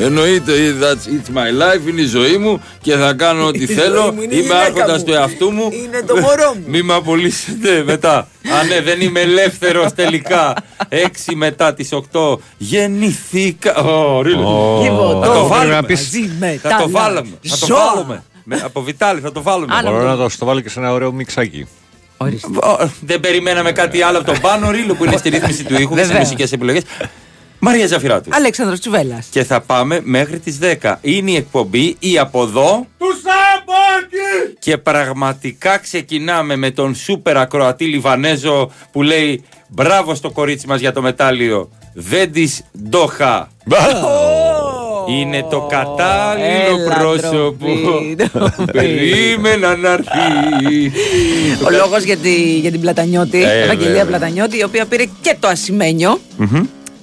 Εννοείται, that's it's my life, είναι η ζωή μου και θα κάνω ό,τι Η θέλω. ζωή μου είναι η Είμαι γυναίκα άρχοντας μου. του εαυτού μου. Είναι το μωρό μου. Μη με απολύσετε μετά. Α, ναι, δεν είμαι ελεύθερος τελικά. 6 μετά τις 8 γεννηθήκα. Ω, ρίλο. Λοιπόν, Θα το το βάλουμε. να πεις- Μαζί με Θα τα το βάλουμε. Θα το ζώα. βάλουμε. Με- Από Βιτάλη θα το βάλουμε. Άνα. Μπορώ να το, στο βάλω και σε ένα ωραίο μιξάκι. Ορίστε. Ω, Δεν περιμέναμε κάτι άλλο από τον Πάνο Ρίλο που είναι στη ρύθμιση του ήχου και στις Βεβαίως. μουσικές επιλογές. Μαρία Ζαφυράτου. Αλέξανδρος Τσουβέλλας. Και θα πάμε μέχρι τις 10. Είναι η εκπομπή ή από εδώ. Του Σαμπάκη! Και πραγματικά ξεκινάμε με τον σούπερ ακροατή Λιβανέζο που λέει μπράβο στο κορίτσι μας για το μετάλλιο. Δεν της ντόχα. Είναι το κατάλληλο Έλα, πρόσωπο. ντροπή, ντροπή. Περίμενα να έρθει. Ο λόγος για, τη, για την Πλατανιώτη, Ε, Ευαγγελία βέβαια. Πλατανιώτη, η οποία πήρε και το ασημένιο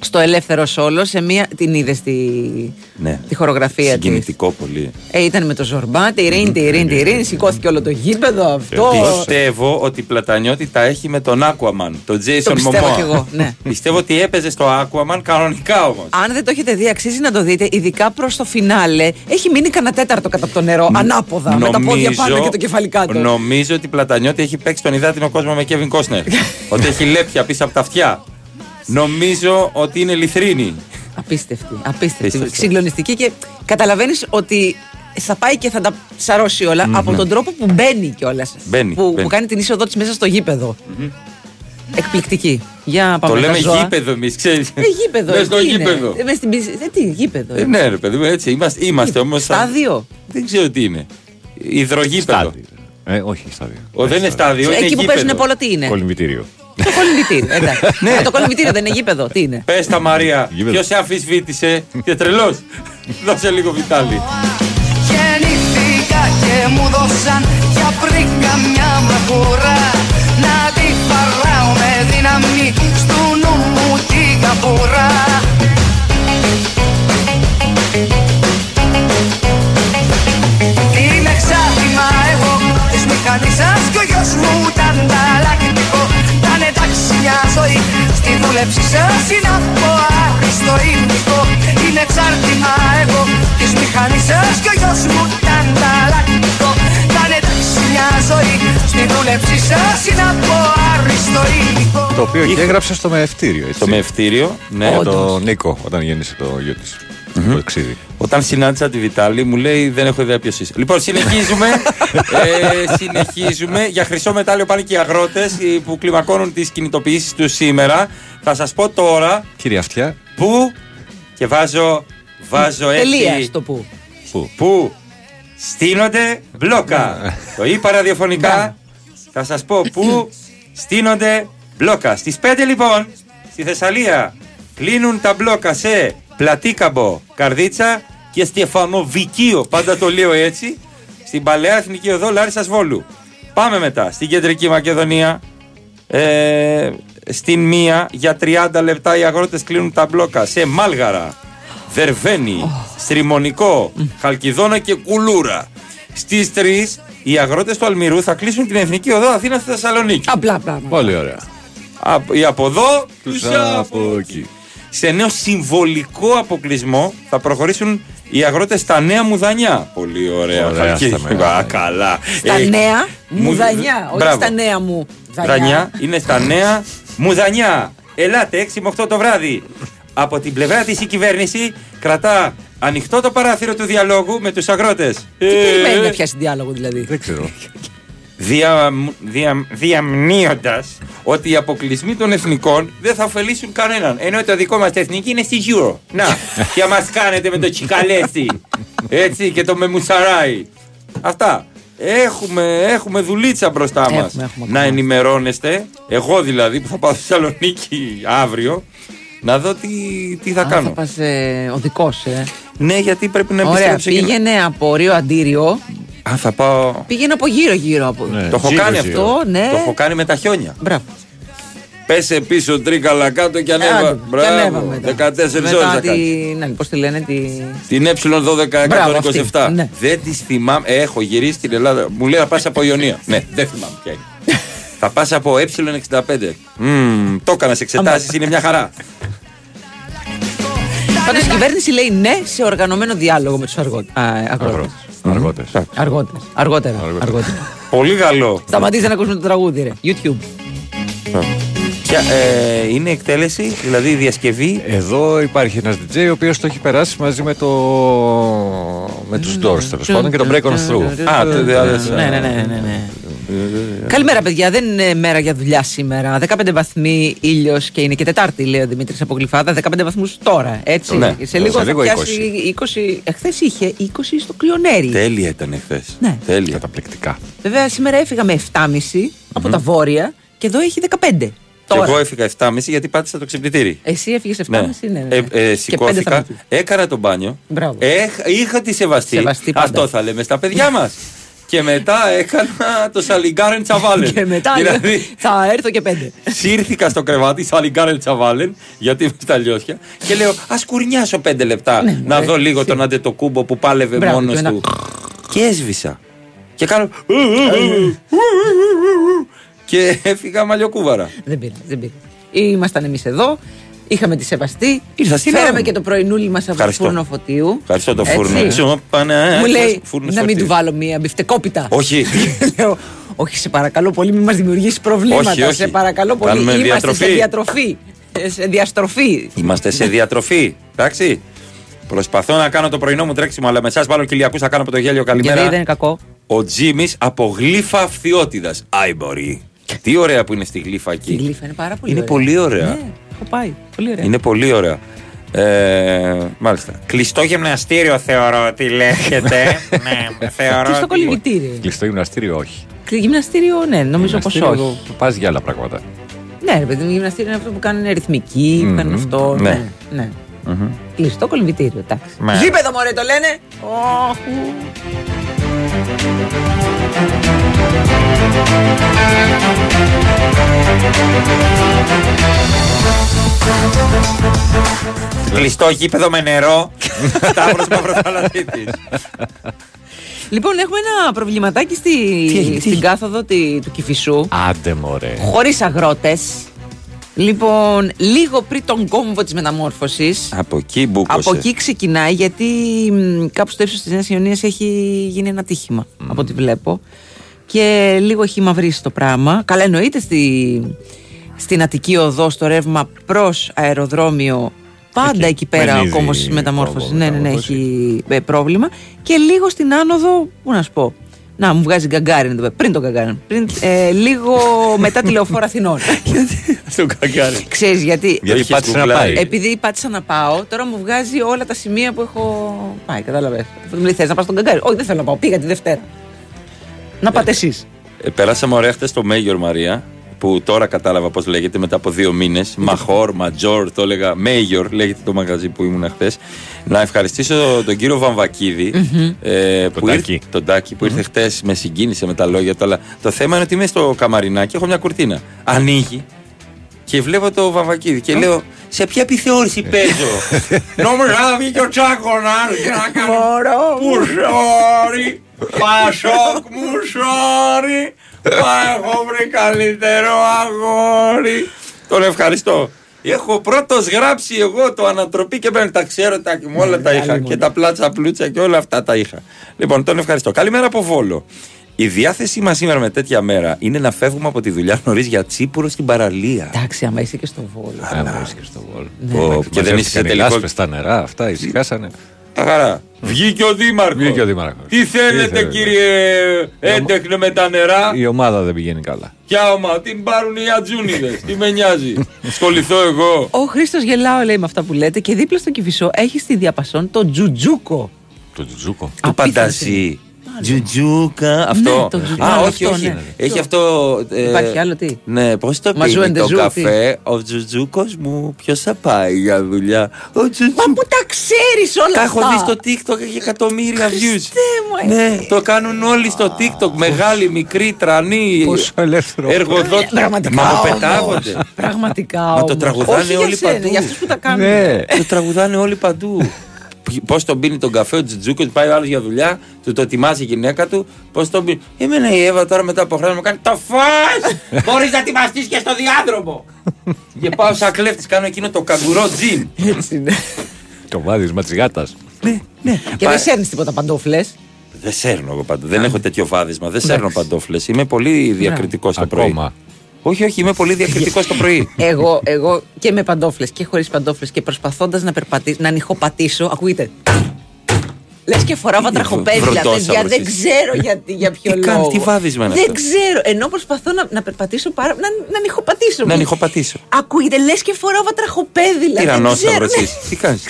στο ελεύθερο σόλο σε μία. Την είδες στη Ναι. τη χορογραφία της; Συγκινητικό πολύ. Ε, ήταν με το Ζορμπά, τη Ειρήνη, τη Ειρήνη, τη Ειρήνη, σηκώθηκε όλο το γήπεδο αυτό. Πιστεύω ότι η Πλατανιώτη τα έχει με τον Aquaman, τον Jason Το πιστεύω Momoa. κι εγώ, ναι. Πιστεύω ότι έπαιζε στο Aquaman κανονικά όμως. Αν δεν το έχετε δει, αξίζει να το δείτε, ειδικά προς το φινάλε. Έχει μείνει κανένα τέταρτο κατά από το νερό, ανάποδα, με τα πόδια πάνω και το κεφάλι κάτω. Νομίζω ότι η Πλατανιώτη έχει παίξει τον υδάτινο κόσμο με Kevin Costner. ότι έχει λέπια πίσω από τα αυτιά. Νομίζω ότι είναι λιθρίνη. Απίστευτη, απίστευτη. Απίστευτο. Συγκλονιστική και καταλαβαίνεις ότι θα πάει και θα τα ψαρώσει όλα από τον τρόπο που μπαίνει κιόλας. Μπαίνει, Που, μπαίνει. που κάνει την είσοδό της μέσα στο γήπεδο. Εκπληκτική. Για πάμε το τα λέμε ζώα. γήπεδο εμείς, ξέρεις. Ε, γήπεδο. Μες στο τι είναι; γήπεδο. Ε, μες στην πισ- ε, τι, γήπεδο. Ε, ναι, ρε παιδί μου, έτσι είμαστε, είμαστε όμως. Στάδιο; Δεν ξέρω τι είναι. Υδρογήπεδο. Στάδιο. Ε, όχι στάδιο. Ο, δεν είναι στάδιο, είναι Εκεί που παίζουν γήπεδο. πόλο τι είναι; Κολυμβητήριο. Το κολυμβητήριο. εντάξει. Α, το κολυμβητήριο δεν είναι γήπεδο. Τι είναι; Πες τα Μαρία, Γήπεδο. ποιος σε αμφισβήτησε και τρελός. Δώσε λίγο Βιτάλη. Γεννήθηκα και μου δώσαν για πρίκα μια μαχουρά Να τη φαράω με δύναμη στου νου μου την καπουρά Είμαι εξάρτημα εγώ της μηχανής σας κι ο γιος μου ήταν ανταλλακτικό Θα είναι εντάξει μια ζωή στη δούλεψη σας είναι από άριστο υλικό Είναι εξάρτημα εγώ της μηχανής σας κι ο γιος μου ήταν ανταλλακτικό Θα είναι εντάξει μια ζωή στη δούλεψη σας είναι από άριστο υλικό Το οποίο και έγραψες στο μεευτήριο. Έτσι. Το μευτήριο, ναι. Με Όντως. τον Νίκο όταν γέννησε το γιο της. Το εξίδι. Όταν συνάντησα τη Βιτάλη μου λέει δεν έχω ιδέα ποιος είσαι. Λοιπόν συνεχίζουμε, ε, συνεχίζουμε. Για χρυσό μετάλλιο πάνε και οι αγρότες ε, που κλιμακώνουν τις κινητοποιήσεις τους σήμερα. Θα σας πω τώρα Κύριε Αυτιά, που και βάζω, βάζω Τελεία έτσι στο που. πού. που στείνονται μπλόκα. Το είπα ραδιοφωνικά. Θα σας πω που στείνονται μπλόκα. Στις 5 λοιπόν στη Θεσσαλία κλείνουν τα μπλόκα σε Πλατίκαμπο, Καρδίτσα και Στεφανοβικείο. Πάντα το λέω έτσι. Στην Παλαιά Εθνική Οδό Λάρισσας Βόλου. Πάμε μετά στην Κεντρική Μακεδονία. Ε, στην μία για 30 λεπτά οι αγρότες κλείνουν τα μπλόκα σε Μάλγαρα, Δερβένη, Στριμονικό, Χαλκιδόνα και Κουλούρα. Στις 3 οι αγρότες του Αλμυρού θα κλείσουν την Εθνική Οδό Αθήνα στη Θεσσαλονίκη. Απλά πράγματα. Πολύ ωραία. Από, ή από εδώ τους Τους από από εκεί. Σε νέο συμβολικό αποκλεισμό θα προχωρήσουν οι αγρότες στα νέα μουδανιά. Πολύ ωραία. Ωραία Χαλκί. στα μεγάλα. Α, καλά. Στα Ε, νέα μου- μουδανιά. Όχι Μπράβο. στα νέα μου. Δανιά είναι στα νέα μουδανιά. Ελάτε 6 με 8 το βράδυ. Από την πλευρά της η κυβέρνηση κρατά ανοιχτό το παράθυρο του διαλόγου με τους αγρότες. Τι περιμένει Ε, να πιάσει διάλογο δηλαδή; Δεν ξέρω. δια, δια, διαμνύοντας ότι οι αποκλεισμοί των εθνικών δεν θα ωφελήσουν κανέναν. Ενώ το δικό μας εθνική είναι στη Euro. Να, και μας κάνετε με το Τσικαλέσι. Έτσι και το Μεμουσαράι. Αυτά. Έχουμε, έχουμε δουλίτσα μπροστά Έχουμε, μας. έχουμε να ακόμα. ενημερώνεστε. Εγώ δηλαδή που θα πάω στη Θεσσαλονίκη αύριο. Να δω τι, τι θα Α, κάνω. Θα πας ε, οδικός, ε. Ναι, γιατί πρέπει να Ωραία, επιστρέψω. και να- πήγαινε από Ρίο Αντίριο. Α, θα πάω. Πήγαινε από γύρω-γύρω. Από... Ναι. Το έχω Γύρω, κάνει γύρω. αυτό. Αυτό, ναι. Το έχω κάνει με τα χιόνια. Μπράβο. Πέσε πίσω τρίκαλα κάτω και Άντε, ανέβα. και ανέβαμε Μπράβο. μετά. 14 Μετά ώρες θα τη- κάνεις. Ναι, πώς τη λένε, τη... Την ε12 Μπράβο, 127. αυτή, ναι. Δεν τη θυμάμαι. Ε, Έχω γυρίσει στην Ελλάδα. Μου λέει να πας από Ιωνία. ναι, δεν θυμάμαι ποια είναι. θα πας από ε65. Μμμ, το έκανα σε εξετάσει, είναι μια χαρά. Τα Πάντω η κυβέρνηση λέει ναι σε οργανωμένο διάλογο με τους αγρότε. Αργότερε. Αργότερα. Αργότερα. Αργότερα. Πολύ καλό. Σταματήστε να ακούσουμε το τραγούδι, ρε. YouTube. Ποια, ε, είναι εκτέλεση, δηλαδή η διασκευή; Εδώ υπάρχει ένας DJ ο οποίος το έχει περάσει μαζί με, το... με τους Doors τέλος πάντων και τον Break on Through. Α, το- δε- δε- Ναι, ναι, ναι, ναι, ναι. Καλημέρα, παιδιά. Δεν είναι μέρα για δουλειά σήμερα. 15 βαθμοί ήλιος και είναι και Τετάρτη, λέει ο Δημήτρης από Γλυφάδα. 15 βαθμούς τώρα, έτσι. Ναι. σε λίγο Σε θα λίγο πιάσει 20. Εχθές είχε 20 στο κλειονέρι. Τέλεια ήταν εχθές. Ναι. Τέλεια. Καταπληκτικά. Βέβαια, σήμερα έφυγα με 7,5 από τα βόρεια και εδώ έχει 15. Και Τώρα. εγώ έφυγα 7.30 γιατί πάτησα το ξυπνητήρι. Εσύ έφυγες 7,5, ναι. ναι, ναι. Ε, ε, Και πέντε σηκώθηκα, θανάτου. έκανα τον μπάνιο. Μπράβο. Έχ- είχα τη σεβαστή. Σεβαστή πάντα. Αυτό θα λέμε στα παιδιά μας. Και μετά έκανα το Σαλιγκάρεν Τσαβάλεν. Και μετά δηλαδή, θα έρθω και πέντε. σύρθηκα στο κρεβάτι Σαλιγκάρεν Τσαβάλεν, γιατί είμαι στα λιώσια. Και λέω, Α κουρνιάσω πέντε λεπτά Ναι, να μωρέ, δω λίγο σίγουρα. τον Αντετοκούμπο που πάλευε Μπράβο, μόνο και ένα- του. Και έσβησα. Και κάνω. και έφυγα μαλλιοκούβαρα. Δεν πειράζει, δεν πειράζει. Ήμασταν εμεί εδώ, είχαμε τη σεβαστή. Ήρθα στην Φέραμε ώρα μου. και το πρωινούλι μας από το Ευχαριστώ. φούρνο φωτίου. Ευχαριστώ το Έτσι. φούρνο. Τσοπανάκος, Μου λέει φούρνος να μην φορτίου. του βάλω μία μπιφτεκόπιτα. Όχι. Λέω, όχι, σε παρακαλώ πολύ, μην μας δημιουργήσει προβλήματα. Όχι, όχι. Σε παρακαλώ πολύ. Κάνουμε Είμαστε διατροφή. σε διατροφή. Ε, Σε διαστροφή. Είμαστε σε διατροφή. Εντάξει. Προσπαθώ να κάνω το πρωινό μου τρέξιμο, αλλά με εσάς βάλω Κυλιακούς θα κάνω από το γέλιο. Γιατί δεν Καλημέρα. είναι κακό. Ο Τζίμις από γλύφα αυθιότητας. Άι μπορεί. Τι ωραία που είναι στη γλύφα Η εκεί. γλύφα είναι πάρα πολύ Είναι ωραία. πολύ ωραία. Ναι, έχω πάει. Πολύ ωραία. Είναι πολύ ωραία. Ε, μάλιστα. Κλειστό γυμναστήριο θεωρώ ότι λέγεται. ναι, θεωρώ. Και στο ότι- κολυμπητήριο. Κλειστό γυμναστήριο, όχι. Γυμναστήριο, ναι, νομίζω πως όχι. Πας για άλλα πράγματα. Ναι, ρε παιδί μου, γυμναστήριο είναι αυτό που κάνουν ρυθμική, που κάνουν αυτό. Ναι. Ναι. ναι. Κλειστό κολυμβητήριο, εντάξει. Ναι. Γήπεδο, μωρέ, το λένε. Οχ, ου. Κλειστό γήπεδο με νερό. Σταύρο Μαυροθαλασσίτης. Λοιπόν, έχουμε ένα προβληματάκι στη, Τι έγινε, τι στην έγινε; κάθοδο τη- του Κηφισού. Άντε μωρέ. Χωρίς αγρότες. Λοιπόν, λίγο πριν τον κόμβο της μεταμόρφωσης. Από εκεί μπούκωσε. Από εκεί ξεκινάει γιατί μ, κάπου στο ύψος της Νέας Ιωνίας έχει γίνει ένα τύχημα από ό,τι βλέπω. Και λίγο έχει μαυρίσει το πράγμα. Καλά, εννοείται στη, στην Αττική Οδό, στο ρεύμα προς αεροδρόμιο. Πάντα Εκεί. εκεί, πέρα ο Μένει κόμβο ήδη τη μεταμόρφωσης. κόμβο Ναι, ναι, ναι, μεταμόρφωση. έχει ε, πρόβλημα. Και λίγο στην άνοδο, πού να σου πω. Να, μου βγάζει γκαγκάριν εδώ πέρα. Πριν τον γκαγκάριν. Πριν, ε, λίγο μετά τη λεωφόρα Αθηνών. Στον καγκάρι. Ξέρεις γιατί; Γιατί Έχεις πάτησες να γκουγκλάρει. πάει. Επειδή πάτησα να πάω, τώρα μου βγάζει όλα τα σημεία που έχω πάει. Κατάλαβες. Μου λέει: Θες να πας στον καγκάρι. Όχι, δεν θέλω να πάω. Πήγα τη Δευτέρα. Να πάτε εσείς. Ε, περάσαμε ωραία χτες στο Μέγιορ Μαρία, που τώρα κατάλαβα πώς λέγεται μετά από δύο μήνες. Μαχόρ, Ματζόρ, το έλεγα. Μέγιορ λέγεται το μαγαζί που ήμουν χθες. Να ευχαριστήσω τον κύριο Βαμβακίδη. ε, που Τάκη. ήρθε, τον Τάκη, που ήρθε χτε, με συγκίνησε με τα λόγια του. Αλλά το θέμα είναι ότι είμαι στο καμαρινάκι, έχω μια κουρτίνα. Ανοίγει και βλέπω το Βαμβακίδη και λέω. Σε ποια επιθεώρηση παίζω; Νόμιζα να βγει και ο Τσάκωνας και να κάνει Μωρό μου. Μουσόρι, Πασόκ Μουσόρι, Μα έχω βρει καλύτερο αγόρι. Τον ευχαριστώ. Έχω πρώτος γράψει εγώ το ανατροπή και μπαίνει. Τα ξέρω, τα μου όλα τα είχα. Και τα πλάτσα πλούτσα και όλα αυτά τα είχα. Λοιπόν, τον ευχαριστώ. Καλημέρα από Βόλο. Η διάθεσή μας σήμερα με τέτοια μέρα είναι να φεύγουμε από τη δουλειά νωρίς για τσίπουρο στην παραλία. Εντάξει, άμα είσαι και στο βόλο. Άμα είσαι και στο Βόλο. Πω, Και δεν είσαι σε τελικό. Λάσπες τα νερά, αυτά ησυχάσανε. Τα χαρά. Βγήκε ο Δήμαρχος. Βγήκε ο Δήμαρχος. Τι θέλετε, Τι θέλετε. κύριε έντεχνε με τα νερά; Η ομάδα δεν πηγαίνει καλά. Ποια ομάδα, την πάρουν οι ατζούνιδες. Τι με νοιάζει. Σχοληθώ εγώ. Ο Χρήστος γελάω, λέει με αυτά που λέτε, και δίπλα στο κυφισό έχεις στη διαπασόν το τζουτζούκο. Το τζουτζούκο. Του Απίθανση. πανταζή. Τζουτζούκα. Αυτό. το τζουτζούκα. Α, Ναι, όχι, αυτό, όχι. ναι. Έχει αυτό. ε, Υπάρχει άλλο τι; Ναι, πώς το Μαζού πει and το the zoo, καφέ; Ο Τζουτζούκος μου, ποιος θα πάει για δουλειά; Ο Μα Τζουτζούκο. που τα ξέρεις όλα Τα αυτά. έχω δει στο TikTok, έχει εκατομμύρια views. Χριστέ μου, ε. Ναι, το κάνουν όλοι στο TikTok. Μεγάλοι, μικροί, τρανοί. Πόσο ελεύθερο. Εργοδότες. Πραγματικά. Μα μου όμως. πετάγονται. Πραγματικά. Μα το όμως. τραγουδάνε Όχι όλοι για σένα, παντού. Για αυτούς που τα κάνουν. Ναι. Το τραγουδάνε όλοι παντού. Πώς τον πίνει τον καφέ ο Τζιτζούκο, πάει ο άλλος για δουλειά, του το ετοιμάζει η γυναίκα του. Πώς τον πίνει. Εμένα η Εύα τώρα μετά από χρόνια μου κάνει Το φως! Μπορείς να ετοιμαστείς και στο διάδρομο! και πάω σαν κλέφτης, κάνω εκείνο το καγκουρό τζιν. Έτσι είναι. Το βάδισμα τη γάτας. Ναι, ναι. Και δεν σέρνεις τίποτα παντόφλες. Δεν σέρνω εγώ παντού. Δεν έχω τέτοιο βάδισμα. Δεν σέρνω παντόφλες. Είμαι πολύ διακριτικός το πρωί. Ακόμα. Όχι, όχι, είμαι πολύ διακριτικός το πρωί. Εγώ, εγώ και με παντόφλες και χωρίς παντόφλες και προσπαθώντας να περπατήσω, να ανοιχοπατήσω, ακούγεται. Λες και φοράω Τι είναι βατραχοπέδιλα, βροντόσαυρος παιδιά. Δεν εσύ. ξέρω γιατί, για ποιο Τι λόγο. κάνει, τι βάδισμα είναι Δεν αυτό; ξέρω. Ενώ προσπαθώ να, να περπατήσω πάρα. να, να ανοιχοπατήσω. Να ανοιχοπατήσω. Ακούγεται, λες και φοράω βατραχοπέδιλα. δεν Τυρανόσαυρο ξέρω. εσύ. Τι κάνεις;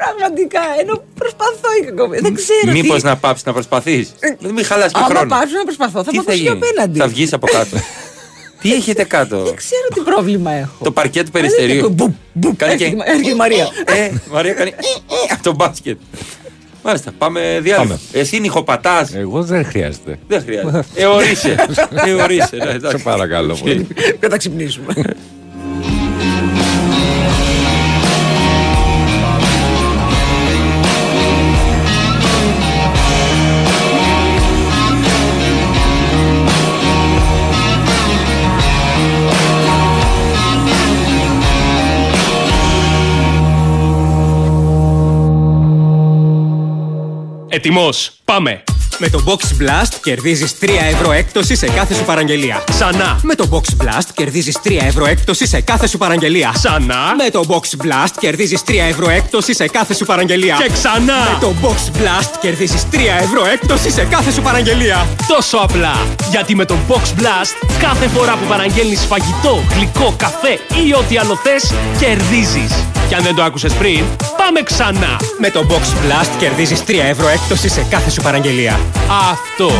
Πραγματικά, ενώ προσπαθώ η κακομοίρα. Δεν ξέρω. Μήπως τι- να πάψεις να προσπαθείς; Δεν μην χαλάς και Άμα χρόνο. πάψω να προσπαθώ, θα Τι με ακούσω γίνει; απέναντι. Θα βγεις από κάτω. Τι έχετε κάτω; Δεν ξέρω τι πρόβλημα έχω. Το παρκέ του Αλήθεια, περιστερίου. μπουμ, μπουμ. Κάνει Έρχεται και- η Μα- έρχεται η Μαρία. Ε, Μαρία κάνει από το μπάσκετ. Μάλιστα, πάμε διάλειμμα. Πάμε. Εσύ νυχοπατάς. Εγώ δεν χρειάζεται. Δεν χρειάζεται. Ε, ορίσε. Ε, ορίσε. ναι, Σε εντάξει. παρακαλώ πολύ. Δεν θα ξυπνήσουμε. Ετοιμός. Πάμε. Με το Box Blast κερδίζεις 3 ευρώ έκπτωση σε κάθε σου παραγγελία. Ξανά. Με το Box Blast κερδίζεις 3 ευρώ έκπτωση σε κάθε σου παραγγελία. Ξανά. Με το Box Blast κερδίζεις 3 ευρώ έκπτωση σε κάθε σου παραγγελία. Και ξανά. Με το Box Blast κερδίζεις 3 ευρώ έκπτωση σε κάθε σου παραγγελία. Τόσο απλά. Γιατί με το Box Blast κάθε φορά που παραγγέλνεις φαγητό, γλυκό, καφέ ή ό,τι άλλο θες, κερδίζεις. Και αν δεν το άκουσες πριν, πάμε ξανά. Με το Box Blast κερδίζεις 3 ευρώ έκπτωση σε κάθε σου παραγγελία. Αυτό.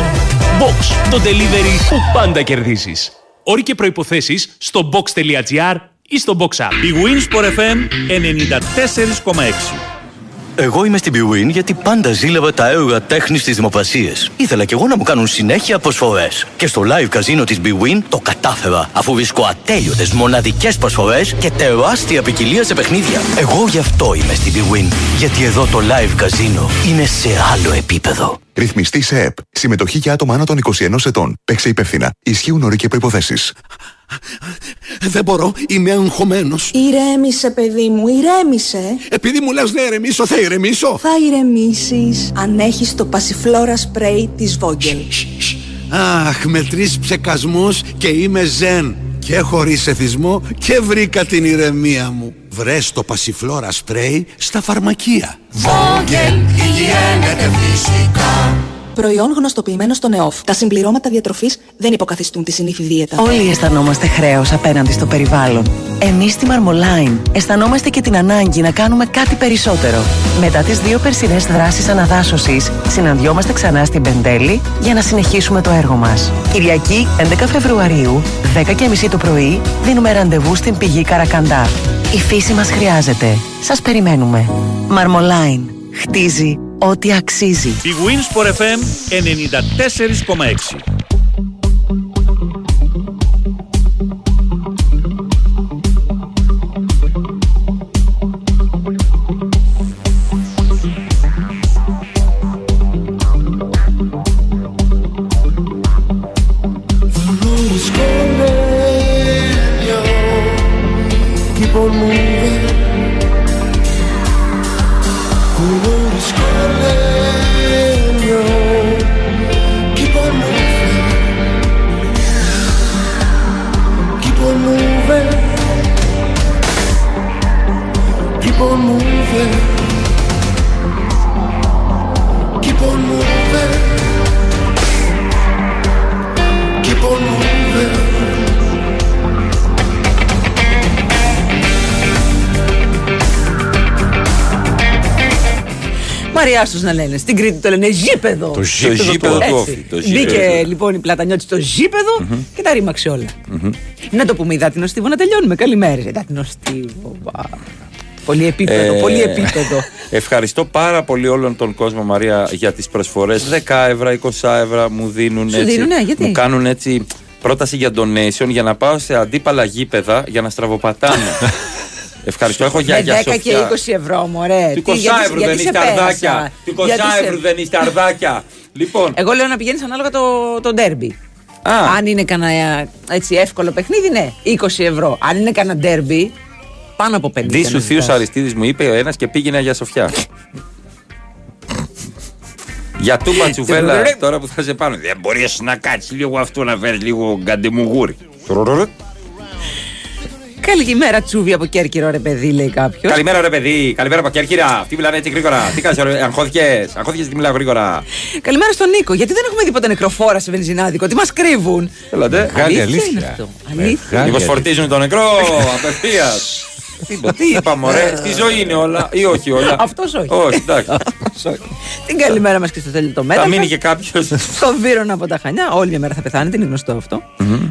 Box. Το delivery που πάντα κερδίζεις. Όροι και προϋποθέσεις στο box.gr ή στο Box App. Η Winsport FM 94,6. Εγώ είμαι στην Bwin γιατί πάντα ζήλευα τα έργα τέχνης στι δημοπρασίε. Ήθελα κι εγώ να μου κάνουν συνέχεια προσφορές. Και στο live καζίνο της Bwin το κατάφερα, αφού βρίσκω ατέλειωτες μοναδικές προσφορές και τεράστια ποικιλία σε παιχνίδια. Εγώ γι' αυτό είμαι στην Bwin. Γιατί εδώ το live καζίνο είναι σε άλλο επίπεδο. Ρυθμιστή σε ΕΠ. Συμμετοχή για άτομα άνω των 21 ετών. Παίξε υπεύθυνα. Ισχύουν όροι και προποθέσει. Δεν μπορώ, είμαι αγχωμένος. Ηρέμησε, παιδί μου, ηρέμησε. Επειδή μου λες να ηρεμήσω, θα ηρεμήσω. Θα ηρεμήσεις αν έχεις το πασιφλόρα σπρέι της Vogel. Αχ, με τρεις ψεκασμούς και είμαι ζεν. Και χωρίς εθισμό και βρήκα την ηρεμία μου. Βρες το πασιφλόρα σπρέι στα φαρμακεία. Προϊόν γνωστοποιημένο στο ΝΕΟΦ. Τα συμπληρώματα διατροφής δεν υποκαθιστούν τη συνήθη δίαιτα. Όλοι αισθανόμαστε χρέος απέναντι στο περιβάλλον. Εμείς στη Marmoline αισθανόμαστε και την ανάγκη να κάνουμε κάτι περισσότερο. Μετά τις δύο περσινές δράσεις αναδάσωσης, συναντιόμαστε ξανά στην Πεντέλη για να συνεχίσουμε το έργο μας. Κυριακή 11 Φεβρουαρίου, 10.30 το πρωί, δίνουμε ραντεβού στην πηγή Καρακαντά. Η φύση μας χρειάζεται. Σας περιμένουμε. Marmoline. Χτίζει ό,τι αξίζει. Η Winsport FM 94,6. Μαριά του να λένε. Στην Κρήτη το λένε γήπεδο. Το γήπεδο γήπεδο του Έτσι. όφη. Το γήπεδο Μπήκε του. λοιπόν η πλατανιώτη στο γήπεδο και τα ρήμαξε όλα. Να το πούμε, υδάτινο στίβο να τελειώνουμε. Καλημέρα. Υδάτινο στίβο. βα. Πολύ επίπεδο, Ε, πολύ επίπεδο. Ευχαριστώ πάρα πολύ όλον τον κόσμο, Μαρία, για τις προσφορές. 10 ευρώ, 20 ευρώ μου δίνουν Σου έτσι. δίνουνε, γιατί; Μου κάνουν έτσι πρόταση για donation για να πάω σε αντίπαλα γήπεδα για να στραβοπατάνε. Ευχαριστώ. Έχω για Με για 10 και Σοφιά. 20 ευρώ, μωρέ. Του Τι, 20 γιατί- ευρώ γιατί δεν σε είστε πέρασα. αρδάκια. Του 20 Γιατί σε- ευρώ δεν είστε αρδάκια. Λοιπόν, Εγώ λέω να πηγαίνεις ανάλογα το, το ντέρμπι. Α. Αν είναι κανένα έτσι εύκολο παιχνίδι, ναι, 20 ευρώ. Αν είναι κανένα ντέρμπι, πάνω από 50. Δίσου να Θείου ζητάς. Αριστίδης μου είπε ο ένας και πήγαινε για Σοφιά. Για τούμπα τσουβέλα τώρα που θα σε πάνω. Δεν μπορείς να κάτσεις λίγο αυτό να φέρεις λίγο γκαντεμουγούρι. Καλημέρα, Τσούβι από Κέρκυρο, ρε παιδί, λέει κάποιος. Καλημέρα ρε παιδί, καλημέρα από Κέρκυρα. Αυτοί μιλάνε έτσι γρήγορα. Τι κάνεις, ρε, αγχώθηκες, αγχώθηκες τι μιλάω γρήγορα; Καλημέρα στον Νίκο. Γιατί δεν έχουμε δει ποτέ νεκροφόρα σε βενζινάδικο, τι μας κρύβουν; Έλατε. Μεγάλη Αλήθεια είναι αλήθεια. αυτό. Αλήθεια. Μεγάλη Μήπως αλήθεια. φορτίζουν τον νεκρό απευθείας; Τι, τι είπαμε, ρε, στη ζωή είναι όλα ή όχι όλα; Αυτός όχι. Όχι, εντάξει. Την καλημέρα μας και στο τέλειο το Θα μέτωπο. μείνει και κάποιος. Στον Βύρονα από τα Χανιά. Όλη μια μέρα θα πεθάνετε, είναι γνωστό αυτό.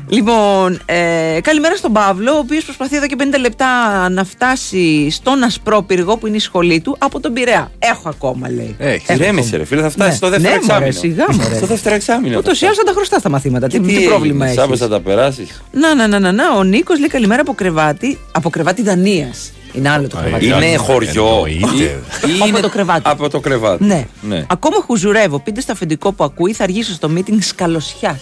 Λοιπόν, ε, καλημέρα στον Παύλο, ο οποίος προσπαθεί εδώ και 50 λεπτά να φτάσει στον Ασπρόπυργο που είναι η σχολή του από τον Πειραιά. Έχω ακόμα, λέει. Έχει. Έχω Ηρέμησε, ακόμα. ρε φίλε, θα φτάσεις Ναι. στο δεύτερο ναι, μωρέ, εξάμεινο. σιγά, μωρέ. Στο δεύτερο εξάμεινο. Ούτως ή άλλως θα τα χρωστά στα μαθήματα. Τι, τι πρόβλημα έχεις; Σάββα θα τα περάσεις; Να, να, να, να, να. Ο Νίκος λέει καλημέρα από κρεβάτι. Από κρεβάτι Δανίας. Είναι άλλο το Α, κρεβάτι. είναι Είναι χωριό. Εννοείται. Ή- ή Από είναι- το κρεβάτι. Από το κρεβάτι. Ναι. ναι. Ακόμα χουζουρεύω. Πείτε στο αφεντικό που ακούει, θα αργήσω στο meeting σκαλωσιά.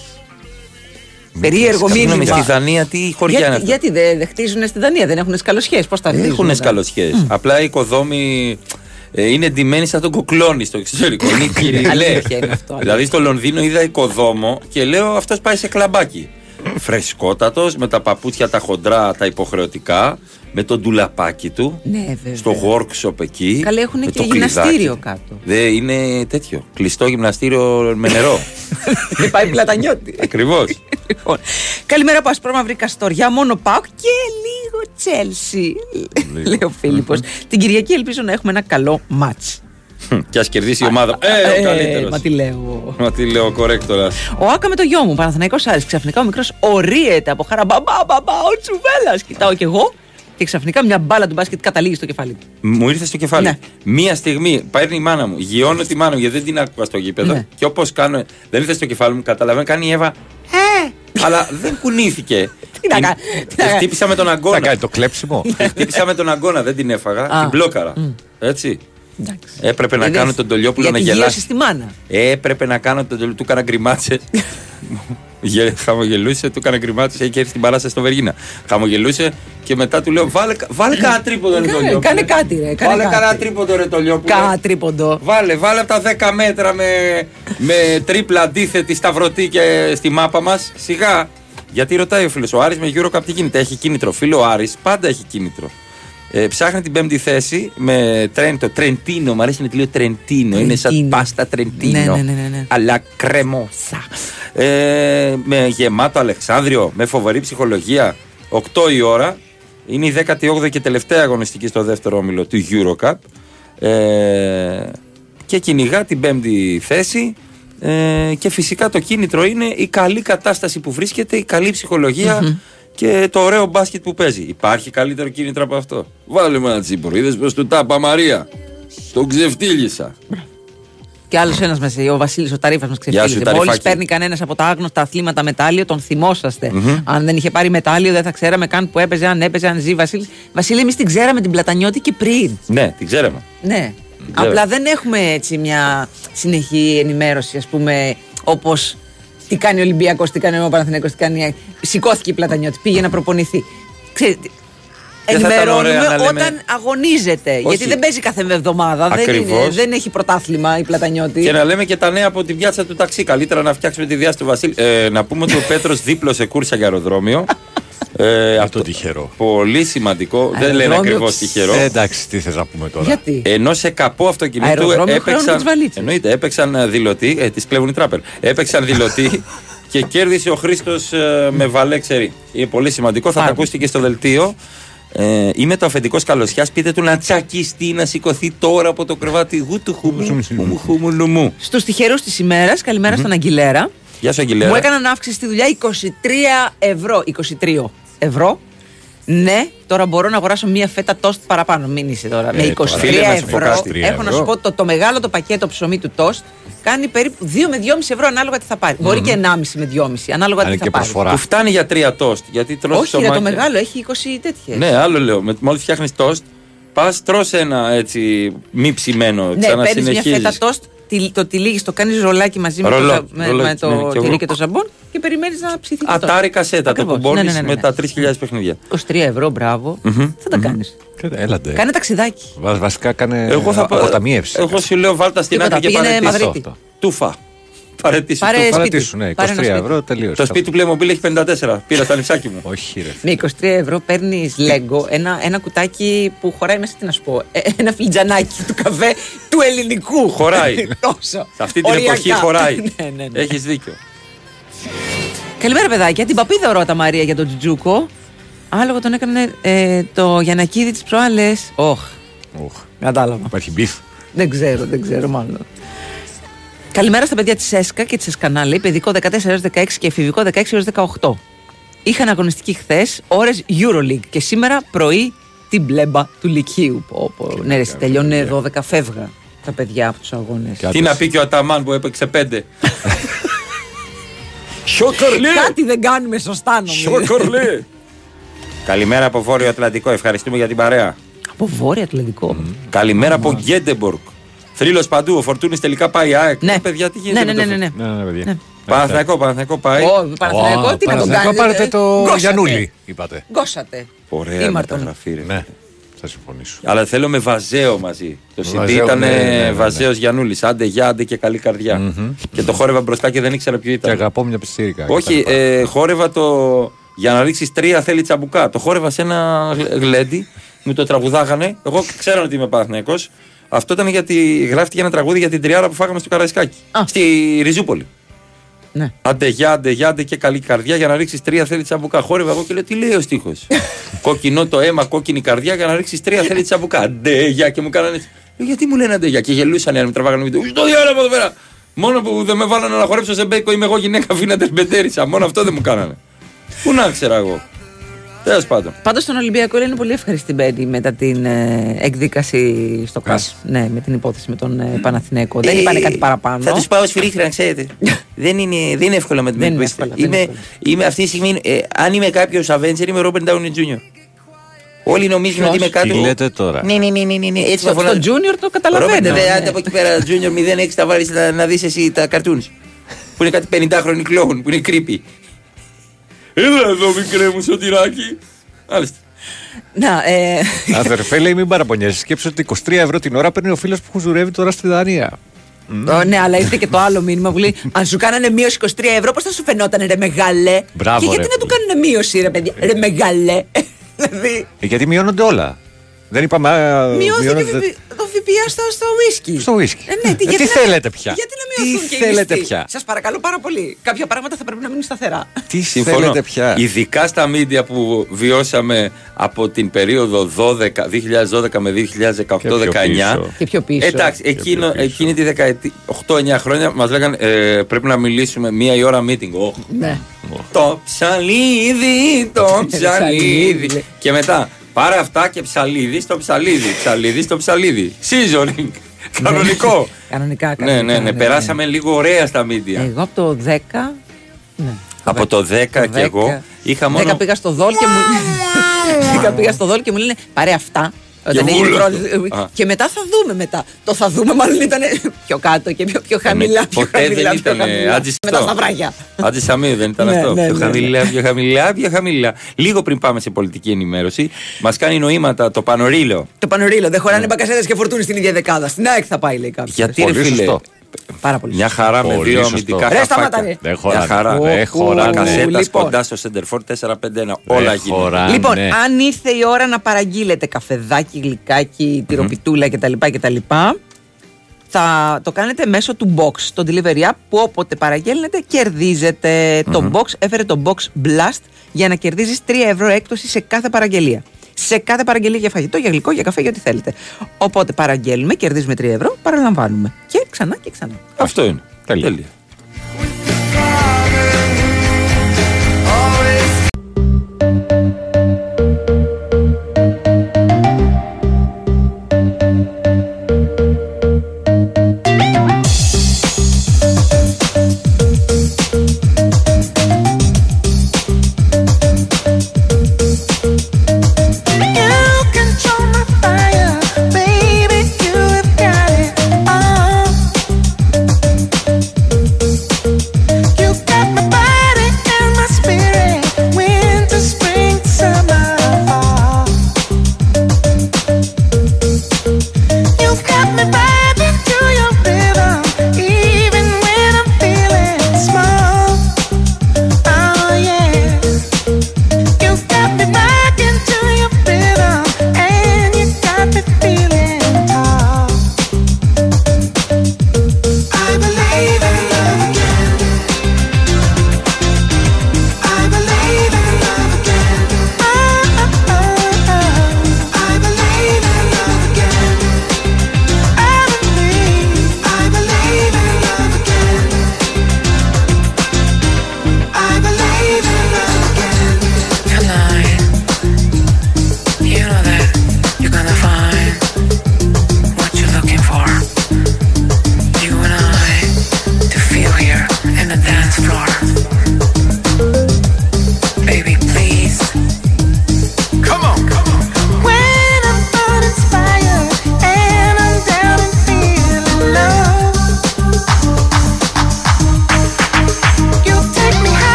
Περίεργο Συγγνώμη, μήνυμα. στη Δανία τι χωριά είναι Γιατί, αυτά. γιατί δεν δεν χτίζουν στη Δανία, δεν έχουν σκαλωσιές; Πώς τα χτίζουν. Έχουν μετά; σκαλωσιές. Απλά οι οικοδόμοι ε, είναι ντυμένοι σαν τον κοκλόνι στο εξωτερικό. Είναι κυριλέ. Αλήθεια είναι αυτό, Δηλαδή στο Λονδίνο είδα οικοδόμο και λέω αυτός πάει σε κλαμπάκι. Φρεσκότατος, με τα παπούτσια τα χοντρά, τα υποχρεωτικά, με τον ντουλαπάκι του. Ναι, βέβαια. Στο workshop εκεί. Καλά, έχουν με και το γυμναστήριο κλειδάκι. κάτω. Δε, είναι τέτοιο. Κλειστό γυμναστήριο με νερό. Δεν πάει πλατανιώτη. Ακριβώς. Λοιπόν, καλημέρα από ασπρόμαυρη Καστοριά, μόνο πάω και λίγο Τσέλσι. Λέει ο Φίλιππος. Την Κυριακή ελπίζω να έχουμε ένα καλό μάτς. και ας κερδίσει η ομάδα. Ε, ο καλύτερος. Μα τι λέω. Μα τι λέω, κορέκτορας. Ο Άκα με το γιο μου, Παναθηναϊκός Άρης. Ξαφνικά ο μικρός ορίεται από χαρά. Μπαμπά, μπαμπά, ο Τσουβέλλα. Κοιτάω κι εγώ. Και ξαφνικά μια μπάλα του μπάσκετ καταλήγει στο κεφάλι του. Μου ήρθε στο κεφάλι. Ναι. Μία στιγμή παίρνει η μάνα μου, γιώνω τη μάνα μου γιατί δεν την άκουγα στο γήπεδο. Ναι. Και όπως κάνω, δεν ήρθε στο κεφάλι μου, καταλαβαίνω, κάνει η Εύα. Ε! αλλά δεν κουνήθηκε. Τι να Την- κάνει, τι να τη χτύπησα με τον Θα αγκώνα. κάνει το κλέψιμο. Τη χτύπησα με τον αγκώνα, δεν την έφαγα. Α. Την μπλόκαρα. Έτσι. Εντάξει. Έπρεπε να Είδες, κάνω τον Τολιόπουλο να γιατί γύρωσε γελάσει. στη μάνα. Έπρεπε να κάνω τον Τολιόπουλο. Του έκανα γκριμάτσε. Γε- Χαμογελούσε, του έκανα γκριμάτσε. Έχει έρθει στην παράσταση στο Βεργίνα. Χαμογελούσε και μετά του λέω: Βάλε, βάλε κανένα τρίποντο, ρε Κάνε- Τολιόπουλο. κάνε κάτι, ρε, κάνε Βάλε κάτι. κανένα τρίποντο, ρε Τολιόπουλο. Κα τρίποντο. Βάλε, βάλε από τα 10 μέτρα με, με τρίπλα αντίθετη σταυρωτή και στη μάπα μας. Σιγά. Γιατί ρωτάει ο φίλος, ο Άρης με Eurocup τι γίνεται. Έχει κίνητρο. Φίλο ο Άρης πάντα έχει κίνητρο. Ε, ψάχνει την πέμπτη θέση με τρέντο, τρεντίνο. Μου αρέσει να τη λέω τρεντίνο. Είναι σαν Τρεντίνο. πάστα τρεντίνο. Ναι, ναι, ναι, ναι, ναι. Αλλά κρεμόσα. Ε, με γεμάτο Αλεξάνδριο, με φοβερή ψυχολογία. 8 η ώρα. Είναι η 18η και τελευταία αγωνιστική στο δεύτερο όμιλο του Eurocup. Ε, και κυνηγά την πέμπτη θέση. Ε, και φυσικά το κίνητρο είναι η καλή κατάσταση που βρίσκεται, η καλή ψυχολογία και το ωραίο μπάσκετ που παίζει. Υπάρχει καλύτερο κίνητρο από αυτό. Βάλε με ένα τσίπρο. Είδε πω του τάπα Μαρία. Τον ξεφτύλισα. Και άλλος ένας μας, ο Βασίλης ο Ταρίφας μας Γεια σου, ξεφύγει. Ταρифάκη. Μόλις παίρνει κανένας από τα άγνωστα αθλήματα μετάλλιο, τον θυμόσαστε. Μμμ. Αν δεν είχε πάρει μετάλλιο, δεν θα ξέραμε καν που έπαιζε, αν έπαιζε, αν ζει. Βασίλη, Βασίλη εμείς την ξέραμε την Πλατανιώτη και πριν. Ναι, την ξέραμε. Ναι. Βέβαια. Απλά δεν έχουμε έτσι μια συνεχή ενημέρωση, ας πούμε, όπως τι κάνει ο Ολυμπιακός, τι κάνει ο Παναθηναϊκός, τι κάνει. Σηκώθηκε η Πλατανιώτης, πήγε να προπονηθεί. Ξέρετε, Δεν θα ήταν ωραία ενημερώνουμε να λέμε- όταν αγωνίζεται. Γιατί δεν παίζει κάθε εβδομάδα. Δεν, Ακριβώς. είναι, δεν έχει πρωτάθλημα η Πλατανιώτη. Και να λέμε και τα νέα από την πιάτσα του ταξί. Καλύτερα να φτιάξουμε τη διάσταση του Βασίλη. Ε, να πούμε ότι ο Πέτρος δίπλωσε κούρσα για αεροδρόμιο. Ε, αυτό τυχερό. Πολύ σημαντικό. Δεν λένε Αεροδρόμιο, ακριβώς ψ. τυχερό. Ε, εντάξει, τι θες να πούμε τώρα. Γιατί; Ενώ σε καπό αυτοκινήτου Αεροδρόμιο χρεώνουν έπαιξαν. τις βαλίτσες. Εννοείται, έπαιξαν ε, δηλωτή. Ε, της κλέβουν οι τράπερ. Έπαιξαν δηλωτή και κέρδισε ο Χρήστος με βαλέ ξερή. Είναι πολύ σημαντικό. Θα τα Πάρα. ακούσετε και στο δελτίο. Ε, είμαι το αφεντικός καλωσιά. Πείτε του να τσακιστεί, να σηκωθεί τώρα από το κρεβάτι. Γου του χουμου χουμου νομού. Στους τυχερούς της ημέρας, καλημέρα στον Αγγιλέρα. Γεια σου, Αγγιλέρα. Μου έκαναν αύξηση στη δουλειά 23 ευρώ. 23 ευρώ. Ναι, τώρα μπορώ να αγοράσω μία φέτα τόστ παραπάνω. Μην είσαι τώρα. Ε, με 23 τώρα. Φίλε, να σου πω ευρώ. κάτι. Έχω να σου πω το, το μεγάλο το πακέτο ψωμί του τόστ κάνει περίπου 2 με 2,5 ευρώ ανάλογα τι θα πάρει. Μπορεί και 1,5 με 2,5 ανάλογα Αν τι είναι θα και πάρει. προσφορά. Που φτάνει για τρία τόστ. Γιατί τρως Όχι, ρε, το ψωμάκι. μεγάλο έχει 20 τέτοιες. Ναι, άλλο λέω. Με- Μόλις φτιάχνεις τόστ, πας τρώ ένα έτσι μη ψημένο. Ναι, παίρνεις μια ξανασυνεχίζεις. φέτα τόστ, τη- το τυλίγει, το κάνεις ρολάκι μαζί με Ρολό, το, ζα- με, ρολάκι, με το ναι, και τυρί εγώ. και το ζαμπόν και περιμένεις να ψηθεί. και αυτό. Ατάρι κασέτα, το Ακριβώς. κουμπώνεις Ναι, ναι, ναι, ναι. με τα 3.000 παιχνίδια. 23 ευρώ, μπράβο. Θα τα κάνεις. Έλατε. Κάνε ταξιδάκι. Βα- Βασικά κάνε Εγώ θα πω- αποταμίευση. Εγώ σου λέω βάλτα στην Τίποτα, άκρη και πήγαινε παρετήσου. Μαδρίτη. Αυτό. Τούφα. Παρετήσου. Πάρε τούφα. σπίτι. Παρατήσου, ναι, 23 Πάρε ένα σπίτι. ευρώ τελείωσε. Το σπίτι του Playmobil έχει 54. Πήρα τα λεφτάκι μου. Όχι, ρε. Με 23 ευρώ παίρνεις Lego ένα, ένα κουτάκι που χωράει μέσα, τι να σου πω, ε, ένα φλιτζανάκι του καφέ του ελληνικού. Χωράει. Τόσο. Σε αυτή την Οριακά. εποχή χωράει. ναι, ναι, ναι. Έχεις δίκιο. Καλημέρα, παιδάκια. Την παπίδα ρώτα Μαρία για τον Τζουτζούκο. Άλογο τον έκανε ε, το Γιανακίδη τις προάλλες. Όχ. Οχ. Κατάλαβα. Υπάρχει beef. Δεν ξέρω, δεν ξέρω μάλλον. Καλημέρα στα παιδιά της ΕΣΚΑ και της ΕΣΚΑΝΑ, λέει παιδικό 14 έως 16 και εφηβικό 16 έως 18. Είχαν αγωνιστική χθες, ώρες Euroleague και σήμερα πρωί την μπλέμπα του Λυκείου. Πω, πω. Ναι, ρε, εσύ, τελειώνουν 12 φεύγα τα παιδιά από τους αγώνες. Τι να πει και ο Αταμάν που έπαιξε πέντε. Σοκορλί! Κάτι δεν κάνουμε σωστά νομίζω. Σοκορλί! Καλημέρα από Βόρειο Ατλαντικό. Ευχαριστούμε για την παρέα. Από βόρειο Ατλαντικό. Καλημέρα από Γκέντεμπορκ. Θρύλος παντού. Ο Φορτούνης τελικά πάει. ΑΕΚ. Ναι. Ε, παιδιά, τι γίνεται. Ναι, ναι, με ναι, το ναι, ναι. Ναι, ναι, παιδιά. Ναι. Παναθηναϊκό, Παναθηναϊκό πάει. Ω, Παναθηναϊκό, τι να τον Παναθηναϊκό, κάνετε. πάρετε το Γκώσατε. Γιανούλη, είπατε. Γκώσατε. Ωραία Ήμαρτον. μεταγραφή, ρε. Ναι, θα συμφωνήσω. Αλλά θέλω με βαζέο μαζί. Το CD Βαζέο, ήταν ναι, ναι, ναι, ναι. Βαζέος Γιανούλη. Άντε γεια, άντε και καλή καρδιά. Και το χόρευα μπροστά και δεν ήξερα ποιο Και ήταν. αγαπώ μια πιστήρικα. Όχι, ε, χόρευα το. Για να ρίξεις τρία θέλει τσαμπουκά. Το χόρευα σε ένα γλ- γλέντι, μου το τραγουδάγανε. Εγώ ξέρω ότι είμαι Παναθυναϊκό. Αυτό ήταν γιατί γράφτηκε ένα τραγούδι για την τριάρα που φάγαμε στο Καραϊσκάκι. Α. Στη Ριζούπολη. Ναι. Άντε γεια, άντε γεια, άντε και καλή καρδιά για να ρίξεις τρία θέλει τσαμπουκά. Χόρευα εγώ και λέω τι λέει ο στίχος; Κοκκινό το αίμα, κόκκινη καρδιά για να ρίξεις τρία θέλει τσαμπουκά. Άντε γεια και μου κάνανε. έτσι. Λέω, γιατί μου λένε άντε γεια και γελούσαν αν με τραβάγανε βίντεο. Στο διάλογο εδώ πέρα. Μόνο που δεν με βάλανε να χορέψω σε μπέικο είμαι εγώ γυναίκα φίνα τερμπετέρισα. Μόνο αυτό δεν μου κάνανε. Πού να ξέρω εγώ. Τέλος πάντων. Πάντως στον Ολυμπιακό είναι πολύ ευχαριστημένη μετά την ε, εκδίκαση στο ΚΑΣ. Ναι, με την υπόθεση με τον ε, Παναθηναίκο. Δεν είπανε κάτι παραπάνω. Θα τους πάω σφυρίχτρα, να ξέρετε. δεν, είναι, δεν είναι εύκολο με την Δεν είναι εκπλήστε. εύκολο, δεν είναι Είμαι, είμαι αυτή τη στιγμή, ε, αν είμαι κάποιος Avenger, είμαι Robert Downey Jr. Όλοι νομίζουν Ποιος; ότι είμαι κάτι. Τι λέτε τώρα; Ναι, ναι, ναι, ναι, ναι, ναι. Έτσι Στο, το φωνάζω. στο Junior το Ρόμπερτ, καταλαβαίνω. δε, ναι. άντε από εκεί πέρα, Junior 06 τα βάλεις να, να δεις εσύ τα cartoons. Που είναι κάτι 50χρονοι κλόουν, που είναι creepy. Έλα εδώ, μικρέ μου σωτηράκι. Μάλιστα. Να, ε, Αδερφέ, λέει μην παραπονιέσαι. Σκέψου ότι 23 ευρώ την ώρα παίρνει ο φίλος που χουζουρεύει τώρα στη Δανία. Ω, ναι, αλλά ήρθε και το άλλο μήνυμα που λέει Αν σου κάνανε μείωση 23 ευρώ, πώς θα σου φαινόταν ρε μεγαλέ; Μπράβο, και γιατί ρε. να του κάνουν μείωση, ρε παιδιά. Ρε μεγαλέ; δηλαδή, Ε, Γιατί μειώνονται όλα. Δεν είπαμε. α, μειώθηκε μειώνονται- το ΦΠΑ στο, στο whisky. Στο whisky. Ε, ναι, τι, Ε, γιατί τι να- θέλετε πια; Γιατί να Τι μειωθούν και θέλετε πια; Σας παρακαλώ πάρα πολύ. Κάποια πράγματα θα πρέπει να μείνουν σταθερά. Τι Συμφωνώ. θέλετε πια; Ειδικά στα μίντια που βιώσαμε από την περίοδο 12, 2012 με 2018-19. πίσω. Και πιο πίσω. Εντάξει, εκείνο, πιο πίσω. εκείνη τη δεκαετία, 8-9 χρόνια μας λέγανε ε, πρέπει να μιλήσουμε μία η ώρα meeting. Ω, Ναι. Το ψαλίδι, το ψαλίδι. ψαλίδι. και μετά πάρε αυτά και ψαλίδι στο ψαλίδι. Ψαλίδι στο ψαλίδι. Seasoning. Κανονικό. Κανονικά, ναι, κανονικά. ναι, ναι. Περάσαμε λίγο ωραία στα μίντια. Εγώ από το 10. Ναι. Από το 10 και εγώ είχα μόνο. 10 πήγα στο δόλ και μου. 10 πήγα στο δόλ και μου λένε πάρε αυτά. Όταν έγινε η βούλωσε. πρώτη- Α. Και μετά θα δούμε μετά. Το θα δούμε μάλλον ήταν πιο κάτω και πιο, πιο χαμηλά. πιο Ε, Ποτέ χαμηλά, δεν πιο ήταν χαμηλά. Άντζης Με τα σταυράγια. Άντζης Σαμίου δεν ήταν Ναι, αυτό. ναι, πιο ναι, ναι. χαμηλά, πιο χαμηλά, πιο χαμηλά. Λίγο πριν πάμε σε πολιτική ενημέρωση, μας κάνει νοήματα το Πανορίλο. Το πανορίλο. Δεν χωράνε μπακασέτες και φορτούνη στην ίδια δεκάδα. Στην ΑΕΚ θα πάει, λέει κάποιος. Γιατί ρε Πολύ φίλε, σωστό. Πάρα πολύ. μια χαρά με Πολύ δύο σωστό. αμυντικά Ρε, σταμάτα, χαφάκια. ρε. Δεν Μια χωράνε. χαρά. Δεν Ω, χωράνε. Κασέτας Λοιπόν. κοντά στο Σεντερφόρ 4-5-1. Δεν Όλα γίνονται. χωράνε. Λοιπόν, ναι. αν ήρθε η ώρα να παραγγείλετε καφεδάκι, γλυκάκι, τυροπιτούλα κτλ. κτλ. Θα το κάνετε μέσω του Box, το delivery app που όποτε παραγγέλνετε κερδίζετε. Το Box έφερε το Box Blast για να κερδίζεις 3 ευρώ έκπτωση σε κάθε παραγγελία. Σε κάθε παραγγελία για φαγητό, για γλυκό, για καφέ, για ό,τι θέλετε. Οπότε παραγγέλνουμε, κερδίζουμε 3 ευρώ, παραλαμβάνουμε. Και ξανά και ξανά. Αυτό είναι. Τέλεια. Τέλεια.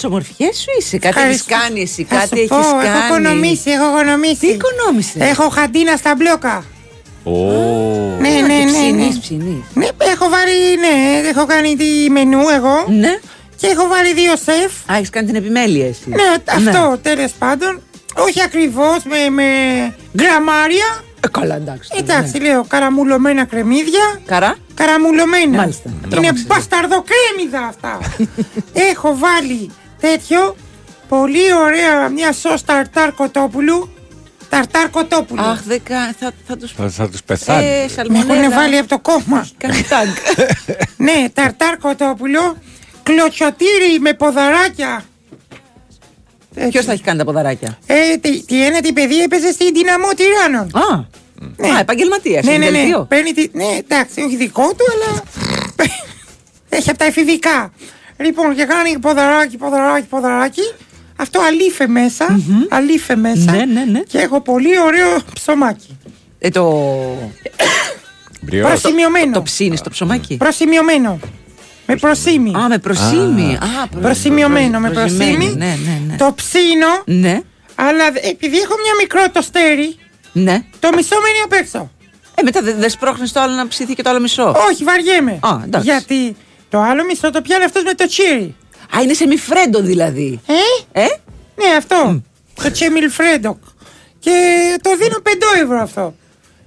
Κάνει. Στι ομορφιές σου είσαι. Κάτι έχεις Ευχαριστώ. κάνει εσύ, Θα κάτι σου έχεις πω, κάνει. Έχω οικονομήσει, έχω οικονομήσει. Τι οικονόμησες. Έχω χαντίνα στα μπλόκα. Ω. Ναι, ναι, ναι. ναι. Ψινείς, ψινείς. Ναι, έχω βάλει, ναι, έχω κάνει τη μενού εγώ. Ναι. Και έχω βάλει δύο σεφ. Α, έχεις κάνει την επιμέλεια εσύ. Ναι, αυτό τέλος πάντων. Όχι ακριβώς με, με γραμμάρια. Ε, καλά, εντάξει. Εντάξει, λέω καραμουλωμένα κρεμμύδια. Καρά; Καραμουλωμένα. Μάλιστα. Είναι Τρόμαξες. μπασταρδοκρέμιδα αυτά. Έχω βάλει τέτοιο πολύ ωραία μια σως ταρτάρ κοτόπουλου. Ταρτάρ κοτόπουλου. Αχ, δεν κα... θα, θα του Θα, θα τους πεθάνει. Ε, Με σαλμονέλα. έχουν βάλει από το κόμμα. Κάνει τάγκ. ναι, ταρτάρ κοτόπουλο. Κλωτσοτήρι με ποδαράκια. Ποιος θα έχει κάνει τα ποδαράκια; Ε, τι, τι ένα τι παιδί έπαιζε στην δυναμό τυράννων. Α, Α επαγγελματίας. Ναι, ναι, ναι. Παίρνει τη... ναι, εντάξει, όχι δικό του, αλλά. Έχει από τα εφηβικά. Λοιπόν, και κάνει ποδαράκι, ποδαράκι, ποδαράκι. Αυτό αλήφε μέσα. Αλήφε μέσα. Ναι, ναι, ναι. Και έχω πολύ ωραίο ψωμάκι. Ε, το. Μπριό. Προσημειωμένο. Το ψήνεις το ψωμάκι; Προσημειωμένο. Με προσήμη. Α, με προσήμη. Α, προ- Προσημειωμένο με προσημειωμένο, προσήμη. Ναι, ναι, ναι. Το ψήνω, Ναι, αλλά επειδή έχω μια μικρό το στέρι, ναι. το μισό μένει απ' έξω. Ε, μετά δεν δε σπρώχνεις το άλλο να ψηθεί και το άλλο μισό. Όχι, βαριέμαι. Α, εντάξει. Γιατί το άλλο μισό το πιάνει αυτός με το τσίρι. Α, είναι σε μη φρέντο δηλαδή. Ε; Ε; Ναι, αυτό. Το τσέμιλ φρέντοκ. Και το δίνω 5 ευρώ αυτό.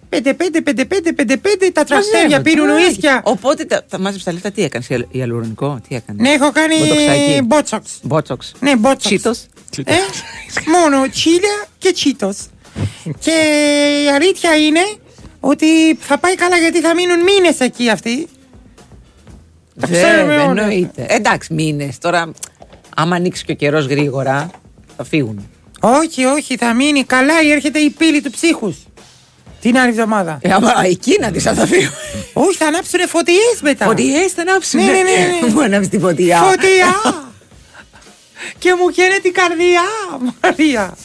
5-5, 5-5, 5-5, τα τραστέρια Μαζεύω, πίνουν τι ουίσκια. Οπότε τα, τα μάζεψε τα λεφτά, τι έκανες, η αλουρονικό, τι έκανες; Ναι, έχω κάνει Μποτοξάκι. μπότσοξ. Μπότσοξ. Ναι, μπότσοξ. Τσίτος. Ε, μόνο τσίλια και τσίτος. και η αλήθεια είναι ότι θα πάει καλά γιατί θα μείνουν μήνες εκεί αυτοί. Τα ξέρουμε Βέβαια, όλα. εννοείται. Εντάξει, μήνε. Τώρα, άμα ανοίξει και ο καιρός γρήγορα, θα φύγουν. Όχι, όχι, θα μείνει καλά ή έρχεται η πύλη του ψύχους. Την άλλη εβδομάδα. Ε, άμα εκεί να τη θα φύγουν. Όχι, θα ανάψουν φωτιές μετά. Φωτιές θα ανάψουν. Ναι, ναι, ναι, ναι. Μου ανάψει τη φωτιά. Φωτιά! και μου καίνε την καρδιά, Μαρία.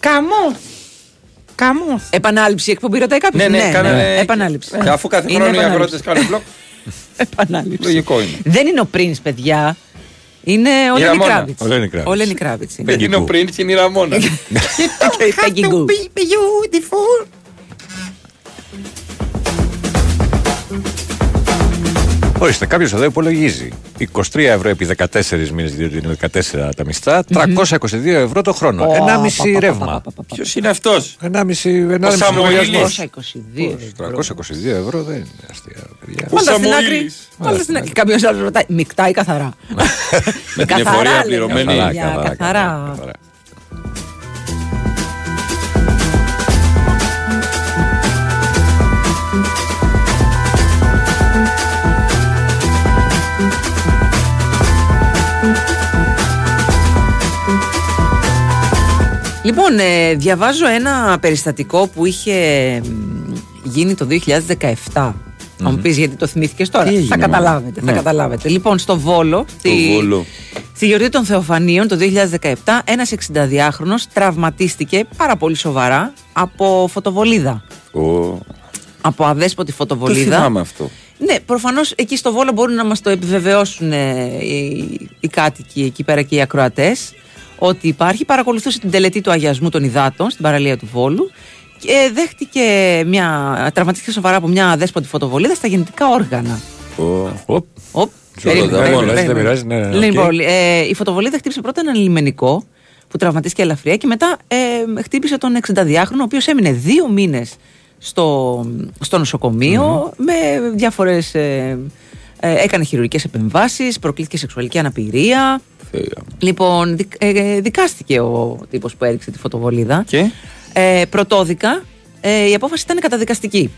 Καμός. Καμός. Επανάληψη εκπομπή ρωτάει κάποιος. Ναι, ναι, κάνανε- Επανάληψη. Και αφού κάθε Είναι χρόνο οι επανάληψη. αγρότες κάνουν μπλοκ, Επανάληψη. λογικό είναι. Δεν είναι ο Prince, παιδιά. Είναι ο Η Λένι Ραμόνα. Κράβιτ. Ο Lenny Kravitz. Ο Lenny Kravitz είναι. Δεν είναι ο πριν και είναι η Ραμόνα. Και η Peggy To Gou. be beautiful. Ορίστε, κάποιος εδώ υπολογίζει. 23 ευρώ επί 14 μήνες, διότι είναι 14 τα μισθά, 322 ευρώ το χρόνο. Ω, 1,5 πα, πα, πα, ρεύμα. πα, πα, πα. Ποιος είναι αυτός; 1,5 Σαμουήλης. λογαριασμός. 322. 322 ευρώ δεν είναι αστεία, παιδιά. Πάντα στην άκρη. Σαμουήλης. Πάντα στην άκρη. Κάποιος άλλος ρωτάει, μεικτά ή καθαρά. Με την Καθαρά, εφορία λέει, πληρωμένη. καθαρά. Λοιπόν, ε, διαβάζω ένα περιστατικό που είχε μ, γίνει το 2017. Θα μου πεις γιατί το θυμήθηκες τώρα. Τι έγινε, θα μάνα; καταλάβετε, θα Ναι. καταλάβετε. Λοιπόν, στο Βόλο, στη, Βόλο. στη γιορτή των Θεοφανίων το 2017, ένας 62χρονος τραυματίστηκε πάρα πολύ σοβαρά από φωτοβολίδα. Ω, Από αδέσποτη Το φωτοβολίδα. θυμάμαι αυτό. Ναι, προφανώς εκεί στο Βόλο μπορούν να μας το επιβεβαιώσουν ε, οι, οι κάτοικοι εκεί πέρα και οι ακροατές ότι υπάρχει. Παρακολουθούσε την τελετή του αγιασμού των υδάτων στην παραλία του Βόλου και δέχτηκε μια. τραυματίστηκε σοβαρά από μια αδέσποτη φωτοβολίδα στα γεννητικά όργανα. Ω, Οπ. Οπ, Τζόλο, περίμενε, δεν περίμενε, πειράζει, δεν περίμενε. πειράζει, ναι, ναι, Λοιπόν, ε, η φωτοβολίδα χτύπησε πρώτα έναν λιμενικό που τραυματίστηκε ελαφριά και μετά ε, χτύπησε τον 62χρονο, ο οποίος έμεινε δύο μήνες στο, στο νοσοκομειο με διάφορες. Ε, ε, έκανε χειρουργικές επεμβάσεις, προκλήθηκε σεξουαλική αναπηρία. Θεέ. Λοιπόν, δικ- ε, δικάστηκε ο τύπος που έριξε τη φωτοβολίδα. Και; Ε, πρωτόδικα, ε, η απόφαση ήταν καταδικαστική.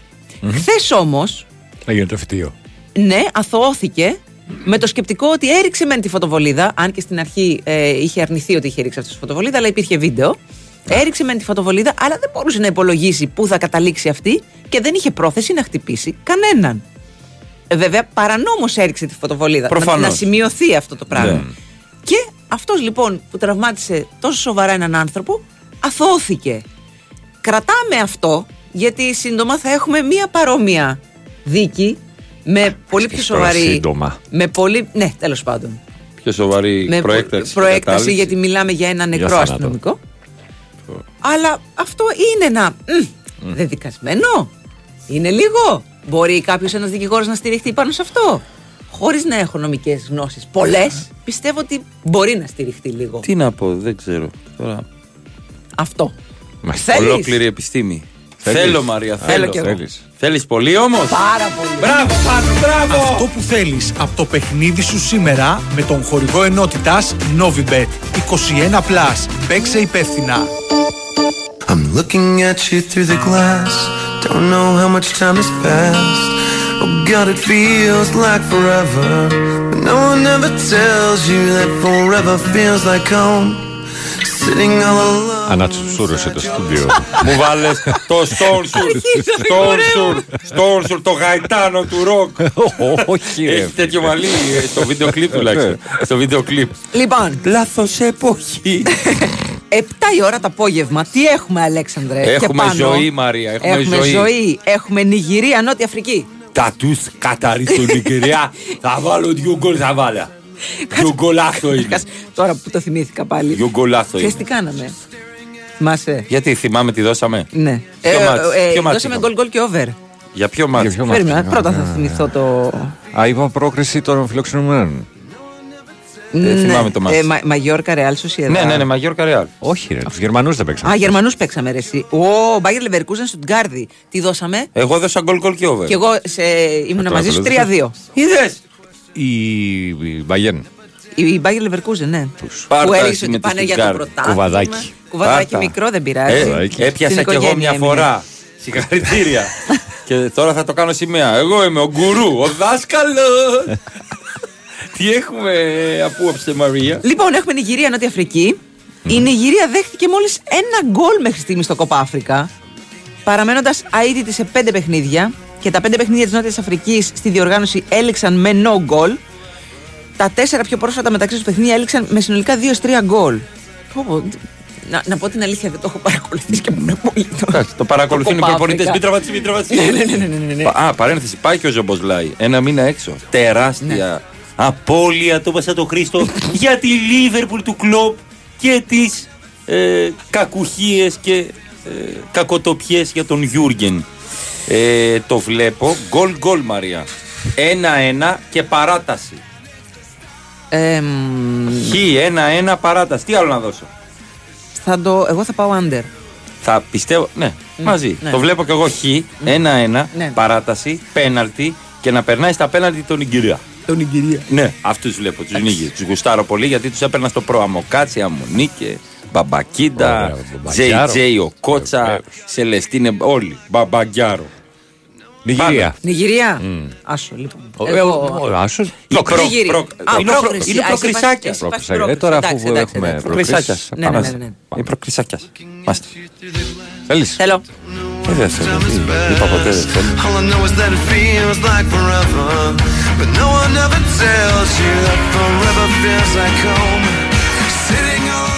Χθες όμως, Έγινε το φυτίο. ναι, αθωώθηκε με το σκεπτικό ότι έριξε μεν τη φωτοβολίδα, αν και στην αρχή ε, είχε αρνηθεί ότι είχε ρίξει αυτή τη φωτοβολίδα, αλλά υπήρχε βίντεο. Έριξε μεν τη φωτοβολίδα, αλλά δεν μπορούσε να υπολογίσει πού θα καταλήξει αυτή και δεν είχε πρόθεση να χτυπήσει κανέναν. Ε, βέβαια, παρανόμως έριξε τη φωτοβολίδα. Να, Προφανώς. να σημειωθεί αυτό το πράγμα. Ναι. Και αυτός λοιπόν που τραυμάτισε τόσο σοβαρά έναν άνθρωπο, αθώθηκε. Κρατάμε αυτό, γιατί σύντομα θα έχουμε μία παρόμοια δίκη Με πολύ πιο Τώρα σοβαρή. σύντομα. Με πολύ. Ναι, τέλος πάντων. Πιο σοβαρή Με προέκταση. προέκταση κατάληξη. γιατί μιλάμε για ένα νεκρό θάνατο. αστυνομικό. Αλλά αυτό είναι ένα. μ, Δεδικασμένο. Είναι λίγο. Μπορεί κάποιος ένας δικηγόρος να στηριχτεί πάνω σε αυτό. Χωρίς να έχω νομικές γνώσεις. Πολλές. Πιστεύω ότι μπορεί να στηριχτεί λίγο. Τι να πω, δεν ξέρω. Τώρα... Αυτό. Μας Θέλεις; Ολόκληρη επιστήμη. Θέλεις; Θέλω, Μαρία, Α, θέλω. κι εγώ. Θέλεις. Θέλεις πολύ όμως; Πάρα πολύ. Μπράβο, Πάνο, μπράβο. Αυτό που θέλεις από το παιχνίδι σου σήμερα με τον χορηγό ενότητας Novibet 21+. Παίξε υπεύθυνα. I'm looking at you through the glass. Don't know how much time has passed. Oh God, it feels like forever. But no one ever tells you that forever feels like home. Sitting all alone. Ανατσουσούρωσε το στούντιο. Μου βάλες το Stone Sur. Stone Sur. Stone Sur, το γαϊτάνο του ροκ. Όχι, ρε. Έχει τέτοιο μαλλί ε, στο βίντεο κλιπ τουλάχιστον. Στο βίντεο κλιπ. Λοιπόν, Λάθος εποχή. 7 η ώρα το απόγευμα. Τι έχουμε, Αλέξανδρε. και Έχουμε πάνω; ζωή, Μαρία. Έχουμε, Έχουμε ζωή. Έχουμε Νιγηρία, Νότια Αφρική. Τα τους καταρρίστο Νικηριά. Θα βάλω δυο γκολ θα βάλω. Δυο γκολάθο είναι. Κάτσε, Τώρα που το θυμήθηκα πάλι. Δυο γκολάθο Χθες είναι. τι κάναμε; Θυμάσαι; Γιατί θυμάμαι τι δώσαμε; Ναι. Ποιο Ε, μάτς, ε, ποιο μάτς δώσαμε είχαμε; γκολ γκολ και over. Για ποιο μάτι; ποιο μάτς; Περίμενα, Α, πρώτα θα α, θυμηθώ το. Α, είπα πρόκριση των φιλοξενουμένων. θυμάμαι το μάτς. Ε, Μα- Μαγιόρκα, Ρεάλ, Σοσιαδά. Ναι, ναι, ναι, Μαγιόρκα Ρεάλ. Όχι, ρε. Τους Γερμανούς δεν παίξαμε. Α, Γερμανούς παίξαμε ρε, εσύ. Ο Μπάγκερ Λεβερκούζεν Στουτγκάρδη. Τι δώσαμε; Εγώ δώσα γκολ γκολ και over. Και εγώ σε... ήμουν το μαζί σου ακολούθησα. 3-2. Είδες. Η η Bayern. Η Μπάγκερ Λεβερκούζεν, ναι. Πάρτα Που εσύ έριξε με ότι το πάνε για το Stuttgart. πρωτάθλημα. Κουβαδάκι. Κουβαδάκι Πάρτα. μικρό δεν πειράζει. Ε, Στην έπιασα κι εγώ οικογένεια μια έμεινε. φορά. Συγχαρητήρια. και τώρα θα το κάνω σημαία. Εγώ είμαι ο γκουρού, ο δάσκαλος. Τι έχουμε απόψε, Μαρία; Λοιπόν, έχουμε Νιγηρία, Νότια Αφρική. Η Νιγηρία δέχτηκε μόλις ένα γκολ μέχρι στιγμή στο Κόπα Αφρικα. Παραμένοντας αίτητη σε πέντε παιχνίδια. Και τα πέντε παιχνίδια της Νότιας Αφρικής στη διοργάνωση έληξαν με no goal. Τα τέσσερα πιο πρόσφατα μεταξύ τους παιχνίδια έληξαν με συνολικά 2-3 γκολ. Πω, πω, Να, να πω την αλήθεια, δεν το έχω παρακολουθήσει και μου πολύ τώρα. Εντάξει, το παρακολουθούν οι Κόπα προπονητές. Άφρικα. Μην τραυματίσει, μην τραυματίσει. Ναι, ναι, ναι, ναι, ναι, ναι. Α, παρένθεση. Πάει και ο Σομποσλάι. Ένα μήνα έξω. Τεράστια απώλεια το Βασά το Χρήστο για τη Λίβερπουλ του Κλοπ και τις ε, κακουχίες και ε, κακοτοπιές για τον Γιούργκεν. Ε, το βλέπω. Γκολ γκολ Μαρία. Ένα-ένα και παράταση. Ε, Χ, ένα-ένα παράταση. Τι άλλο να δώσω; θα το, εγώ θα πάω under. Θα πιστεύω. Ναι, μαζί. ναι. Το βλέπω και εγώ Χ. Ένα-ένα. Ναι. Παράταση. Πέναλτι. Και να περνάει στα πέναλτι τον Ιγυρία. Τον Νιγηρία. Ναι, αυτού βλέπω. Του Νίγηρου. Του γουστάρω πολύ γιατί του έπαιρνα στο προαμοκάτσι, Αμονίκε, Μπαμπακίντα, Ωραία, Τζέι Μπαμπαγκιάρο. Τζέι, ο Κότσα, Βεβαίως. Σελεστίνε, όλοι. Μπαμπαγκιάρο. Νιγηρία. Νιγηρία. Άσο, λοιπόν. Ο- Εγώ- ο- ο Άσος. Η προ- Νιγηρία. προ- Α, είναι ο προ- πρόκριση. Είναι ο Α, εσύ προκρισάκια. πας- εσύ πας στην Πρόκριση. Ε, τώρα αφού πρόκριση. Εντάξει, έχουμε εντάξει, Προκρισάκια. Ναι, ναι, ναι, ναι. Η προκρισάκια. Μάστε. Θέλεις. Θέλω. Ε, δεν θέλω. τι- Είπα ποτέ δεν θέλω. All I know is that it feels like forever. But no one ever tells you that forever feels like home. Sitting all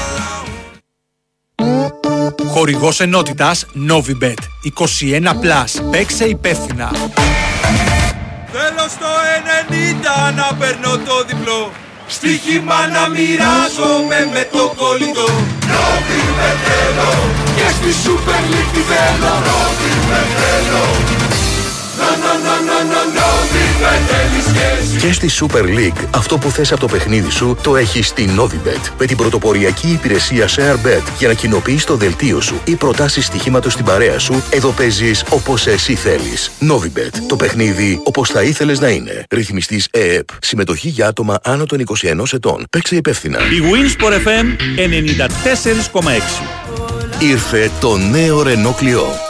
Χορηγός ενότητας Novibet 21+. Παίξε υπεύθυνα. Θέλω στο 90 να παίρνω το διπλό Στοίχημα να μοιράζομαι με το κολλητό. Νόβι με θέλω Και στη Super League τη θέλω Νόβι με θέλω και εσύ Και στη Super League, αυτό που θες από το παιχνίδι σου το έχεις στη Novibet με την πρωτοποριακή υπηρεσία ShareBet για να κοινοποιείς το δελτίο σου ή προτάσεις στοιχήματος στην παρέα σου. Εδώ παίζεις όπως εσύ θέλεις. Novibet. Το παιχνίδι όπως θα ήθελες να είναι. Ρυθμιστής ΕΕΠ. Συμμετοχή για άτομα άνω των 21 ετών. Παίξε υπεύθυνα. Η Winsport FM 94,6. Ήρθε το νέο Renault Clio.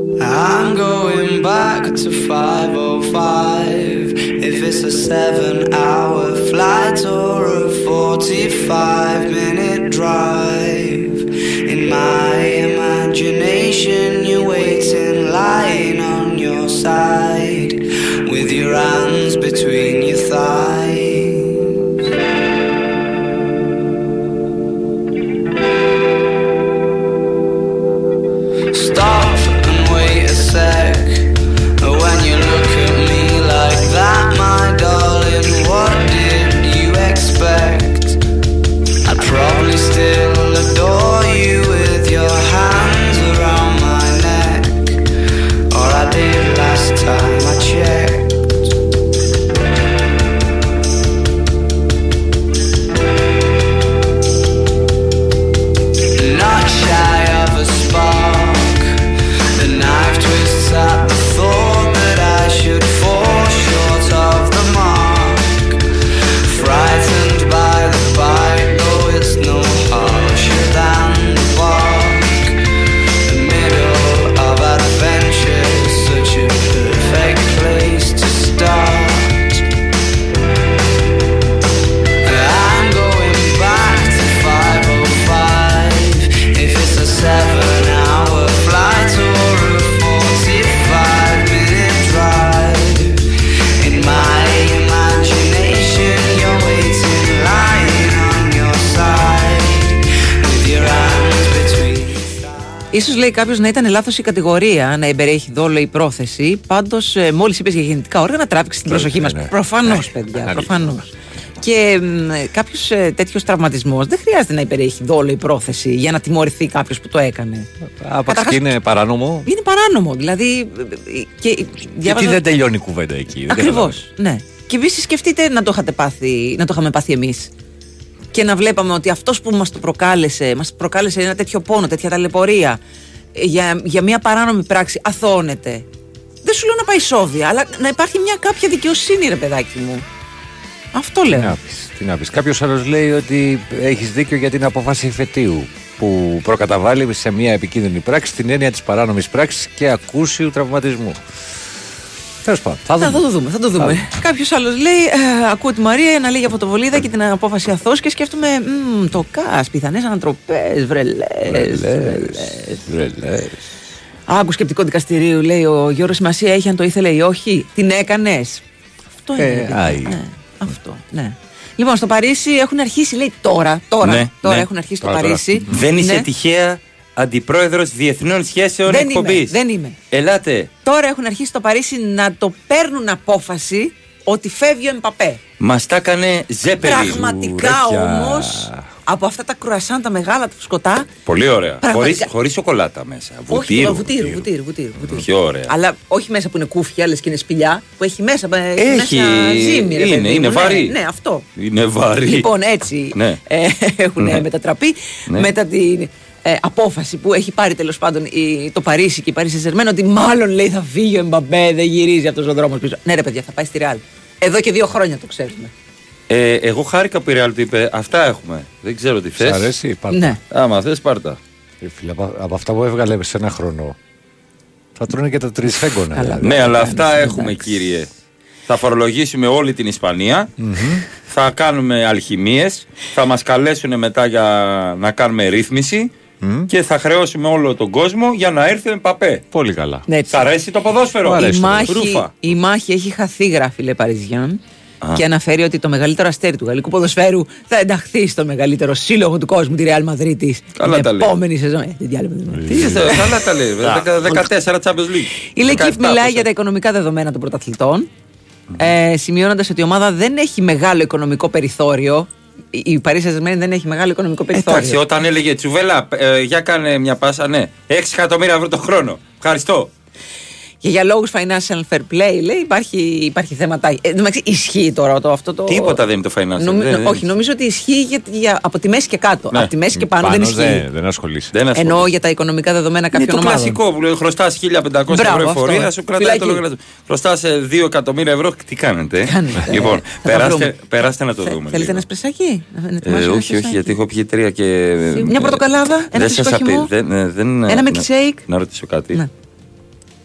I'm going back to 505 If it's a seven hour flight or a 45 minute drive. In my imagination, you're waiting, lying on your side, with your hands between your thighs. Stop λέει κάποιος να ήταν λάθος η κατηγορία, να εμπεριέχει δόλο η πρόθεση. Πάντως, ε, μόλις είπε για γεννητικά όργανα, τράβηξε την προσοχή μας. ναι. Προφανώς, Ναι. παιδιά. Αλήθεια. Προφανώς. Και κάποιος τέτοιος τραυματισμός δεν χρειάζεται να υπερέχει δόλο η πρόθεση για να τιμωρηθεί κάποιος που το έκανε. Άπαξ Καταρχάς- και είναι παράνομο; Είναι παράνομο. Δηλαδή. ε, Και Γιατί διάβαζα- δεν τελειώνει η κουβέντα εκεί. δεν Ακριβώς. καταλαβαίνω. Ναι. Και επίσης σκεφτείτε να το, είχατε πάθει, να το είχαμε πάθει εμείς. Και να βλέπαμε ότι αυτός που μας το προκάλεσε, μας προκάλεσε ένα τέτοιο πόνο, τέτοια ταλαιπωρία ε, για, για μια παράνομη πράξη, αθώνεται. Δεν σου λέω να πάει σόβια, αλλά να υπάρχει μια κάποια δικαιοσύνη, ρε παιδάκι μου. Αυτό Τι λέω. να πεις, τι να πεις. Κάποιος άλλος λέει ότι έχεις δίκιο για την απόφαση εφετείου που προκαταβάλει σε μια επικίνδυνη πράξη την έννοια της παράνομης πράξης και ακούσιου τραυματισμού. Τέλος πάντων, θα Θα, δούμε. το δούμε, θα το δούμε. Κάποιος άλλος λέει: ε, Ακούω τη Μαρία να λέει για φωτοβολίδα και την απόφαση αθώς και σκέφτομαι «Μμμ, το ΚΑΣ, πιθανές ανατροπές, βρελές. Βρελές. Άκου σκεπτικό δικαστηρίου, λέει ο Γιώργος Σημασία έχει αν το ήθελε ή όχι. Την έκανες. Αυτό είναι. Ε, παιδιά. άι. Ναι, αυτό, ναι. Λοιπόν, στο Παρίσι έχουν αρχίσει, λέει τώρα. Τώρα, Ναι, τώρα ναι. έχουν αρχίσει στο Τώρα, τώρα. Παρίσι. Δεν είσαι Ναι. τυχαία αντιπρόεδρος διεθνών σχέσεων Δεν εκπομπής. είμαι, δεν είμαι. Ελάτε. Τώρα έχουν αρχίσει στο Παρίσι να το παίρνουν απόφαση ότι φεύγει ο Εμπαπέ. Μας τα έκανε ζέπελη. Πραγματικά όμως, από αυτά τα κρουασάν τα μεγάλα, τα σκοτά. Πολύ ωραία. Πραγματικά. Χωρίς χωρίς σοκολάτα μέσα. όχι, Βουτύρου. βουτύρου, βουτύρου, βουτύρου, βουτύρου. Πιο ωραία. Αλλά όχι μέσα που είναι κούφια, λες και είναι σπηλιά, που έχει μέσα, Έχει. μέσα ζύμη, ρε Είναι, παιδί μου. είναι Ναι, βαρύ. Ναι, αυτό. Είναι βαρύ. Λοιπόν, έτσι Ναι. ε, έχουν Ναι. μετατραπεί Ναι. μετά την ε, απόφαση που έχει πάρει τέλος πάντων η, το Παρίσι και η Παρίσι Σερμένο ότι μάλλον λέει θα φύγει ο Εμπαμπέ, δεν γυρίζει αυτός ο δρόμος πίσω. Ναι, ρε παιδιά, θα πάει στη Ρεάλ. Εδώ και δύο χρόνια το ξέρουμε. Ε, εγώ χάρηκα που η Real του είπε Αυτά έχουμε. Δεν ξέρω τι θες. Σ' αρέσει, πάρτα. Ναι. Άμα θες, πάρτα. Ε, φίλε, από, από αυτά που έβγαλε σε ένα χρόνο θα τρώνε και τα τρισέγγωνα. Ναι, αλλά αυτά έχουμε, κύριε. Θα φορολογήσουμε όλη την ισπανια Θα κάνουμε αλχημίες Θα μας καλέσουν μετά για να κάνουμε ρύθμιση. Και θα χρεώσουμε όλο τον κόσμο για να έρθει ο Εμπαπέ. Πολύ καλά. Ναι, Σ' αρέσει το ποδόσφαιρο; η, μάχη, Ρούφα. η μάχη έχει χαθεί, γράφει Λε Παριζιάν. Α. Και αναφέρει ότι το μεγαλύτερο αστέρι του γαλλικού ποδοσφαίρου θα ενταχθεί στο μεγαλύτερο σύλλογο του κόσμου, τη Real Madrid. Καλά την τα λέει. επόμενη σεζόν. Ε, τι άλλο με το- Τι είστε, καλά τα λέει. Δεκα- 14 Champions League. Η Λεκύπ 17 μιλάει πώς για τα οικονομικά δεδομένα των πρωταθλητών. Ε, Σημειώνοντας ότι η ομάδα δεν έχει μεγάλο οικονομικό περιθώριο. Η- Η Παρίσι Σερμέν δεν έχει μεγάλο οικονομικό περιθώριο. Εντάξει, όταν έλεγε Τσουβέλα, ε, για κάνε μια πάσα, ναι. 6 εκατομμύρια ευρώ το χρόνο. Ευχαριστώ. Και για λόγους financial fair play, λέει, υπάρχει, υπάρχει θέματα. Ε, εν τω μεταξύ, ισχύει τώρα το, αυτό το. Τίποτα δεν είναι το financial. Νομι- Δεν- δεν- όχι, νομίζω ότι ισχύει για, για- από τη μέση και κάτω. Ναι. Από τη μέση και πάνω, δεν ισχύει. Δεν, δεν ασχολείσαι. Δεν ασχολείται. Εννοώ για τα οικονομικά δεδομένα Είναι κάποιων το ομάδων. κλασικό που λέει χρωστάς 1500 Μπράβο, ευρώ αυτό. εφορία, σου κρατάει το Φυλακή. λογαριασμό. Χρωστάς 2 εκατομμύρια ευρώ, τι κάνετε. ε; Κάνετε. Λοιπόν, Θα τα περάστε, βρούμε. περάστε να το Θε- δούμε. Θέλετε λίγο. ένα σπρεσάκι, να- να Ε, ετοιμάσω ένα όχι, όχι, σπρεσάκι; γιατί έχω πιει τρία και. Μια πορτοκαλάδα, ένα δεν φυσικό σας απει- χυμό. δεν- ε, δεν- Ένα να- milkshake. Να ρωτήσω κάτι.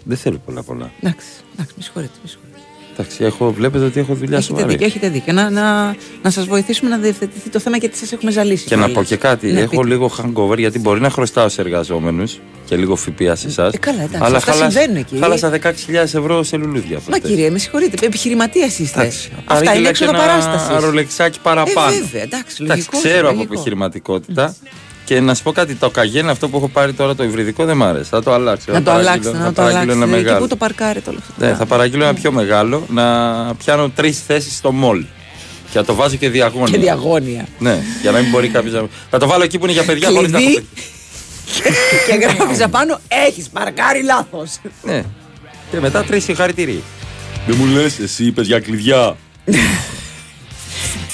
Ναι. Δεν θέλω πολλά πολλά. Εντάξει, εντάξει, με συγχωρείτε. Με συγχωρείτε. Εντάξει, έχω, βλέπετε ότι έχω δουλειά Έχετε σοβαρή. δίκιο, έχετε δίκιο. Να, να, να σας βοηθήσουμε να διευθετηθεί το θέμα γιατί σας έχουμε ζαλίσει. Και να κιόλας. πω και κάτι, Ναι, έχω πείτε. λίγο hangover γιατί μπορεί να χρωστάω σε εργαζόμενους και λίγο ΦΠΑ σε εσάς. Ε, καλά, εντάξει, αυτά συμβαίνουν εκεί. Χάλασα 16.000 ευρώ σε λουλούδια. Μα κύριε, με συγχωρείτε, επιχειρηματίας είστε. Εντάξει, Αυτά παρήγγειλα είναι και έξοδα ένα παράστασης. ρολεξάκι παραπάνω. Ε, βέβαια, εντάξει, Εντάξει, λογικό. ξέρω από λογικό. επιχειρηματικότητα. Και να σου πω κάτι, το καγέν αυτό που έχω πάρει τώρα το υβριδικό δεν μ' άρεσε. Θα το αλλάξω. Να Θα το παραγγείλω- αλλάξετε, θα να το παραγγείλω ένα αλλάξετε. Και μεγάλο. πού το παρκάρετε όλο αυτό. Ναι, θα παραγγείλω ένα πιο μεγάλο να πιάνω τρεις θέσεις στο μολ. Και να το βάζω και διαγώνια. Και διαγώνια. Ναι, για να μην μπορεί κάποιος να. Θα το βάλω εκεί που είναι για παιδιά χωρίς να έχω Κλειδί. και γράφεις απάνω, έχεις παρκάρει λάθος. Ναι. Και μετά τρεις συγχαρητήρια. Δεν μου λες, εσύ είπε για κλειδιά.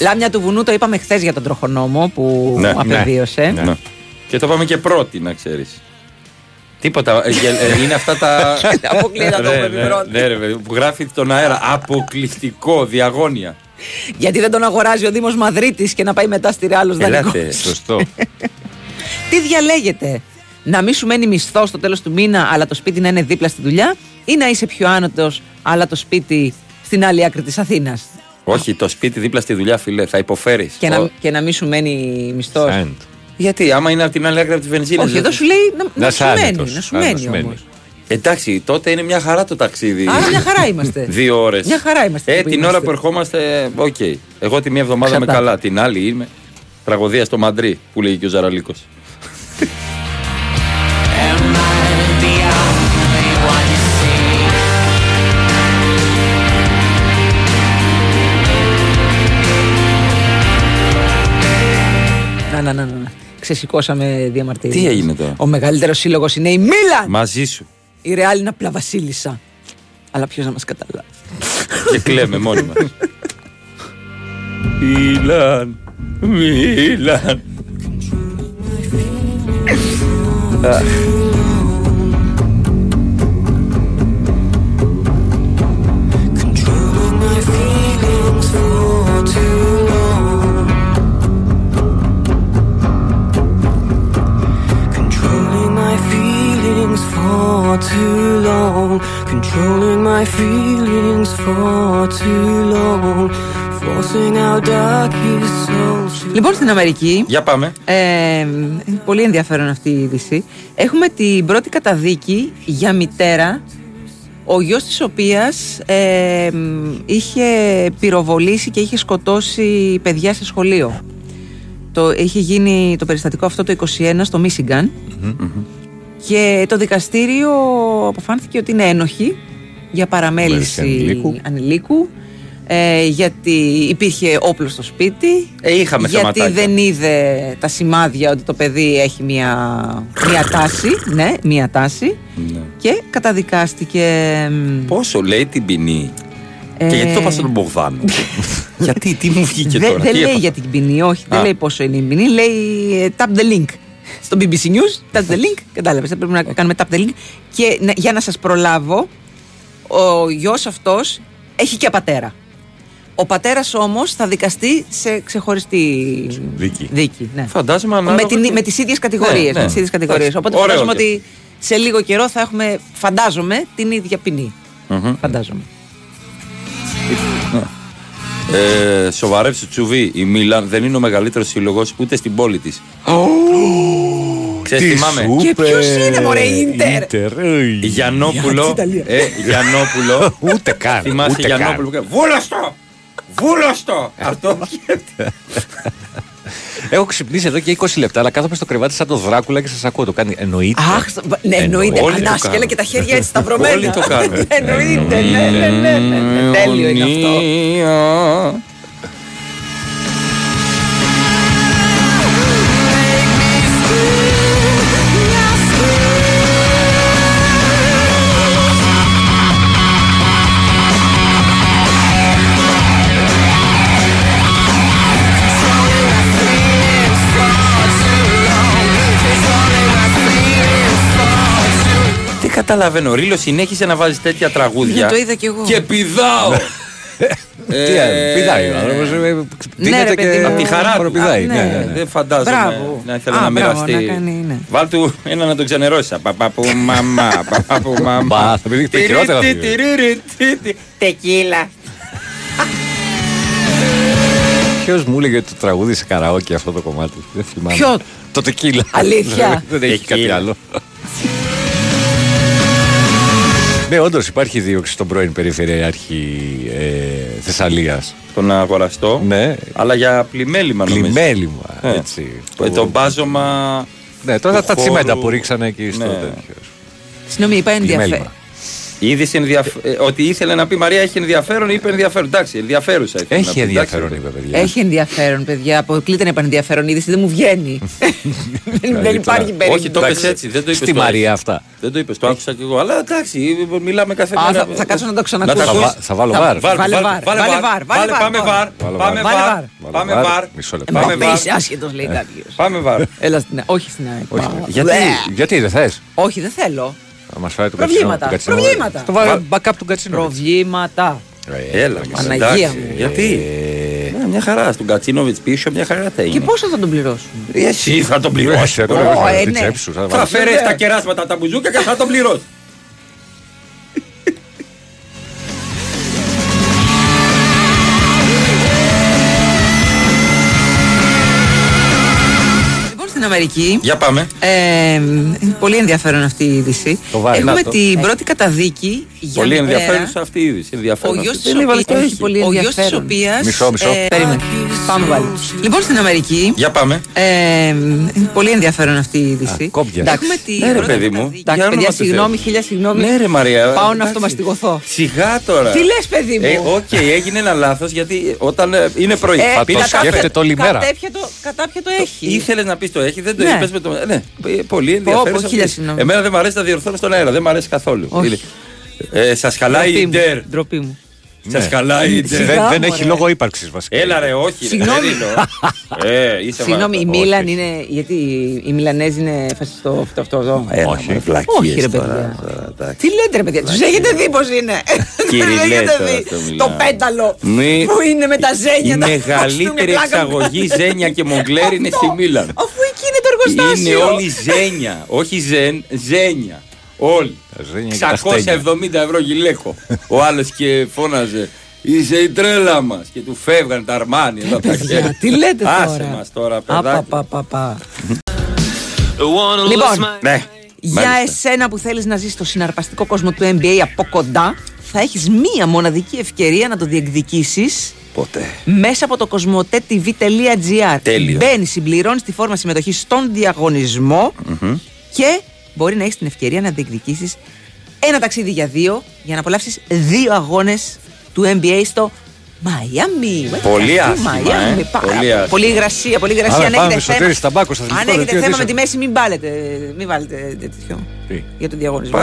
Λάμια του βουνού το είπαμε χθες για τον τροχονόμο που Ναι, απεβίωσε. Ναι. Και το πάμε και πρώτη, να ξέρεις. Τίποτα. ε, γε- ε, είναι αυτά τα. Αποκλείεται να το Ναι, πούμε ναι, πρώτη. ναι, ρε, παιδί, που γράφει τον αέρα. Αποκλειστικό, διαγώνια. Γιατί δεν τον αγοράζει ο Δήμος Μαδρίτης και να πάει μετά στη Ρεάλος δανεικό. Ελάτε. Σωστό. Τι διαλέγετε, να μην σου μένει μισθό στο τέλος του μήνα, αλλά το σπίτι να είναι δίπλα στη δουλειά, ή να είσαι πιο άνετος, αλλά το σπίτι στην άλλη άκρη της Αθήνας; Όχι, το σπίτι δίπλα στη δουλειά, φιλέ, θα υποφέρεις. Και, να, και να μην σου μένει μισθός. Γιατί, άμα είναι από την άλλη άκρη από τη βενζίνη. Όχι, εδώ σου λέει να, να, σου μένει. Να σου μένει όμως. Εντάξει, τότε είναι μια χαρά το ταξίδι. Άρα μια χαρά είμαστε. Δύο ώρες. Μια χαρά είμαστε. Ε, που την είμαστε. ώρα που ερχόμαστε, οκ. Εγώ τη μία εβδομάδα είμαι Εξαρτάται. καλά. Την άλλη είμαι τραγωδία στο Μαντρί, που λέει και ο Ζαραλίκος. Να, να, να, να. Ξεσηκώσαμε διαμαρτυρία. Τι έγινε τώρα; Ο μεγαλύτερος σύλλογος είναι η Μίλαν. Μαζί σου. Η Ρεάλ είναι απλά βασίλισσα. Αλλά ποιος να μας καταλάβει. και κλαίμε μόνοι μας. Μίλαν, Μίλαν. Αχ. my feelings for too long. For too long. Controlling my feelings for too long. Forcing out darkest souls. Λοιπόν, στην Αμερική. Για πάμε. Ε, είναι πολύ ενδιαφέρον αυτή η είδηση. Έχουμε την πρώτη καταδίκη για μητέρα ο γιος της οποίας ε, μ, είχε πυροβολήσει και είχε σκοτώσει παιδιά σε σχολείο. Το, είχε γίνει το περιστατικό αυτό το 21 στο Μίσιγκαν και το δικαστήριο αποφάνθηκε ότι είναι ένοχη για παραμέληση ανηλίκου. ανηλίκου ε, γιατί υπήρχε όπλο στο σπίτι Ε, είχαμε γιατί θεματάκια. δεν είδε τα σημάδια ότι το παιδί έχει μια, μια τάση ναι, μια τάση Ναι. και καταδικάστηκε μ, Πόσο λέει την ποινή; Ε, Και γιατί το πας στον Μπογδάνο; γιατί, τι μου βγήκε δεν τώρα; δεν τι λέει έπαθα; για την ποινή, όχι, δεν Α. λέει πόσο είναι η ποινή, λέει ε, tap the link. Στο BBC News, tap the link, κατάλαβες, θα πρέπει να κάνουμε tap the link. Και να- για να σας προλάβω, ο γιος αυτός έχει και πατέρα. Ο πατέρας όμως θα δικαστεί σε ξεχωριστή Δίκη. δίκη ναι. Φαντάζομαι με, ανάλογα την, και- με τις ίδιες κατηγορίες. Ναι, με τις ναι. ίδιες κατηγορίες. Εντάξει, Οπότε ωραίο φαντάζομαι και ότι σε λίγο καιρό θα έχουμε, φαντάζομαι, την ίδια ποινή. Μμμ. Φαντάζομαι. Ε, σοβαρεύσει τσουβί. Η Μίλαν δεν είναι ο μεγαλύτερος σύλλογος ούτε στην πόλη της. Ξέρεις, Τι θυμάμαι. σου Και ποιος είπε, είναι, μωρέ, Ίντερ; Ίντερ, οι. Γιαννόπουλο. Για της Ιταλίας. Ε, Γιαννόπουλο. Ούτε καν. Θυμάσαι ούτε Γιαννόπουλο. καν. που έκανε, Βούλωστο! Βούλωστο! Αυτό Έχω ξυπνήσει εδώ και 20 λεπτά, αλλά κάθομαι στο κρεβάτι σαν το Δράκουλα και σας ακούω. Το κάνει. Εννοείται. Αχ, στο- ναι, εννοείται. Όλοι το Ανάσκελα κάνουν. και τα χέρια έτσι σταυρωμένα. Όλοι το κάνουν. εννοείται, ναι, ναι, ναι, ναι, ναι. Τέλειο είναι αυτό. Καταλαβαίνω. Ο Ρίλο συνέχισε να βάζεις τέτοια τραγούδια. Ναι, το είδα κι εγώ. Και πηδάω. Τι άλλο, πηδάει ο άνθρωπος, ε, Ναι, ρε, παιδί μου. Απ' τη χαρά του. πηδάει, Α, ναι, ναι, ναι. Δεν φαντάζομαι Μπράβο. να ήθελε Α, να μπράβο, μοιραστεί. να κάνει, ναι. Βάλ του ένα να τον ξενερώσει. Παπαπού μαμά, παπαπού μαμά. Μπα, θα πει και χειρότερα θα πει. Τεκίλα. Ποιος μου έλεγε ότι το τραγούδι σε καραόκι αυτό το κομμάτι; Δεν θυμάμαι. Ποιο; Το τεκίλα. Αλήθεια; Δεν έχει κάτι Τεκίλα. άλλο. Ναι, όντως υπάρχει δίωξη στον πρώην Περιφερειάρχη ε, Θεσσαλίας. Τον αγοραστό. Ναι, Αλλά για πλημέλημα νομίζω. πλημέλημα. Ε, Έτσι. ε, Το μπάζωμα. Ναι, τώρα του τα χώρου. τσιμέντα που ρίξανε εκεί στο Ναι. τέτοιο. Συγγνώμη, είπα ενδιαφέρον. Πλημέλημα. Η είδηση ενδιαφ... ε, ότι ήθελε να πει Μαρία έχει ενδιαφέρον ή είπε ενδιαφέρον. Εντάξει, ενδιαφέρουσα ήθελε να Έχει πει, εντάξει. ενδιαφέρον, είπε παιδιά. Έχει ενδιαφέρον, παιδιά. Αποκλείται να είπα ενδιαφέρον είδηση, δεν μου βγαίνει. δεν, δεν υπάρχει Όχι, περίπτωση. το είπες έτσι. Δεν το είπες Στη το Μαρία αυτά. Δεν το είπες, το άκουσα κι εγώ. Αλλά εντάξει, μιλάμε κάθε Α, μέρα. θα, θα κάτσω να το Να ξανακούσω. τα Θα, ακούς. βα- θα βάλω Θα- βάρ. Βάλ, Βάλε βάλ, βάρ, βάλε βάλε βάρ, βάρ, βάλε, βάλε Πάμε βάρ. βάρ, Βάλε πάμε βάρ. βάρ, Βάλε βάρ. πάμε Βάλε βάρ. βάρ. Μισό λεπτό. Πάμε βάρ. Είσαι άσχετος, λέει κάποιος. Πάμε βάρ. Έλα στην. Όχι στην ΑΕΚ. Όχι, Πάω. γιατί, Bleh. γιατί δεν θες; Όχι, δεν θέλω. Θα μας φάει το Προβλήματα, Κατσίνο. προβλήματα. Το βάλω backup του Κατσίνο. Προβλήματα. Έλα, Παναγία εντάξει. μου. Γιατί; Ναι, Μια χαρά. Στον Κατσίνοβιτς πίσω μια χαρά θα Και είναι. πόσο θα τον πληρώσουν; Εσύ θα τον πληρώσεις. Ω, ε, ναι. Θα φέρεις τα κεράσματα τα μπουζούκα και θα τον πληρώσεις. Αμερική. Για πάμε. Ε, είναι πολύ ενδιαφέρον αυτή η είδηση. Το βάλε. Έχουμε Να το. την πρώτη καταδίκη για Πολύ μητέρα. ενδιαφέρουσα αυτή η είδηση. Ο Ενδιαφέρον. γιος αυτή. της Δεν έβαλες το έχει. πολύ Ο γιος της οποίας Μισό, μισό. ε, περίμενε. Πάμε πάλι. Λοιπόν, στην Αμερική. Για πάμε. Ε, είναι πολύ ενδιαφέρον αυτή η είδηση. κόμπιας. Έχουμε την Ναι, ρε, πρώτη παιδί μου. καταδίκη. Για Εντάξει, όνομα παιδιά, του Θεού. συγγνώμη, χίλια συγγνώμη. Ναι, ρε Μαρία. Πάω να εντάξει. αυτομαστιγωθώ. Σιγά τώρα. Τι λες, παιδί μου; Ε, Οκ, έγινε ένα λάθος γιατί όταν ε, είναι πρωί. Ε, Θα πίνεις το καφέ. σκέφτεται όλη μέρα. Κατάπια το, κατάπια το έχει. Ήθελες να πεις το έχει, δεν το Ναι. είπες με το. Ναι, ε, πολύ πω, ενδιαφέρον. χίλια συγγνώμη. Εμένα δεν μου αρέσει να διορθώνω στον αέρα, δεν μου αρέσει καθόλου. Όχι. Ε, Σας χαλάει η Ντροπή μου, ντερ. Ντροπή μου. Σας χαλάει η ντερ. Δεν, δεν μωρέ. έχει λόγο ύπαρξης βασικά. Έλα ρε, όχι. ρε, Συγγνώμη. δεν είναι. Ε, είσαι Συγγνώμη, η βα- Μίλαν όχι. είναι. Γιατί η Μιλανέζη είναι φασιστό αυτό, αυτό εδώ. Έλα, Όχι. μωρέ, βλακίες Όχι, ρε, τώρα, παιδιά. τώρα, εντάξει. Τι λέτε, ρε παιδιά, τους έχετε δει πώς είναι; Κυριλέ Τους έχετε τώρα δει στο Μιλάνο. το πέταλο Ναι. που είναι με τα ζένια. Η τα μεγαλύτερη κοστούμια, πλάκα μου. εξαγωγή ζένια και μογκλέρ είναι στη Μίλαν. Αφού εκεί είναι το εργοστάσιο. Είναι όλοι ζένια. Όχι ζεν, ζένια. Όλοι. Τα ζένια και τα στένια. 670 ευρώ γυλαίκο. Ο άλλος και φώναζε. Είσαι η τρέλα μας. Και του φεύγαν τα αρμάνι εδώ τα χέρια. Τι λέτε Άσε τώρα. μα τώρα, Απα, παιδάκι. πα, πα, πα. Λοιπόν, Ναι. για Μάλιστα. εσένα που θέλεις να ζεις στο συναρπαστικό κόσμο του NBA από κοντά, θα έχεις μία μοναδική ευκαιρία να το διεκδικήσεις Ποτέ. μέσα από το κοσμοτέ.tv.gr. Τέλειο. Μπαίνεις, συμπληρώνεις τη φόρμα συμμετοχής στον διαγωνισμο και μπορεί να έχεις την ευκαιρία να διεκδικήσεις ένα ταξίδι για δύο για να απολαύσεις δύο αγώνες του NBA στο Μαϊάμι. Πολύ άσχημα, ε. Πολύ άσχημα. Πολύ υγρασία, πολύ υγρασία. Άρα Αν πάμε έχετε στο θέμα, τέρι ταμπάκο στα αν αθλητικό έχετε δελτίο θέμα με ειδήσεων. τη μέση, μην βάλετε, μην βάλετε τέτοιο Τι; για τον διαγωνισμό.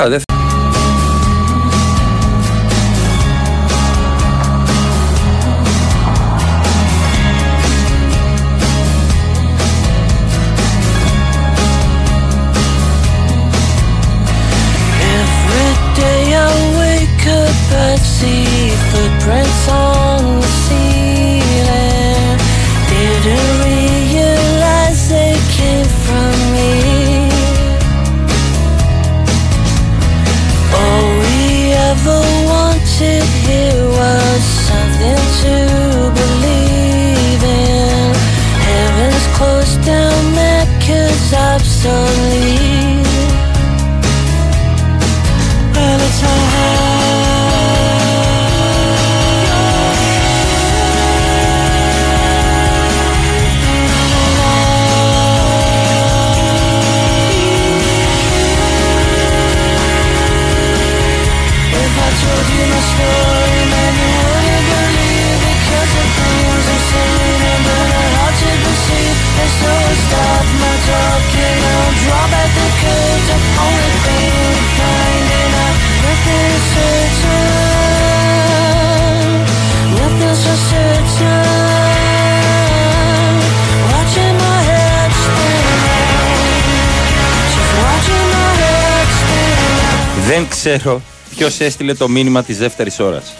Ξέρω ποιος έστειλε το μήνυμα της δεύτερης ώρας.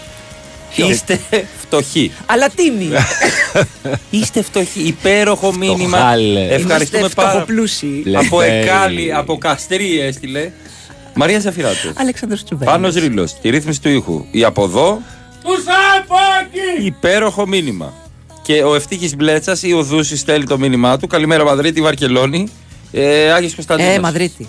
Είστε φτωχοί. Αλλά τίμη. Είστε φτωχοί. Υπέροχο μήνυμα. Φτωχάλε. Ευχαριστούμε Είμαστε πάρα φτωχοπλούσιοι. Από Λευτέρη. Εκάλη, από Καστρί έστειλε. Μαρία Ζαφυράτου. Αλέξανδρος Τσουβέλης. Πάνος Ρήλος, τη ρύθμιση του ήχου. Η από εδώ, Τους Σαπάκη! υπέροχο μήνυμα. Και ο Ευτύχης Μπλέτσας ή ο Δούσης στέλνει το μήνυμά του. Καλημέρα Μαδρίτη, Βαρκελόνη. Ε, Άγιος Κωνσταντίνος. Ε, Μαδρίτη.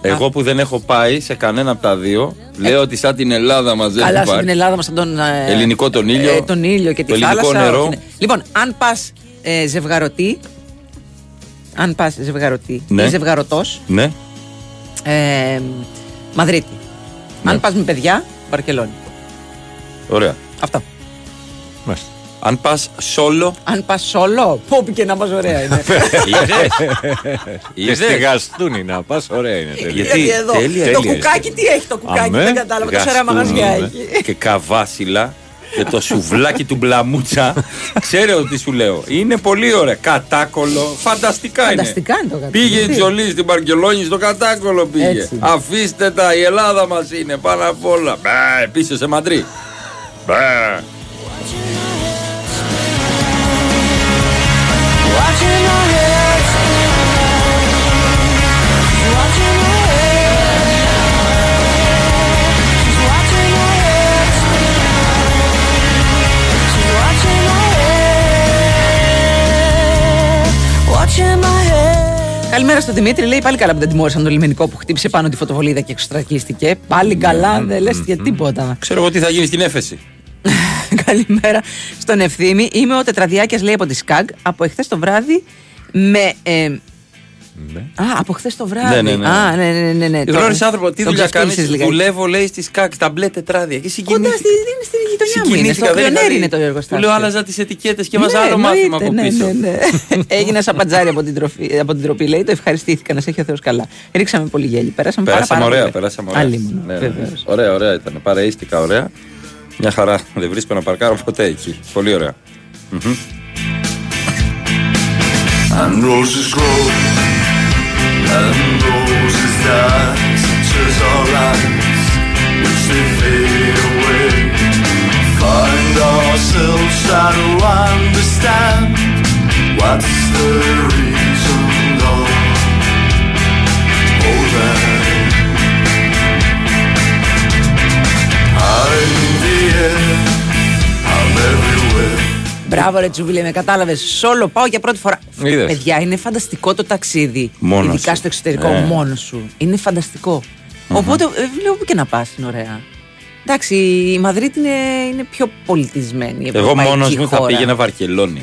Εγώ που δεν έχω πάει σε κανένα από τα δύο, λέω ότι σαν την Ελλάδα μας δεν Ε. Καλά, έχει στην πάει. Ελλάδα μας τον. ε, Ελληνικό τον ήλιο. ε, τον ήλιο και το τη ελληνικό θάλασσα. νερό. όχι, ναι. Λοιπόν, αν πας ε, ζευγαρωτή. Αν πας ζευγαρωτή Ναι. ή ζευγαρωτός. Ναι. Ε, Μαδρίτη. Ναι. Αν πας με παιδιά, Βαρκελόνη. Ωραία. Αυτό. Μάλιστα. Αν πας solo, Αν πας σόλο, πω και να πας ωραία είναι. Και είδες; στη γαστούνη να πας, ωραία είναι. τέλεια. Γιατί; Γιατί εδώ. τέλεια, το τέλεια κουκάκι τι έχει το κουκάκι, Αμέ. δεν κατάλαβα. Τόσα ωραία Γαστούνι, μαγαζιά ναι. έχει. και καβάσιλα και το σουβλάκι του μπλαμούτσα. Ξέρω τι σου λέω. Είναι πολύ ωραία. Κατάκολο. Φανταστικά είναι. Φανταστικά είναι το κατάλαβα. Πήγε η Τζολί στην Παρκελόνη στο κατάκολο πήγε. Έτσι είναι. Αφήστε τα, η Ελλάδα μας είναι πάνω απ' όλα. Μπε, πίσω σε Μαντρί. Καλημέρα στον Δημήτρη. Λέει πάλι καλά που δεν τιμώρησαν το λιμενικό που χτύπησε πάνω τη φωτοβολίδα και εξωστρακίστηκε. Πάλι καλά, δεν λες για τίποτα. Ξέρω εγώ τι θα γίνει στην έφεση. Καλημέρα στον Ευθύμη. Είμαι ο Τετραδιάκια, λέει από τη ΣΚΑΓ, από εχθές το βράδυ με. ε, Α, από χθες το βράδυ. Ναι, ναι, ναι. Α, ναι, ναι, ναι. ναι. Γνώρισε άνθρωπο, τι τον δουλειά κάνεις; ξεφτύλισες λιγάκι. Δουλεύω, λέει, στη ΣΚΑΚ, τα μπλε τετράδια. Και Κοντά συγκινήθηκα. στη, είναι στην γειτονιά μου. Είναι, στο Συγκινήθηκα, δεν είχα Κλειονέρι δει. είναι το Του εργοστάσιο. λέω, άλλαζα τις ετικέτες και βάζα Ναι, άλλο μάθημα εννοείται, από ναι, πίσω. ναι, ναι. Έγινα σαν πατζάρι από την, τροφή, από την τροπή, λέει. Το ευχαριστήθηκα, να σε έχει ο Θεός καλά. Ρίξαμε πολύ γέλιο. Περάσαμε πάρα, Περάσαμε πάρα ωραία, πολύ. περάσαμε ωραία. Αλλήμον, Ναι, ναι, ναι. βεβαίως. Ωραία, ωραία ήταν. Παρείστηκα ωραία. Μια χαρά. Δεν βρίσκω να παρκάρω ποτέ εκεί. Πολύ ωραία. Μμμ. And roses grow, and roses such as our lives, which they fade away. Find ourselves understand what's the reason that. I'm in the air, I'm everywhere. Μπράβο, ρε Τσουβίλε, με κατάλαβες. Σόλο πάω για πρώτη φορά. Είδες. Παιδιά, είναι φανταστικό το ταξίδι. Μόνος ειδικά σου. στο εξωτερικό, Ναι. μόνος σου. Είναι φανταστικό. Οπότε ε, λέω που και να πας, είναι ωραία. Εντάξει, η Μαδρίτη είναι, είναι πιο πολιτισμένη. Εγώ ευρωπαϊκή μόνος μου θα χώρα. πήγαινα Βαρκελόνη.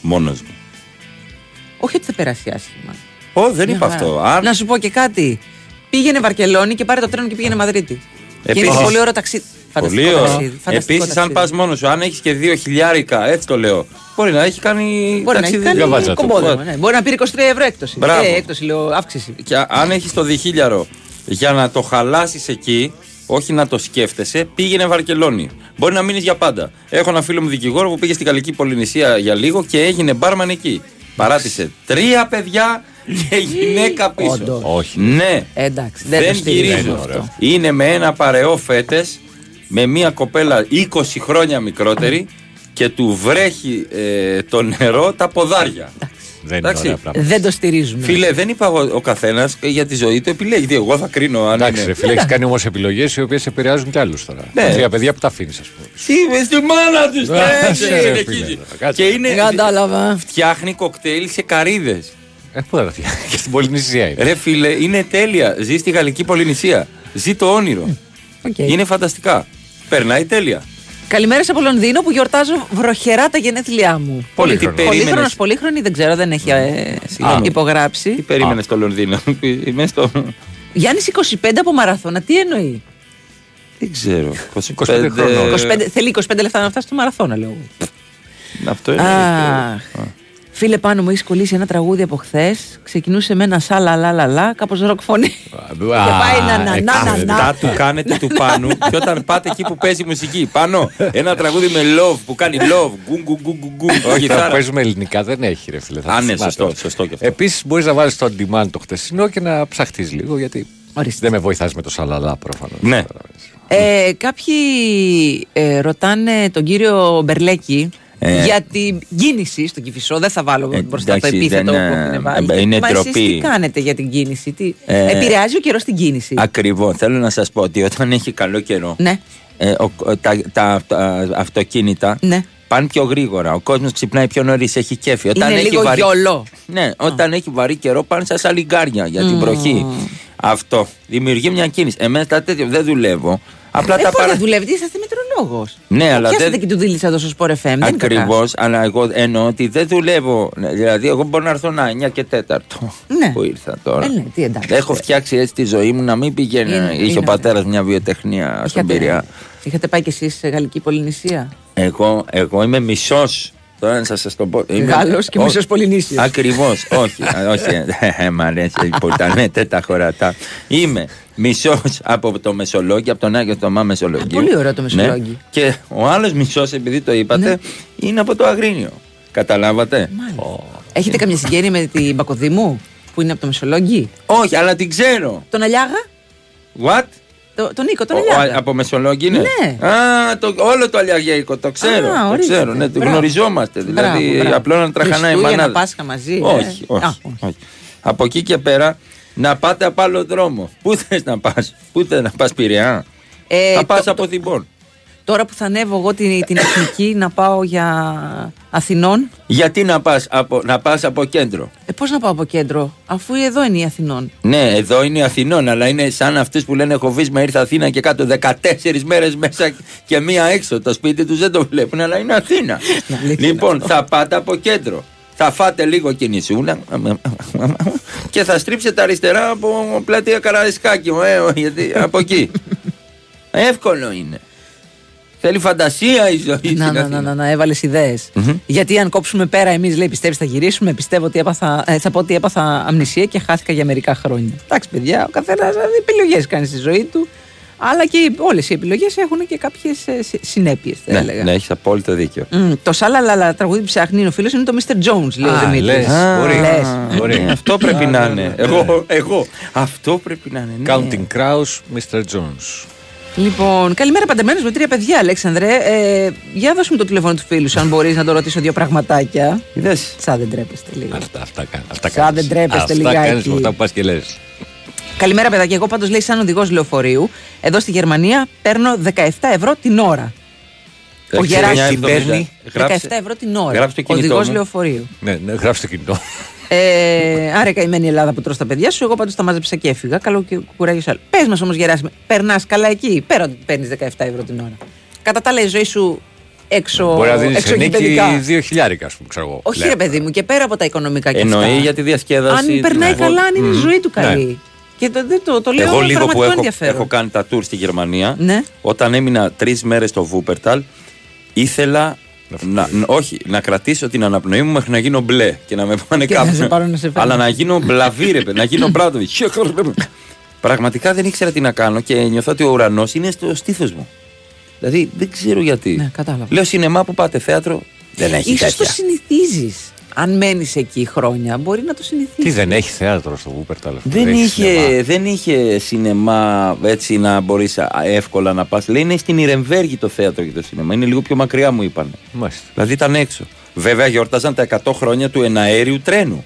Μόνος μου. Όχι ότι θα περάσει άσχημα. Ω, δεν Μια είπα χαρά. αυτό. Αν... Να σου πω και κάτι. Πήγαινε Βαρκελόνη και πάρε το τρένο και πήγαινε Μαδρίτη. Και είναι Επίσης- πολύ ωραίο ταξίδι. Πολύ Φανταστικό ωραίο. ταξίδι. φανταστικό Επίση, αν ταξίδι. πας μόνος σου, αν έχεις και δύο χιλιάρικα, έτσι το λέω, μπορεί να έχει κάνει. Μπορεί να έχει ταξίδι. κάνει κομπόδεμα. Ναι. Μπορεί να πήρε 23 ευρώ έκπτωση. Μπράβο. Ε, έκπτωση, λέω, αύξηση. Και α- αν έχεις το διχίλιαρο για να το χαλάσεις εκεί, όχι να το σκέφτεσαι, πήγαινε Βαρκελόνη. Μπορεί να μείνεις για πάντα. Έχω ένα φίλο μου δικηγόρο που πήγε στην Γαλλική Πολυνησία για λίγο και έγινε μπάρμαν εκεί. Παράτησε τρία παιδιά και γυναίκα πίσω. Όντως. Όχι. Ναι. Ε, εντάξει, δεν, Δεν, το στηρίζω γυρίζουν. αυτό. Είναι με ένα παρεό φέτες, με μια κοπέλα 20 χρόνια μικρότερη και του βρέχει ε, το νερό τα ποδάρια. Δεν είναι Εντάξει. ωραία πράγματα. Δεν το στηρίζουμε. Φίλε, δεν είπα εγώ ο καθένας για τη ζωή του επιλέγει. Τι, Εγώ θα κρίνω αν Εντάξει, ρε είναι. φίλε, έχεις κάνει όμως επιλογές οι οποίες επηρεάζουν κι άλλους τώρα. Ναι. Τρία παιδιά που τα αφήνεις, ας πούμε. Τι με στη μάνα τους, Κάτσε, ρε, φίλε, συνεχίζει. τώρα, κάτσε. Και είναι. Δεν κατάλαβα. Φτιάχνει κοκτέιλ σε καρίδε. Ε, πού θα τα φτιάξει, και στην Πολυνησία είναι. Ρε φίλε, είναι τέλεια. Ζει στη Γαλλική Πολυνησία. Ζει το όνειρο. Οκ. Είναι φανταστικά. Περνάει τέλεια. Καλημέρα από Λονδίνο που γιορτάζω βροχερά τα γενέθλια μου. Πολύ τι Πολύχρονος, περίμενες. πολύχρονη δεν ξέρω, δεν έχει ε, Συγγνώμη. υπογράψει. Τι περίμενες στο Λονδίνο. Είμαι στο. Γιάννης 25 από μαραθώνα, τι εννοεί; Δεν ξέρω. 25 χρονών. 25, θέλει 25 λεπτά να φτάσει στο μαραθώνα, λέω. Αυτό είναι. Αχ. Φίλε πάνω μου έχεις κολλήσει ένα τραγούδι από χθες. Ξεκινούσε με ένα σάλα λα λα λα, κάπως ροκ φωνή. Και πάει να να να να να. Αυτά του κάνετε του πάνω και όταν πάτε εκεί που παίζει μουσική. Πάνω ένα τραγούδι με love που κάνει love. Γκου γκου γκου γκου γκου. Όχι, θα Κιθάρα. παίζουμε ελληνικά δεν έχει, ρε φίλε. Α, ναι, σωστό, σωστό και αυτό. Επίσης μπορείς να βάλεις το on demand το χτεσινό και να ψαχτείς λίγο γιατί Ορίστε. δεν με βοηθάς με το σαλαλά προφανώς. Ναι. Ε, κάποιοι ε, ρωτάνε τον κύριο Μπερλέκη Ε. για την κίνηση στο Κηφισό. Δεν θα βάλω Ε, μπροστά εντάξει, το επίθετο δεν, που ε, έχουν βάλει. ε, είναι Μα εσείς ντροπή. τι κάνετε για την κίνηση, τι... Ε, Επηρεάζει ο καιρός την κίνηση; Ακριβώς. Θέλω να σας πω ότι όταν έχει καλό καιρό, Ναι. ε, ο- ο- τα, τα, τα αυτοκίνητα Ναι. πάνε πιο γρήγορα. Ο κόσμος ξυπνάει πιο νωρίς, έχει κέφι. Όταν Είναι έχει λίγο βαρύ... γιολό. Ναι, όταν έχει βαρύ καιρό πάνε σαν σαλιγκάρια για την Μμμ. βροχή. Αυτό δημιουργεί μια κίνηση. Εμένα τα τέτοια δεν δουλεύω. Απλά ε, τα πώς παρα... δεν δουλεύετε, είσαστε μετρολόγο. Ναι, αλλά Πιάσατε δεν- και του δίλησα εδώ στο Sport FM. δεν είναι Ακριβώς, κακά. αλλά εγώ εννοώ ότι δεν δουλεύω. Δηλαδή, εγώ μπορώ να έρθω να 9 και 4 Ναι. που ήρθα τώρα. Ε, ναι, τι εντάξει. Έχω φτιάξει έτσι τη ζωή μου να μην πηγαίνει. Είναι, Είχε είναι, ο πατέρα μια βιοτεχνία στον Είχατε- Πειραιά. Είχατε πάει κι εσείς σε Γαλλική Πολυνησία; Εγώ, εγώ είμαι μισός. Τώρα να σα το πω. Είμαι- Γάλλος και Ό- μισός Πολυνήσιος. Ακριβώς, όχι, α, όχι, ε, μ' αρέσει που τα λέτε τα χωρατά. Είμαι μισός από το Μεσολόγγι, από τον Άγιο Θωμά Μεσολογγίου. πολύ ωραίο το Μεσολόγγι. Ναι. Και ο άλλος μισός, επειδή το είπατε, Ναι. είναι από το Αγρίνιο. Καταλάβατε; Έχετε καμιά συγγένεια με την Πακοδήμου που είναι από το Μεσολόγγι. Όχι, αλλά την ξέρω. Τον Αλιάγα, What? Το, τον Νίκο, τον Ο- Αλιάγα. ο- από Μεσολόγγι είναι; Ναι. Α, το, όλο το Αλλιαγέικο, το ξέρω. Α, το ορίστε. ξέρω. Ναι, το Μπράβο. γνωριζόμαστε. Δηλαδή, Μπράβο, μπράβο. απλό να τραχανάει η Χριστούγεννα, μανάδα. Πάσχα μαζί, ε; Όχι, όχι, Α, όχι. Από εκεί και πέρα να πάτε από άλλο δρόμο. Πού θες να πας, Πού θες να πας, Πειραιά; Ε, θα πας το- από Θημπών. Τώρα που θα ανέβω εγώ την, την εθνική να πάω για Αθηνών. Γιατί να πας από, να πας από κέντρο; Ε, Πώς να πάω από κέντρο, αφού εδώ είναι η Αθηνών. Ναι, εδώ είναι Αθηνών, αλλά είναι σαν αυτούς που λένε Έχω βίσμα, ήρθα Αθήνα και κάτω 14 μέρες μέσα και μία έξω. Το σπίτι τους δεν το βλέπουν, αλλά είναι Αθήνα. λοιπόν, θα πάτε από κέντρο. Θα φάτε λίγο κινησούλα και θα στρίψετε αριστερά από πλατεία Καραϊσκάκη. Ε, γιατί από εκεί. Εύκολο είναι. Θέλει φαντασία η ζωή Να, στην να, Αθήνα. να, να, να έβαλες ιδέες. Γιατί αν κόψουμε πέρα, εμείς λέει πιστεύεις θα γυρίσουμε. Πιστεύω ότι έπαθα, ε, θα πω ότι έπαθα αμνησία και χάθηκα για μερικά χρόνια. Εντάξει, παιδιά, ο καθένας επιλογές κάνει στη ζωή του. Αλλά και όλες οι επιλογές έχουν και κάποιες συνέπειες, θα Ναι, έλεγα. ναι, έχεις απόλυτο δίκιο. Μμ, το σάλαλαλα τραγούδι που ψάχνει είναι ο φίλος είναι το Mr. Jones, λέει ο Α, Δημήτρης. λες, μπορεί. Μπορεί. Ναι, αυτό πρέπει Α, να ναι, είναι. ναι. Εγώ, εγώ. Αυτό πρέπει να είναι. ναι. Counting Crows, Mr. Jones. Λοιπόν, καλημέρα παντεμένο με τρία παιδιά, Αλέξανδρε. Ε, για δώσουμε το τηλέφωνο του φίλου, σου, αν μπορείς να το ρωτήσω δύο πραγματάκια. Είδες; Σαν δεν τρέπεστε λίγο. Αυτά, αυτά, κα- αυτά Σαν κάνεις. δεν τρέπεστε Αυτά λιγάκι. κάνεις με αυτά που πας και λες. Καλημέρα, παιδάκια. Εγώ πάντως λέει σαν οδηγός λεωφορείου. Εδώ στη Γερμανία παίρνω 17 ευρώ την ώρα. Ο Έξι, Γεράσης εννιά, Τι εβδομήντα. παίρνει; 17 Γράψε. ευρώ την ώρα. Γράψε το κινητό Οδηγός μου. λεωφορείου. Ναι, ναι, γράψε το κινητό. Ε, άρα καημένη η Ελλάδα που τρως τα παιδιά σου. Εγώ πάντως τα μάζεψα και έφυγα. Καλό και κουράγιος σε άλλο. Πες μας όμως, Γεράσιμο, περνάς καλά εκεί; Πέρα ότι παίρνεις 17 ευρώ την ώρα. Κατά τα άλλα, η ζωή σου έξω. Μπορεί να δίνεις σε νίκη εξωγηπαιδικά. δύο χιλιάρικα, ας πούμε, ξέρω εγώ. Όχι, Λέω. ρε παιδί μου, και πέρα από τα οικονομικά και Εννοεί αυτά. για τη διασκέδαση. Αν περνάει του- καλά, αν είναι η Μμμ. ζωή του καλή. Ναι. Και το, δεν το, το λέω Εγώ λίγο που πραγματικό έχω, ενδιαφέρον. έχω κάνει τα tour στη Γερμανία, Ναι. όταν έμεινα τρεις μέρες στο Βούπερταλ, ήθελα να, ν- όχι, να κρατήσω την αναπνοή μου μέχρι να γίνω μπλε και να με πάνε Και να κάπου. σε πάρουν να σε φέρουν. Αλλά να γίνω μπλαβί, ρε, παιδί, να γίνω Μπράντοβιτ. Πραγματικά δεν ήξερα τι να κάνω και νιώθω ότι ο ουρανός είναι στο στήθος μου. Δηλαδή δεν ξέρω γιατί. Ναι, κατάλαβα. Λέω σινεμά που πάτε, θέατρο δεν έχει Ίσως το τέτοια. συνηθίζεις. Αν μένεις εκεί χρόνια, μπορεί να το συνηθίσεις. Τι δεν έχει θέατρο στο Βούπερταλ. Δεν έχεις είχε, σινεμά; δεν είχε σινεμά έτσι να μπορείς εύκολα να πας. Λέει είναι στην Ιρεμβέργη το θέατρο και το σινεμά. Είναι λίγο πιο μακριά μου είπαν. Μάλιστα. Δηλαδή ήταν έξω. Βέβαια γιόρταζαν τα 100 χρόνια του εναέριου τρένου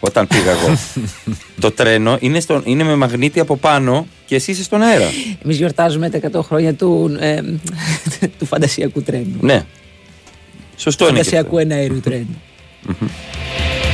όταν πήγα εγώ. το τρένο είναι, στο, είναι με μαγνήτη από πάνω και εσύ είσαι στον αέρα. Εμείς γιορτάζουμε τα 100 χρόνια του, ε, του φαντασιακού τρένου. ναι. Σωστό είναι. και αυτό. φαντασιακού εναέριου τρένου. Mm-hmm.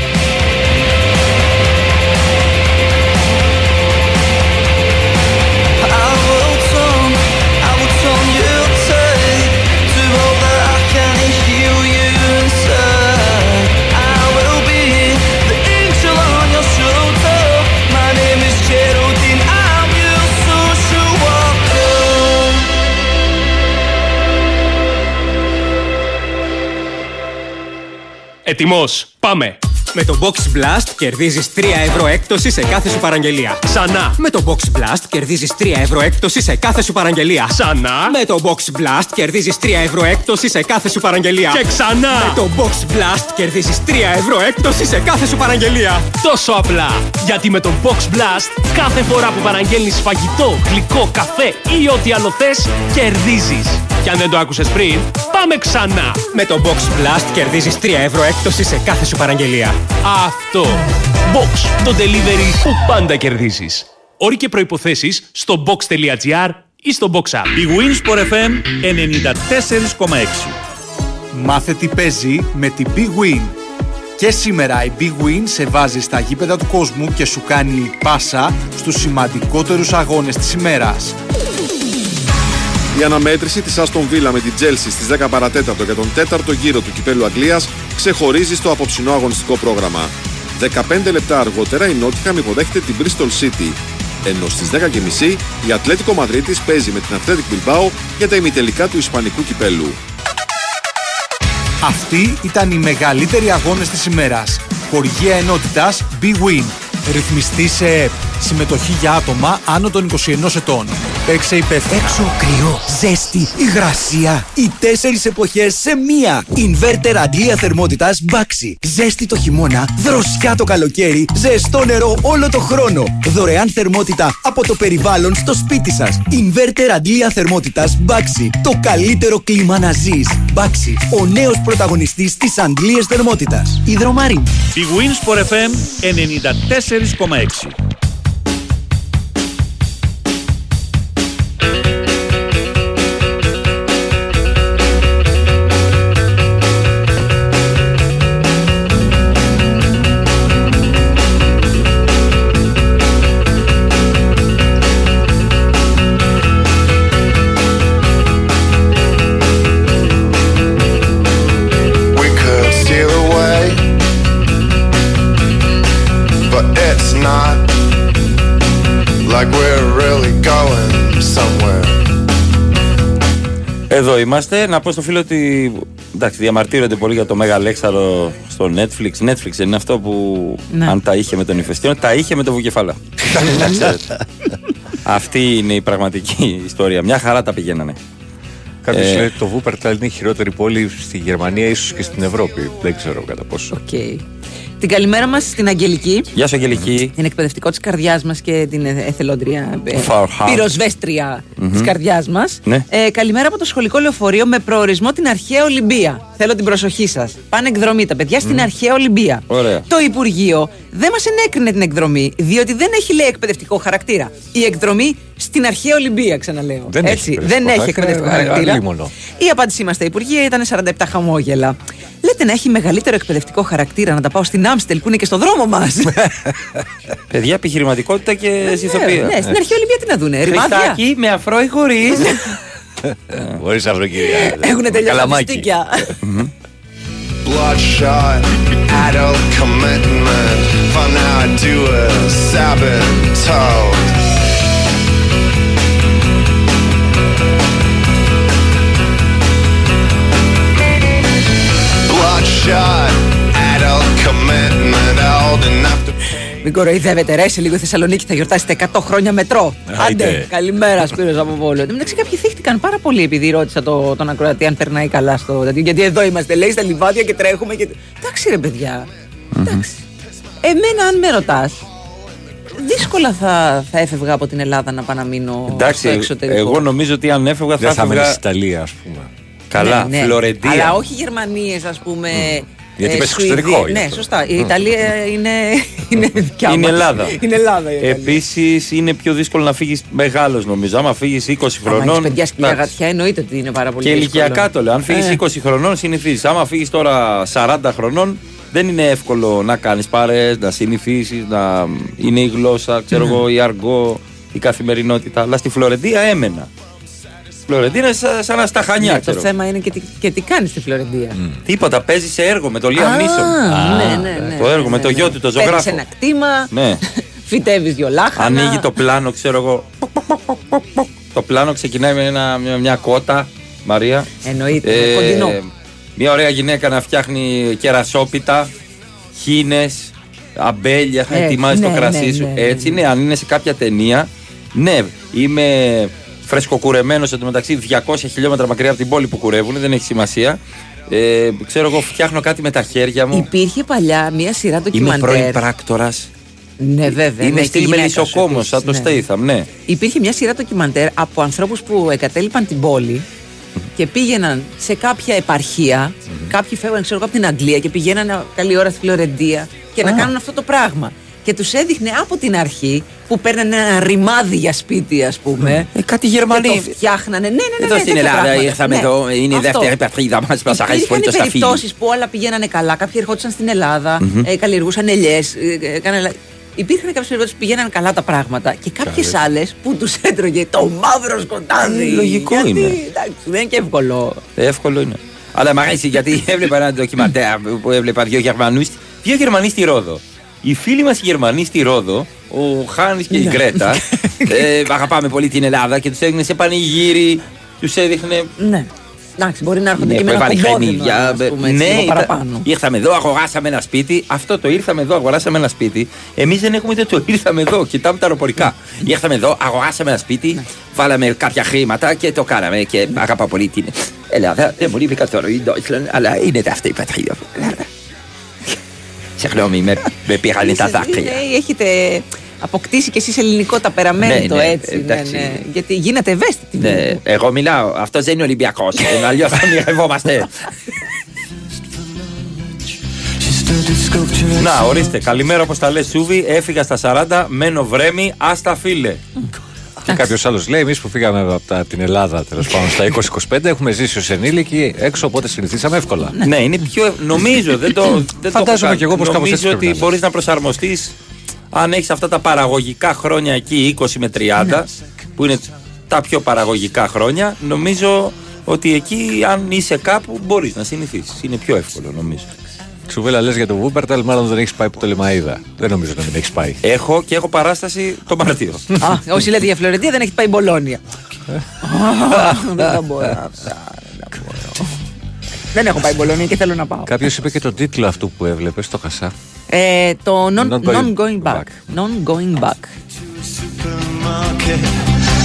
Ετοιμός, πάμε! Με το Box Blast κερδίζεις 3 ευρώ έκπτωση σε κάθε σου παραγγελία. Ξανά. Με το Box Blast κερδίζεις 3 ευρώ έκπτωση σε κάθε σου παραγγελία. Ξανά. Με το Box Blast κερδίζεις 3 ευρώ έκπτωση σε κάθε σου παραγγελία. Και ξανά. Με το Box Blast κερδίζεις 3 ευρώ έκπτωση σε κάθε σου παραγγελία. Τόσο απλά. Γιατί με τον Box Blast κάθε φορά που παραγγέλνεις φαγητό, γλυκό, καφέ ή ό,τι άλλο θες, κερδίζεις. Και αν δεν το άκουσες πριν, πάμε ξανά. Με το Box Blast κερδίζεις 3 ευρώ έκπτωση σε κάθε σου παραγγελία. Αυτό. Box. Το delivery που πάντα κερδίζεις. Όροι και προϋποθέσεις στο box.gr ή στο Box App. Η Winsport FM 94,6. Μάθε τι παίζει με την Big Win. Και σήμερα η Big Win σε βάζει στα γήπεδα του κόσμου και σου κάνει πάσα στους σημαντικότερους αγώνες της ημέρας. Η αναμέτρηση της Aston Villa με την Chelsea στις 10 παρατέταρτο για τον τέταρτο γύρο του κυπέλου Αγγλίας ξεχωρίζει στο απόψινό αγωνιστικό πρόγραμμα. 15 λεπτά αργότερα η Nottingham υποδέχεται την Bristol City. Ενώ στις 10.30 η Ατλέτικο Μαδρίτης παίζει με την Athletic Bilbao για τα ημιτελικά του Ισπανικού κυπέλου. Αυτοί ήταν οι μεγαλύτεροι αγώνες της ημέρας. Χορηγία ενότητας Big Win. Ρυθμιστή σε ΕΠ. Συμμετοχή για άτομα άνω των 21 ετών. Παίξε υπεύθυνα. Έξω κρύο, ζέστη, υγρασία. Οι τέσσερις εποχές σε μία. Ινβέρτερ αντλία θερμότητας Baxi. Ζέστη το χειμώνα, δροσιά το καλοκαίρι, ζεστό νερό όλο το χρόνο. Δωρεάν θερμότητα από το περιβάλλον στο σπίτι σας. Ινβέρτερ αντλία θερμότητας Baxi. Το καλύτερο κλίμα να ζεις. Baxi. Ο νέος πρωταγωνιστής της αντλίας θερμότητας. Ιδρομάριν. Η Winsport FM 94,6. Cáceres Comex. Είμαστε. Να πω στο φίλο ότι εντάξει, διαμαρτύρονται πολύ για το Μέγα Αλέξανδρο στο Netflix. Netflix δεν είναι αυτό που Ναι. αν τα είχε με τον Ηφαιστίωνα, τα είχε με τον Βουκεφάλα. Να ξέρετε. Αυτή είναι η πραγματική ιστορία. Μια χαρά τα πηγαίνανε. Κάποιος Ε, λέει ότι το Βούπερταλ είναι η χειρότερη πόλη στη Γερμανία, ίσως και στην Ευρώπη. Δεν ξέρω κατά πόσο. Οκ. Την καλημέρα μας στην Αγγελική. Γεια σου, Αγγελική. Την εκπαιδευτικό της καρδιάς μας και την ε- εθελόντρια ε, Φαουρχάρ. πυροσβέστρια Μμμ. της καρδιάς μας. Ναι. Ε, καλημέρα από το σχολικό λεωφορείο με προορισμό την αρχαία Ολυμπία. Θέλω την προσοχή σας. Πάνε εκδρομή τα παιδιά στην Μμ. αρχαία Ολυμπία. Ωραία. Το Υπουργείο δεν μας ενέκρινε την εκδρομή, διότι δεν έχει λέει εκπαιδευτικό χαρακτήρα. Η εκδρομή στην αρχαία Ολυμπία, ξαναλέω. Δεν έχει Έτσι, εκπαιδευτικό δεν έχει εκπαιδευτικό χαρακτήρα, χαρακτήρα. αλίμονο. Η απάντησή μας στα Υπουργεία ήταν 47 χαμόγελα. Λέτε να έχει μεγαλύτερο εκπαιδευτικό χαρακτήρα να τα πάω στην Άμστελ που είναι και στο δρόμο μας. Παιδιά, επιχειρηματικότητα και ζηθοποιία. ναι, στην αρχαία Ολυμπία τι να δούνε, ρημάδια. Χριστάκι, με αφρό ή χωρίς. Μπορεί αύριο κυρία. Έχουν τελειώσει τα Καλαμάκι. μυστικιά. Bloodshot, adult commitment. Found out I do as I've Μην κοροϊδεύετε, ρε, σε λίγο η Θεσσαλονίκη θα γιορτάσετε 100 χρόνια μετρό. Άιντε. Άντε, καλημέρα, Σπύρος από Βόλο. Εν τω μεταξύ, κάποιοι θύχτηκαν πάρα πολύ επειδή ρώτησα το, τον ακροατή αν περνάει καλά στο τέτοιο. Γιατί εδώ είμαστε, λέει, στα λιβάδια και τρέχουμε. Και... Εντάξει, ρε, παιδιά. Εντάξει. Εμένα, αν με ρωτάς, δύσκολα θα, θα έφευγα από την Ελλάδα να πάω να μείνω στο Εντάξει, εξωτερικό. εγώ νομίζω ότι αν έφευγα θα Δεν θα έφευγα. μένει στην Ιταλία, ας πούμε. Καλά, Ναι, ναι. Φλωρεντία. Αλλά όχι Γερμανίες, ας πούμε. Γιατί ε, πες Σουηδία. εξωτερικό είναι Ναι, αυτό. σωστά. Η Ιταλία είναι, είναι δικιά Είναι μας. Ελλάδα. Είναι Ελλάδα η Ιταλία. Επίσης είναι πιο δύσκολο να φύγεις μεγάλος νομίζω. Άμα φύγεις 20 Άμα έχεις χρονών. παιδιά σκυλιά εντάξει. γατιά, εννοείται ότι είναι πάρα πολύ Και δύσκολο. ηλικιακά το λέω. Αν φύγεις Ε. 20 χρονών, συνηθίζεις. Άμα φύγεις τώρα 40 χρονών, δεν είναι εύκολο να κάνεις πάρε, να συνηθίσεις, να είναι η γλώσσα, ξέρω Ναι. εγώ, η αργό, η καθημερινότητα. Αλλά στη Φλωρεντία έμενα. Φλωρεντία είναι σαν, σαν να στα χανιά, Ναι, το ξέρω. θέμα είναι και τι, και τι κάνεις στη Φλωρεντία. Τίποτα, παίζει σε έργο με το Λία Α, Νίσον. ναι, ναι, ναι, Το έργο ναι, με ναι, το ναι. γιο του, το Παίρνεις ζωγράφο. ένα κτήμα, Ναι. φυτεύεις δυο λάχανα. Ανοίγει το πλάνο, ξέρω εγώ. Το πλάνο ξεκινάει με ένα, μια, μια κότα, Μαρία. Εννοείται, Ε, κοντινό. Μια ωραία γυναίκα να φτιάχνει κερασόπιτα. χίνες, αμπέλια, Ε, ετοιμάζεις το ναι, κρασί ναι, σου. ναι, ναι, Έτσι είναι, αν είναι σε κάποια ταινία, ναι, είμαι φρεσκοκουρεμένο εντωμεταξύ 200 χιλιόμετρα μακριά από την πόλη που κουρεύουν, δεν έχει σημασία. Ε, ξέρω εγώ, φτιάχνω κάτι με τα χέρια μου. Υπήρχε παλιά μια σειρά Είμαι ντοκιμαντέρ. πρώην πράκτορας. Ναι, βέβαια. Είμαι ναι, στυλ και γυναίκας σου μελισσοκόμος, επίσης, σαν το ναι. Στέιθαμ, ναι. Υπήρχε μια σειρά ντοκιμαντέρ από ανθρώπους που εγκατέλειπαν την πόλη και πήγαιναν σε κάποια επαρχία. Κάποιοι φεύγαν, ξέρω εγώ, από την Αγγλία και πηγαίνανε καλή ώρα στη Φλωρεντία και να Α. κάνουν αυτό το πράγμα. Και τους έδειχνε από την αρχή που παίρνανε ένα ρημάδι για σπίτι, ας πούμε. Ε, κάτι Γερμανοί. Και το φτιάχνανε. Ναι, ναι, ναι. Εδώ ναι, στην τέτοια Ελλάδα πράγματα. ήρθαμε Ναι. εδώ, είναι η Αυτό. δεύτερη πατρίδα μας, μας αρέσει πολύ το Υπήρχαν σταφύλι. περιπτώσεις που όλα πηγαίνανε καλά. Κάποιοι ερχόντουσαν στην Ελλάδα, Μμμ. ε, καλλιεργούσαν ελιές. Ε, έκαναν- Υπήρχαν κάποιες περιπτώσεις που πηγαίναν καλά τα πράγματα και κάποιες Καλές. άλλες που τους έτρωγε το μαύρο σκοτάδι. Ε, λογικό Γιατί, είναι. Εντάξει, δεν είναι και εύκολο. Εύκολο είναι. Αλλά μ' αρέσει γιατί έβλεπα ένα ντοκιμαντέρ που έβλεπα δύο Γερμανούς. Δύο Γερμανοί στη Ρόδο. Οι φίλοι μας οι Γερμανοί στη Ρόδο, ο Χάνης και η Ναι. Γκρέτα, ε, αγαπάμε πολύ την Ελλάδα και τους έδινε σε πανηγύρι, τους έδειχνε. Ναι. Εντάξει, μπορεί να έρχονται Ναι, και που με ένα έβαλε κομπόδινο, χαϊνίδια. ας πούμε, έτσι, Ναι, λίγο ήταν- παραπάνω. ήρθαμε εδώ, αγοράσαμε ένα σπίτι. Αυτό το ήρθαμε εδώ, αγοράσαμε ένα σπίτι. Εμείς δεν έχουμε ούτε το ήρθαμε εδώ, κοιτάμε τα αεροπορικά. ήρθαμε εδώ, αγοράσαμε ένα σπίτι, βάλαμε κάποια χρήματα και το κάναμε. Και αγαπά πολύ την Ελλάδα. Δεν μου λείπει καθόλου η Deutschland, αλλά είναι αυτή η πατρίδα. Συγγνώμη, με, με πήρανε τα Εσείς, δάκρυα. ναι, έχετε αποκτήσει κι εσείς ελληνικό ταπεραμέντο Ναι, ναι, έτσι. Ναι, εντάξει. ναι. Γιατί γίνατε ευαίσθητοι. Ναι, εγώ μιλάω. Αυτό δεν είναι Ολυμπιακός. Αλλιώς θα μοιρευόμαστε. Να, ορίστε. Καλημέρα όπως τα λες, Σούβι. Έφυγα στα 40, μένω βρέμι, άστα φίλε. Και κάποιος άλλος λέει: Εμείς που φύγαμε από τα- την Ελλάδα τέλος πάντων στα 20-25 έχουμε ζήσει ως ενήλικοι έξω, οπότε συνηθίσαμε εύκολα. Ναι, είναι πιο. Νομίζω, δεν το. Δεν το Φαντάζομαι έχω κι εγώ πως κάπως έτσι Νομίζω πρέπει να ότι είναι. μπορεί να προσαρμοστείς αν έχεις αυτά τα παραγωγικά χρόνια εκεί, 20 με 30, που είναι τα πιο παραγωγικά χρόνια. Νομίζω ότι εκεί, αν είσαι κάπου, μπορείς να συνηθίσεις. Είναι πιο εύκολο, νομίζω. Ξουβέλα λες για το Βούπερταλ, μάλλον δεν έχεις πάει που το Λεμαίδα. Δεν νομίζω να μην έχεις πάει. Έχω και έχω παράσταση το Μάρτιο. Α, όσοι λέτε για Φλωρεντία δεν έχετε πάει Μπολόνια. Δεν θα μπορώ. αυτά, δεν θα μπορώ. Δεν έχω πάει Μπολόνια και θέλω να πάω. Κάποιος είπε και τον τίτλο αυτού που έβλεπες, το χασά. Ε, το non, Non going non going back. Non going back.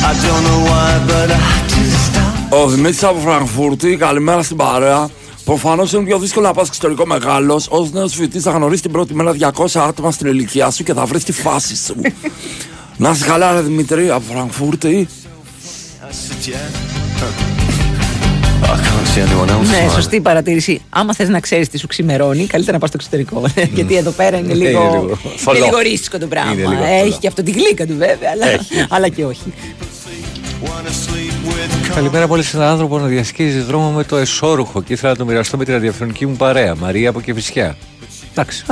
I don't know why, but I just Ο Δημήτρη από Φραγκφούρτη, καλημέρα στην παρέα. Προφανώς είναι πιο δύσκολο να πας εξωτερικό μεγάλος. Ω νέος φοιτητής θα γνωρίσεις την πρώτη μέρα 200 άτομα στην ηλικία σου και θα βρεις τη φάση σου. να είσαι καλά, ρε Δημήτρη από Φραγκφούρτη. said, yeah. I can't see anyone else. Ναι, smiling. σωστή παρατήρηση. Άμα θες να ξέρεις τι σου ξημερώνει, καλύτερα να πας στο εξωτερικό. Γιατί εδώ πέρα είναι Είναι λίγο, λίγο είναι θολό. λίγο ρίσκο το πράγμα. Είναι λίγο Έχει θολό. και αυτό τη γλύκα του βέβαια, αλλά, Έχει. αλλά και όχι. Καλημέρα πολύ σε έναν άνθρωπο να διασχίζει δρόμο με το εσώρουχο και ήθελα να το μοιραστώ με την ραδιοφωνική μου παρέα, Μαρία από Κεφισιά. Εντάξει.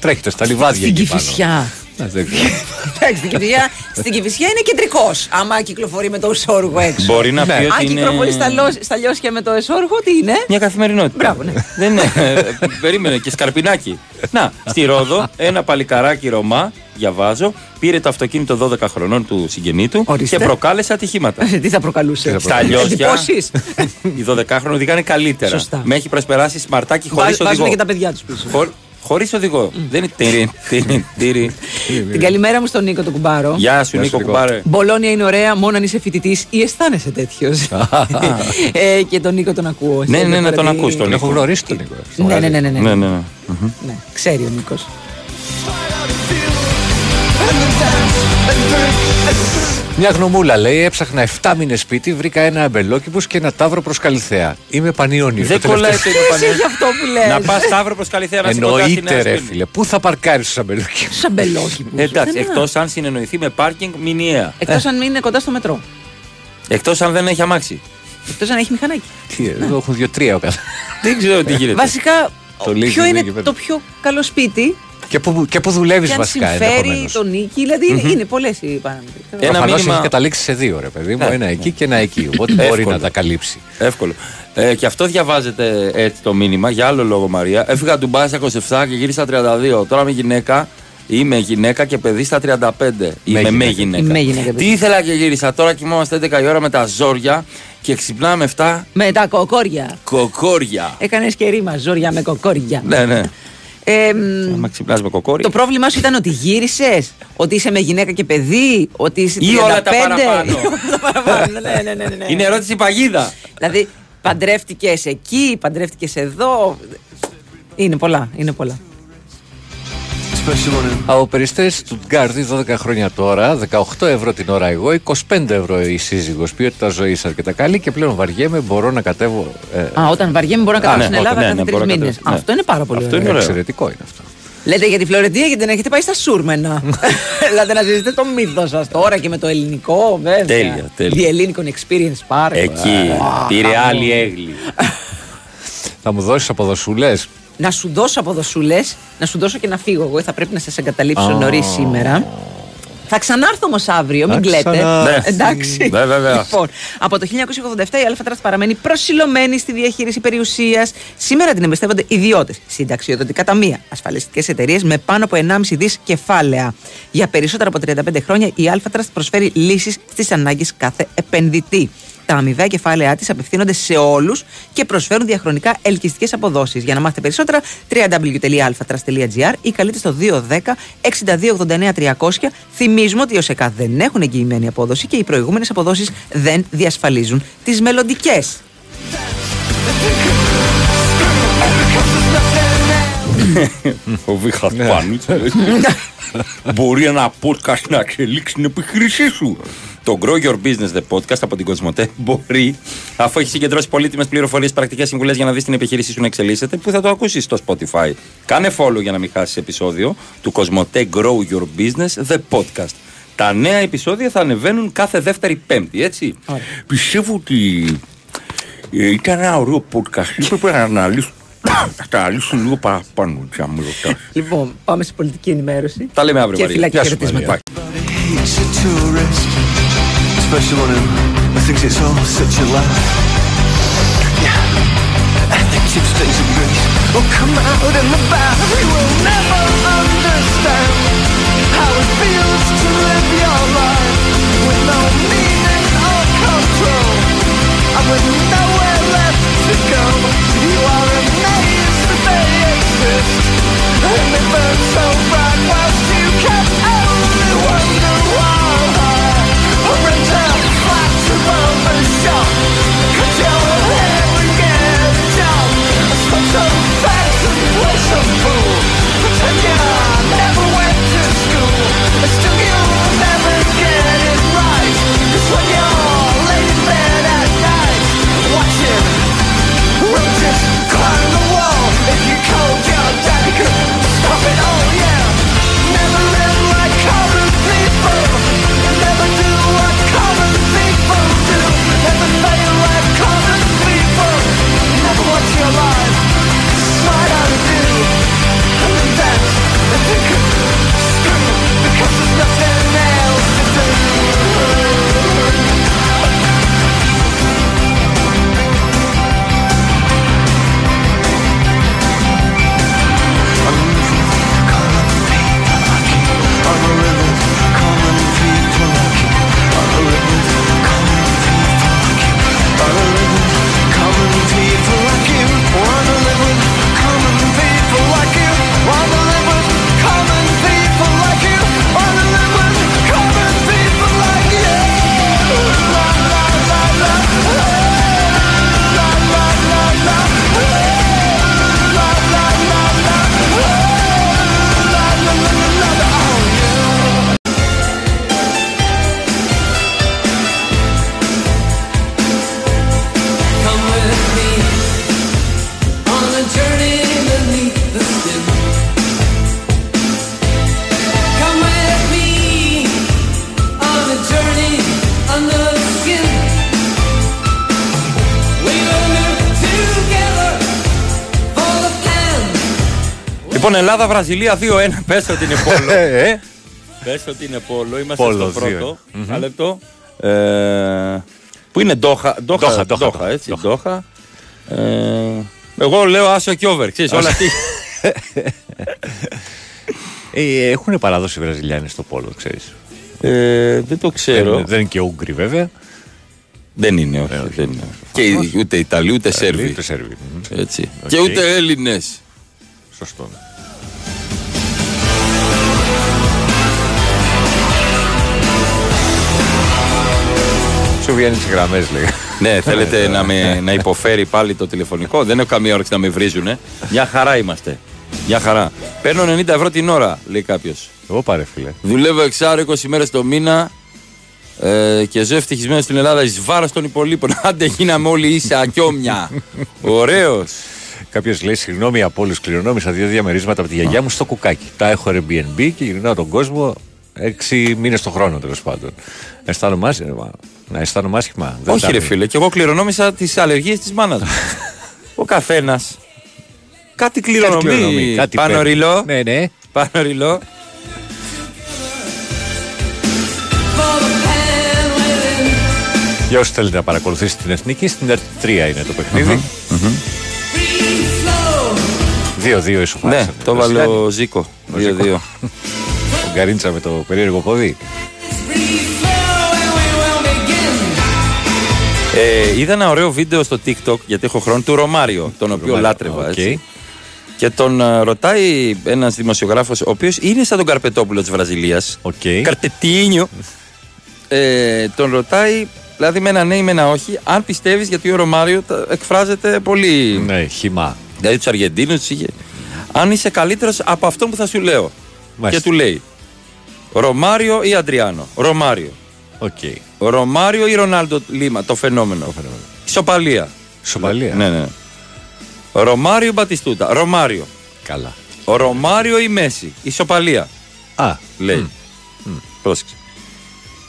Τρέχετε στα λιβάδια Στην εκεί πάνω. Κηφισιά. Α, δεν ξέρω. Εντάξει, στην Κηφισιά, στην Κηφισιά είναι κεντρικός. Άμα κυκλοφορεί με το εσόρουχο έξω. Μπορεί να πει Αν ότι είναι- κυκλοφορεί στα, λιώσ- στα λιώσια με το εσόρουχο, τι είναι; Μια καθημερινότητα. Μπράβο, ναι. Δεν είναι. ε, Περίμενε και σκαρπινάκι. Να, στη Ρόδο, ένα παλικαράκι Ρωμά, διαβάζω, πήρε το αυτοκίνητο 12 χρονών του συγγενή του Ορίστε. και προκάλεσε ατυχήματα. Τι θα προκαλούσε; Στα λιώσια. Εντυπώσεις. Οι 12χρονοι οδηγάνε καλύτερα. Σωστά. Με έχει προσπεράσει σμαρτάκι χωρίς Βάζ- οδηγό. Βάζουν και τα παιδιά τους πίσω. Χωρ... Χωρίς οδηγό. Δεν είναι τύρι, τύρι, τύρι. Την καλημέρα μου στον Νίκο τον Κουμπάρο. Γεια σου, Νίκο Κουμπάρε. Μπολόνια είναι ωραία μόνο αν είσαι φοιτητής ή αισθάνεσαι τέτοιος. ε, και τον Νίκο τον ακούω. Ναι, Σε ναι, να τον δηλαδή- ακούς τον Νίκο. Έχω γνωρίσει τον Νίκο. στο Ναι, ναι, μαγαζί. ναι, ναι, ναι. Ναι, ναι, ναι. Μμμ. Ναι, ξέρει ο Νίκος. Μια γνωμούλα λέει: Έψαχνα 7 μήνες σπίτι, βρήκα ένα Αμπελόκηπους και ένα Ταύρο προς Καλλιθέα. Είμαι πανιόνιο. Δεν Το κολλάει τελευταίο- το Εσύ έχει αυτό που λες. Να πας Ταύρο προς Καλλιθέα να 'σαι κοντά στη Εννοείται, Νέα ρε Σμύρνη. φίλε. Πού θα παρκάρεις τους Αμπελόκηπους; Στους Αμπελόκηπους. Εντάξει, εκτός αν συνεννοηθεί με πάρκινγκ μηνιαία. Εκτός αν είναι κοντά στο μετρό. Εκτός αν δεν έχει αμάξι. Εκτός αν έχει μηχανάκι. Τι, εδώ έχουν δύο-τρία ο κάθε. Δεν ξέρω τι γίνεται. Βασικά, Το leasing ποιο είναι εκεί πέρα. το πιο καλό σπίτι Και που, και που δουλεύεις και αν βασικά συμφέρει ενδεχομένως. τον Νίκη. Δηλαδή είναι- είναι πολλές οι παράμετροι. Ένα Προφανώς μήνυμα- έχεις καταλήξει σε δύο, ρε παιδί μου. Ναι. Ένα εκεί και ένα εκεί. Οπότε μπορεί Εύκολο. να τα καλύψει. Εύκολο. Ε, και αυτό διαβάζεται έτσι το μήνυμα για άλλο λόγο, Μαρία. Έφυγα του Μπάι στα 27 και γύρισα 32. Τώρα είμαι γυναίκα. Είμαι γυναίκα και παιδί στα 35. Είμαι με γυναίκα. γυναίκα. Με γυναίκα, παιδί. Τι ήθελα και γύρισα. Τώρα κοιμόμαστε 11 η ώρα με τα ζόρια και ξυπνάμε 7 Με τα κοκόρια. κοκόρια. Έκανες και ρήμα, ζόρια με κοκόρια. Ναι, ναι. Ε, μ, Άμα ξυπνάς με κοκόρι. το πρόβλημά σου ήταν ότι γύρισες, ότι είσαι με γυναίκα και παιδί, ότι είσαι 35. Ή όλα τα παραπάνω. Ή όλα τα παραπάνω. ναι, ναι, ναι, ναι. Είναι ερώτηση παγίδα. Δηλαδή, παντρεύτηκες εκεί, παντρεύτηκες εδώ. Είναι πολλά, είναι πολλά. Από περιστέρες του Γκάρδι 12 χρόνια τώρα, 18 ευρώ την ώρα εγώ, 25 ευρώ η σύζυγος. Ποιότητα ζωής αρκετά καλή και πλέον βαριέμαι, μπορώ να κατέβω. ε, Α, όταν βαριέμαι μπορώ να Α, κατέβω ναι, στην Ελλάδα ναι, κάθε ναι, τρει μπορώ να μήνες. κατέβω, ναι. Αυτό είναι πάρα πολύ Αυτό ωραίο. είναι εξαιρετικό είναι αυτό. Λέτε για τη Φλωρεντία γιατί δεν έχετε πάει στα Σούρμενα. δηλαδή να ζήσετε το μύθος σας τώρα και με το ελληνικό, βέβαια. Τέλεια, τέλεια. Διελλήνικο Experience Park. Εκεί. Α, Πήρε χαμό. άλλη αίγλη. Θα μου δώσεις αποδοσούλες; Να σου δώσω αποδοσούλες, να σου δώσω και να φύγω εγώ. Θα πρέπει να σας εγκαταλείψω Α. νωρίς σήμερα. Θα ξανάρθω όμως αύριο, μην Θα κλαίτε. ξανάρθει. Εντάξει. Ναι, βέβαια. Λοιπόν, από το 1987 η Alpha Trust παραμένει προσηλωμένη στη διαχείριση περιουσίας. Σήμερα την εμπιστεύονται ιδιώτες, συνταξιοδοτικά ταμεία, ασφαλιστικές εταιρείες με πάνω από 1,5 δις κεφάλαια. Για περισσότερα από 35 χρόνια η Alpha Trust προσφέρει λύσεις στις ανάγκες κάθε επενδυτή. Τα αμοιβαία κεφάλαιά της απευθύνονται σε όλους και προσφέρουν διαχρονικά ελκυστικές αποδόσεις. Για να μάθετε περισσότερα, www.alphatras.gr ή καλείτε στο 210 6289 300. Θυμίζουμε ότι οι ΟΣΕΚΑ δεν έχουν εγγυημένη απόδοση και οι προηγούμενες αποδόσεις δεν διασφαλίζουν τις μελλοντικές. Ο Βίχας Πάνουτς Μπορεί ένα podcast να εξελίξει την επιχείρησή σου. Το Grow Your Business The Podcast από την Κοσμοτέ μπορεί, αφού έχεις συγκεντρώσει πολύτιμες πληροφορίες, πρακτικές συμβουλές για να δεις την επιχείρησή σου να εξελίσσεται, που θα το ακούσεις στο Spotify. Κάνε follow για να μην χάσεις επεισόδιο του Κοσμοτέ Grow Your Business The Podcast. Τα νέα επεισόδια θα ανεβαίνουν κάθε δεύτερη Πέμπτη, έτσι. Πιστεύω ότι ε, ήταν ένα ωραίο podcast. Πρέπει να αναλύσω. Να τα αναλύσω λίγο παραπάνω, αν μου ρωτάς. Λοιπόν, πάμε σε πολιτική ενημέρωση. Τα λέμε αύριο, Και Μαρία. φυλάκια Γεια σου, χαιρετίσματα. Special on him. I think it's all such a laugh. Yeah, and the gypsies of Greece will oh, come out in the bath. You will never understand how it feels to live your life with no meaning or control, and with Λοιπόν, Ελλάδα-Βραζιλία 2-1. Πες ότι είναι πόλο. Ε, Πες ότι είναι πόλο. Είμαστε Πόλος, στο δύο. πρώτο. Μμμ. Ένα λεπτό. Ε, που είναι Ντόχα. Ντόχα, Ντόχα, Ντόχα, Ντόχα, έτσι. Ντόχα. Ε, εγώ λέω άσο και over. Ξέρεις, όλα αυτή. Ε, έχουν παράδοση οι Βραζιλιάνοι στο πόλο, ξέρεις; Ε, δεν το ξέρω. Δεν, δεν είναι και Ούγγροι βέβαια. Δεν είναι, όχι. δεν είναι. Και ούτε Ιταλοί ούτε Σέρβοι. Ούτε Σέρβοι. μμμ. Έτσι. Οκ. Και ούτε Έλληνες. Σωστό. Σου βγαίνει τις γραμμές, λέει. Ναι, θέλετε να, με, να υποφέρει πάλι το τηλεφωνικό; Δεν έχω καμία όρεξη να με βρίζουνε. Μια χαρά είμαστε. Μια χαρά. Παίρνω 90 ευρώ την ώρα, λέει κάποιος. Εγώ πάρε, φίλε. Δουλεύω εξάωρο 20 μέρες το μήνα ε, και ζω ευτυχισμένος στην Ελλάδα εις βάρος των υπολοίπων. Άντε, γίναμε όλοι ίσα κι όμοια. Ωραίος. Κάποιος λέει: Συγγνώμη από όλους, κληρονόμησα δύο διαμερίσματα από τη γιαγιά μου στο κουκάκι. Τα έχω Airbnb και γυρνάω τον κόσμο έξι μήνες το χρόνο τέλος πάντων. Αισθάνομαι άσχημα. Να αισθάνομαι άσχημα. Δεν Όχι, τα ρε είναι. φίλε, και εγώ κληρονόμησα τις αλλεργίες της μάνας μου. Ο καθένας. Κάτι κληρονομεί. κληρονομεί, κάτι Πάνω παίρνει. ρηλό. Ναι, ναι. Πάνω ρηλό. Για όσους θέλετε να παρακολουθήσετε την εθνική, στην ΕΡΤ 3 είναι το παιχνίδι 2-2 ισοφάρισαν. Ναι, το 'βαλε ο Ζήκο. 2-2. Ο Γκαρίντσα με το περίεργο πόδι. Ε, είδα ένα ωραίο βίντεο στο TikTok, γιατί έχω χρόνο, του Ρωμάριο, τον οποίο Ρωμάριο, λάτρευα. οκ. Έτσι. Και τον ε, ρωτάει ένας δημοσιογράφος, ο οποίος είναι σαν τον Καρπετόπουλο της Βραζιλίας. Okay. Καρτετίνιο. Ε, τον ρωτάει, δηλαδή με ένα ναι ή με ένα όχι, αν πιστεύεις, γιατί ο Ρωμάριο τα- εκφράζεται πολύ. Ναι, χύμα. Δηλαδή τους Αργεντίνους τους είχε. Αν είσαι καλύτερος από αυτό που θα σου λέω. Μάλιστα. Και του λέει Ρωμάριο ή Αντριάνο; Ρωμάριο. Οκ. Ρωμάριο ή Ρονάλντο Λίμα, το φαινόμενο. Ισοπαλία. Ισοπαλία. Ναι, ναι. Ρωμάριο Μπατιστούτα. Ρωμάριο. Καλά. Ο Ρωμάριο ή Μέσι. Ισοπαλία. Α. Λέει. Πρόσεξε.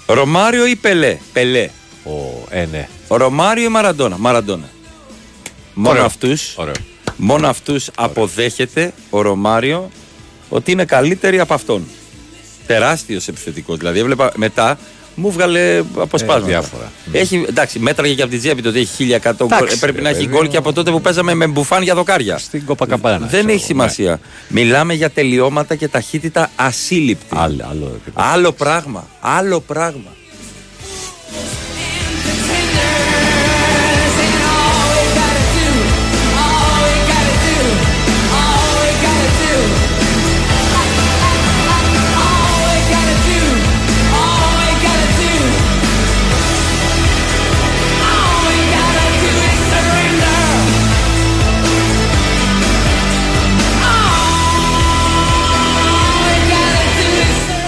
Ρωμάριο ή Πελέ. Πελέ. Ο, ε, ναι. Ο Ρωμάριο ή Μαραντόνα. Μαραντόνα. Μόνο Ωραίο. αυτούς. Μόνο αυτούς αποδέχεται ο Ρωμάριο ότι είναι καλύτεροι από αυτόν. Τεράστιο επιθετικό. Δηλαδή, έβλεπα μετά μου βγάλε αποσπάσματα. Ε, διάφορα. Έχει, εντάξει, μέτραγε και από την τσέπη το ότι έχει 1100 γκολ. Εντάξει, Ε, Πρέπει ρε να έχει παιδί γκολ μου. και από τότε που παίζαμε με μπουφάν για δοκάρια. Στην Κοπακαμπάνα. Δεν έχει σημασία. Μιλάμε για τελειώματα και ταχύτητα ασύλληπτη. Άλλο, άλλο, άλλο πράγμα. Άλλο πράγμα.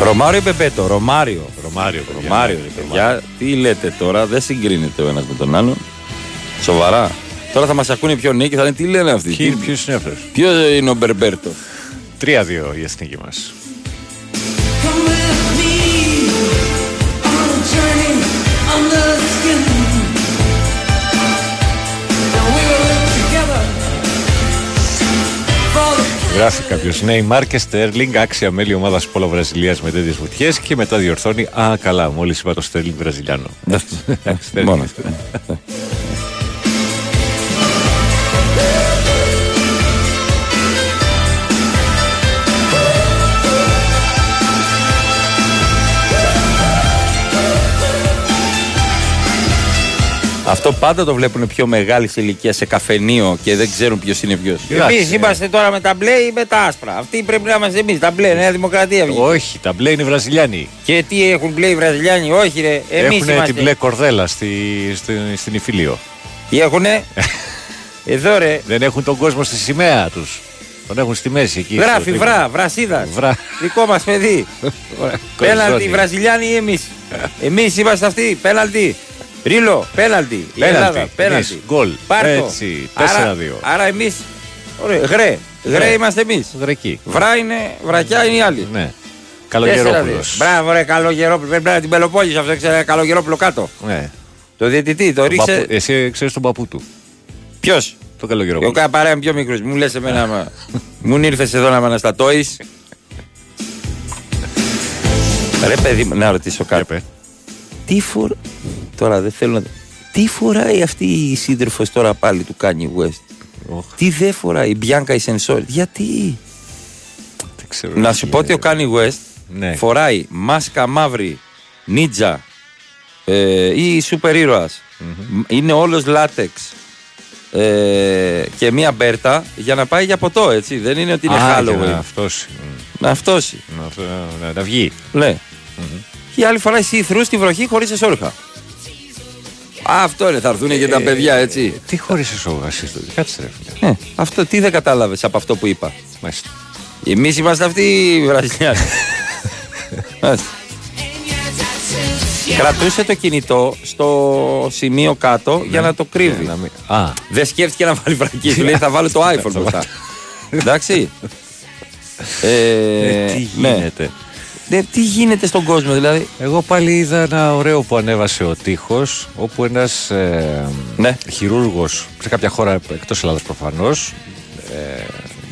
Ρωμάριο ή Πεπέτο. Ρωμάριο. Ρωμάριο, παιδιά. Ρωμάριο, ρε παιδιά. Τι λέτε τώρα, δεν συγκρίνεται ο ένας με τον άλλον. Σοβαρά. Τώρα θα μας ακούνε πιο νέοι και θα λένε τι λένε αυτοί; Ποιοι ποιο είναι αυτό. Ποιος είναι ο Μπερμπέρτο; 3-2 η εθνική μας. Γράφει κάποιος Νέιμαρ και Στέρλινγκ, άξια μέλη ομάδας Πόλο Βραζιλία με τέτοιες βουτιές και μετά διορθώνει. Α, καλά, μόλις είπα το Στέρλινγκ Βραζιλιάνο. Στέρλινγκ. Μόνος. Αυτό πάντα το βλέπουν πιο μεγάλη σε ηλικία σε καφενείο και δεν ξέρουν ποιος είναι ποιος. Εμείς είμαστε τώρα με τα μπλε ή με τα άσπρα. Αυτοί πρέπει να είμαστε εμείς. Τα μπλε, Νέα Δημοκρατία βγήκε. Όχι, τα μπλε είναι Βραζιλιάνοι. Και τι έχουν μπλε οι Βραζιλιάνοι, όχι ρε. Εμείς Έχουν είμαστε. την μπλε κορδέλα στη, στη, στην Ιφίλιο. Τι έχουνε; Εδώ ρε. Δεν έχουν τον κόσμο στη σημαία τους. Τον έχουν στη μέση εκεί. Γράφει στο- βρά, βρασίδα. Βρά. Δικό μας παιδί. Πέναλτι, Κορζόνι. Βραζιλιάνοι ή εμείς. Εμείς είμαστε αυτοί. Πέναλτι. Ρίλο, πέναλτι. Η Πέναλτι. Ελλάδα, πέναλτι. Εμείς, γκολ. Πάρτο. Έτσι, Άρα- 4-2. Άρα εμείς. Ωραία, γρέ. Γρέ Γρέ. είμαστε εμείς. Γρεκή. Βρά είναι, βρακιά είναι οι άλλοι. Ναι. 4-2. Καλογερόπουλο. Μπράβο, ρε, καλογερόπουλο. Πρέπει να την Πελοπόννησο αυτό, ξέρει καλογερόπουλο κάτω. Ναι. Το διαιτητή, το Τον ρίξε. παππού- Εσύ ξέρεις τον παππού του. Ποιος; Το καλογερόπουλο. Εγώ παρέα είμαι πιο μικρός. Μου λες εμένα. μα- Μου ήρθες εδώ να με αναστατώεις. Ρε παιδί μου, να ρωτήσω κάτι. Τι φορ... Τώρα δεν θέλω να... Τι φοράει αυτή η σύντροφος τώρα πάλι του Kanye West; Τι δεν φοράει η Bianca η Sensor. Γιατί; Να σου πω ότι ο Kanye West Ναι. φοράει μάσκα μαύρη, νίτζα ε, ή σούπερ ήρωας. Είναι όλος λάτεξ ε, και μία μπέρτα για να πάει για ποτό, έτσι. Δεν είναι ότι είναι Α, για Halloween. Να αυτός. Να αυτόσει. Να, αυτό- να, να βγει. Ναι. Και η άλλη φοράει see-through στη βροχή χωρίς εσόρουχα. Αυτό είναι, θα έρθουν και τα παιδιά έτσι. Τι χωρίς εσωγασίε τότε, κάτσε ρε φίλε. Ε, αυτό τι δεν κατάλαβες από αυτό που είπα. Μάλιστα. Εμείς είμαστε αυτοί οι Βραζιλιάνοι. Μάλιστα. Κρατούσε το κινητό στο σημείο κάτω για να το κρύβει. Ναι, να μην- Α, Δεν σκέφτηκε να βάλει βρακή. Του λέει θα βάλω το iPhone μπροστά. Εντάξει. Ε, ε, τι ναι. γίνεται. Ναι, τι γίνεται στον κόσμο, δηλαδή; Εγώ πάλι είδα ένα ωραίο που ανέβασε ο τείχος, όπου ένας ε, Ναι. χειρούργος σε κάποια χώρα εκτός Ελλάδας προφανώς ε,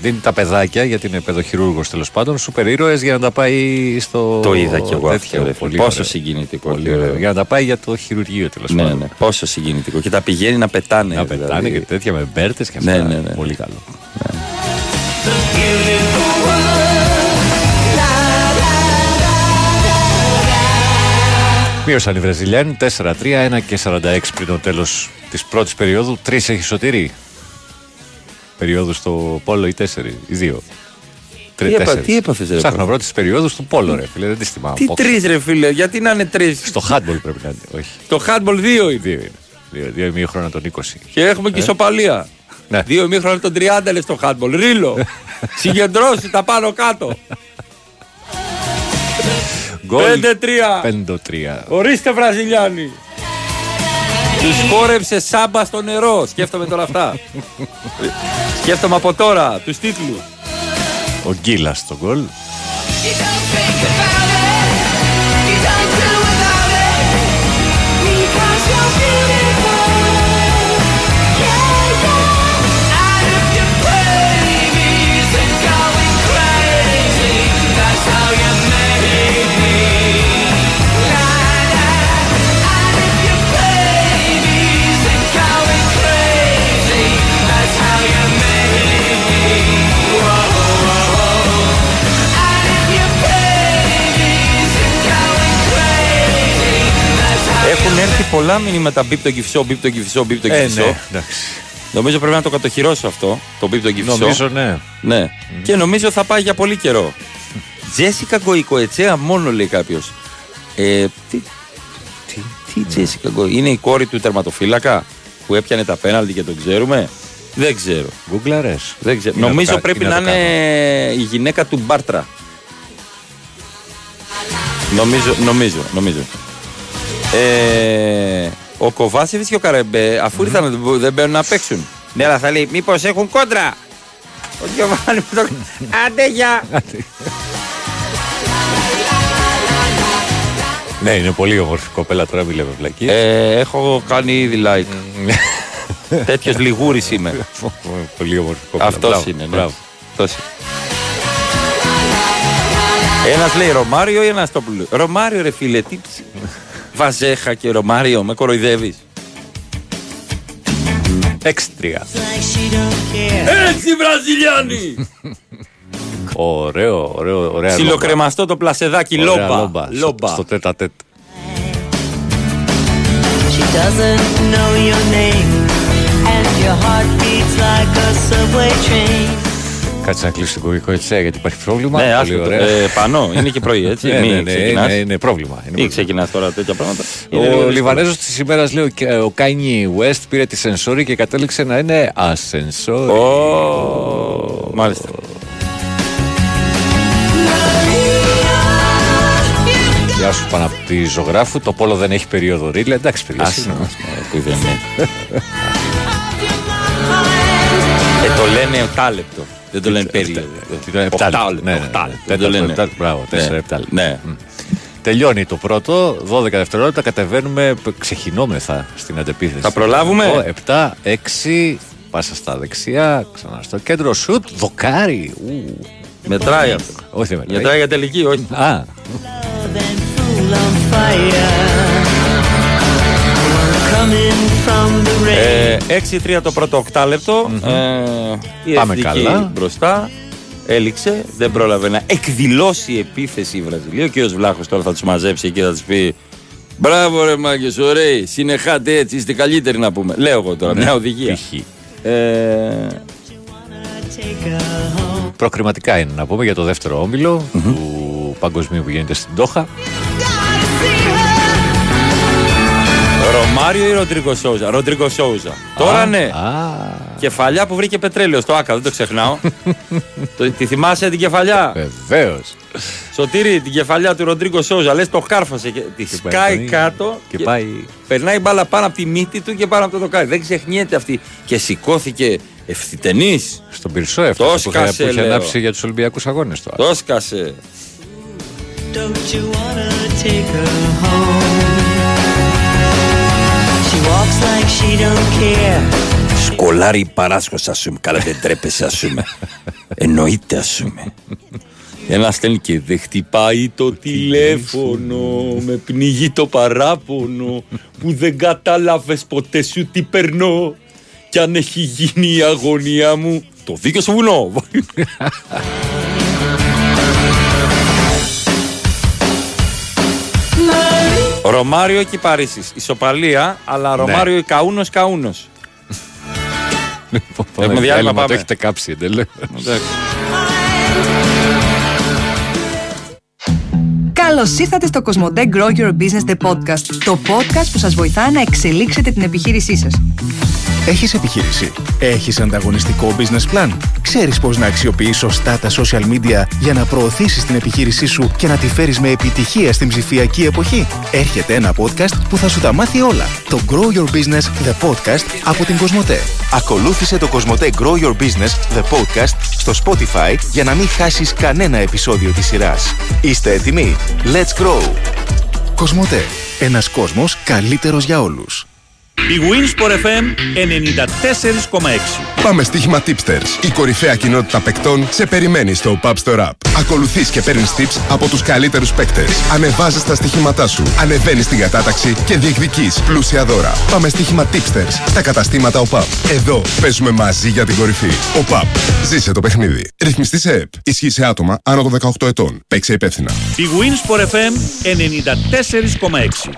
δίνει τα παιδάκια, γιατί είναι παιδοχειρούργος τέλος πάντων, σούπερ ήρωες για να τα πάει στο. Το είδα κι εγώ τέτοιο. αυτό. ρε φίλε. Πολύ Πόσο ωραίο. συγκινητικό. Πολύ τι ωραίο. ωραίο. Για να τα πάει για το χειρουργείο τέλος Ναι, πάντων. ναι, πόσο συγκινητικό. Και τα πηγαίνει να πετάνε. Να δηλαδή. πετάνε και τέτοια με μπέρτες και αυτά. Ναι, ναι, ναι. Πολύ καλό. Μείωσαν οι Βραζιλιάνοι 4-3, 1 και 46 πριν το τέλος της πρώτης περίοδου. Τρεις έχει σωτήρι. Περίοδου στο Πόλο ή 4 ή 2. Τι έπα- τι έπαθες, ρε, Ψάχνω πρώτα; πρώτη περίοδου του Πόλο, ρε φίλε, δεν τη θυμάμαι. Τι απόψε. τρεις, ρε φίλε, γιατί να είναι τρεις; Στο handball πρέπει να είναι. Όχι. Το handball δύο είναι. Δύο είναι. Δύο, δύο ημίχρονα των 20. Και έχουμε και Ε; ισοπαλία. Ναι. Δύο ημίχρονα των 30 λες στο handball. Ρίλο. Συγκεντρώσει τα πάνω κάτω. Γκολ 5-3. 5-3. Ορίστε Βραζιλιάνοι. Τους χόρεψε σάμπα στο νερό. Σκέφτομαι τώρα αυτά. Σκέφτομαι από τώρα τους τίτλους. Ο Γκίλας στο γκολ. Έχουν έρθει πολλά μηνύματα μπίπ τον κυφισό, μπίπ τον κυφισό, μπίπ τον Ε, κυφισό. ναι, εντάξει. Νομίζω πρέπει να το κατοχυρώσω αυτό, το μπίπ τον κυφισό. Νομίζω ναι. Ναι. Και νομίζω θα πάει για πολύ καιρό. Τζέσικα Γκοϊκοετσέα μόνο λέει κάποιος. Ε, τι, τι, τι Τζέσικα Γκοϊ, είναι η κόρη του τερματοφύλακα που έπιανε τα πέναλτι και τον ξέρουμε; Δεν ξέρω. Γκουγκλαρές. Δεν ξέρω. Είναι να νομίζω το κα- πρέπει είναι να να το είναι η γυναίκα του Μπάρτρα. Νομίζω, νομίζω, νομίζω. Ε, ο Κοβάσεβιτ και ο Καρεμπέ, αφού ήρθαν δεν- δεν μπαίνουν να παίξουν. Ναι, αλλά θα λέει, μήπως έχουν κόντρα; Ο Γιωβάνι που το. Άντε, γεια. Ναι, είναι πολύ όμορφη κοπέλα τώρα, μην λέμε βλακή. Ε, έχω κάνει ήδη like. Τέτοιος λιγούρης είμαι. πολύ όμορφη κοπέλα. Αυτός Μπράβο, είναι. Ναι. μπράβο. Αυτός είναι. Ένας λέει Ρωμάριο ή ένα Τόπουλο. Ρωμάριο, ρε φίλε, τι. Ψ- Βαζέχα και Ρωμάριο, με κοροϊδεύεις. 6-3. Έτσι, Βραζιλιάνοι! Ωραίο, ωραίο, ωραία. Ψιλοκρεμαστό το πλασεδάκι, Ωραία λόμπα. λόμπα. Λόμπα. Στο τέτα τέτ. She Κάτσε να κλείσει την κωδικό έτσι γιατί υπάρχει πρόβλημα. Ναι, Πολύ άστο το. ωραία. Ε, πανώ, είναι και πρωί, έτσι. Ναι, Μην ναι, ναι, ξεκινάς. είναι, είναι πρόβλημα. Είναι Μην πρόβλημα. ξεκινάς τώρα τέτοια πράγματα. Είναι λίγο Ο δύσκολο. Λιβανέζος της ημέρας λέει: ο- Ο Κάνι West πήρε τη σενσόρη και κατέληξε να είναι ασενσόρι. Ω, Μάλιστα. Γεια σου πάνω από τη ζωγράφου. Το πόλο δεν έχει περίοδο ρίλα. Εντάξει, παιδιά. Άσε συγγνώμη. μας, μωρέ, που δεν είναι. Ε, το λένε οτάλεπτο. Δεν το λένε περίοδο. Τι το λένε, επτάλεπτο. Οκτάλεπτο, Ναι, ναι, ναι. οκτάλεπτο. Τέταρτο, Δεν το λένε. επτάλεπτο, Μπράβο, Ναι. 4 επτάλεπτο. Ναι. Τελειώνει το πρώτο, 12 δευτερόλεπτα κατεβαίνουμε, π- ξεχυνόμεθα στην αντεπίθεση. Θα προλάβουμε; 7, 6, πάσα στα δεξιά, ξανά στο κέντρο, σουτ, δοκάρι. Ου. Μετράει αυτό. Όχι, δεν μετράει. Μετράει για τελική, όχι. Α, Fool on fire. Coming from the rain. Ε, 6-3 το πρώτο οκτάλεπτο. Ε, η Πάμε εθνική καλά. μπροστά. Έληξε. Δεν πρόλαβε να εκδηλώσει επίθεση η Βραζιλία. Ο κ. Βλάχος τώρα θα τους μαζέψει και θα τους πει. Μπράβο ρε μάγκες, ωραίοι. Συνεχάτε έτσι, είστε καλύτεροι να πούμε. Λέω εγώ τώρα, μια οδηγία. π.χ. Ε, προκριματικά είναι να πούμε για το δεύτερο όμιλο του παγκοσμίου που γίνεται στην Τόχα. Ρωμάριο ή Ροντρίγκο Σόουζα; Ροντρίγκο Σόουζα. Τώρα ναι. Κεφαλιά που βρήκε πετρέλαιος στο Άκα, δεν το ξεχνάω. το, τη θυμάσαι την κεφαλιά; Βεβαίως. Σωτήρι, την κεφαλιά του Ροντρίγκο Σόουζα. Λες το χάρφασε και τη σκάει πάει- κάτω. και πάει- Περνάει μπάλα πάνω από τη μύτη του και πάνω από το δοκάρι. Δεν ξεχνιέται αυτή. Και σηκώθηκε ευθυτενής. Στον Πυρσό Το έφτασε που είχε, σκάσε, που είχε λέω. ανάψει για τους Ολυμπιακούς Αγώνες τώρα. Το σκάσε. Don't you wanna take her home? Σκολάρι παράσχος ας πούμε. Καλά δεν τρέπεσαι ας πούμε. Εννοείται ας πούμε. Ένα στέλνει και δεν χτυπάει το τηλέφωνο Με πνίγει το παράπονο Που δεν κατάλαβες ποτέ σου τι περνώ Κι αν έχει γίνει η αγωνία μου Το δίκιο στο βουνό Ρωμάριο και Παρίσις Ισοπαλία αλλά Ρωμάριο Καούνος Καούνος Έχουμε διάλειμμα, Το πάμε. έχετε κάψει εντελώς. Καλώς ήρθατε στο Cosmote Grow Your Business The Podcast. Το podcast που σας βοηθά να εξελίξετε την επιχείρησή σας. Έχεις επιχείρηση; Έχεις ανταγωνιστικό business plan; Ξέρεις πώς να αξιοποιείς σωστά τα social media για να προωθήσεις την επιχείρησή σου και να τη φέρεις με επιτυχία στην ψηφιακή εποχή; Έρχεται ένα podcast που θα σου τα μάθει όλα. Το Grow Your Business The Podcast από την Cosmote. Ακολούθησε το Κοσμοτέ Grow Your Business, the podcast, στο Spotify για να μην χάσεις κανένα επεισόδιο της σειράς. Είστε έτοιμοι; Let's grow! Cosmote. Ένας κόσμος καλύτερος για όλους. Η Winsport FM 94,6. Πάμε στοίχημα Tipsters. Η κορυφαία κοινότητα παικτών σε περιμένει στο Pub Store App. Ακολουθείς και παίρνεις tips από τους καλύτερους παίκτες. Ανεβάζεις τα στοιχήματά σου, ανεβαίνεις την κατάταξη και διεκδικείς πλούσια δώρα. Πάμε στοίχημα Tipsters στα καταστήματα ΟΠΑΠ. Εδώ παίζουμε μαζί για την κορυφή. ΟΠΑΠ. Ζήσε το παιχνίδι. Ρυθμιστή σε ΕΠ. Ισχύει σε άτομα άνω των 18 ετών. Παίξε υπεύθυνα. Η Winsport FM 94,6.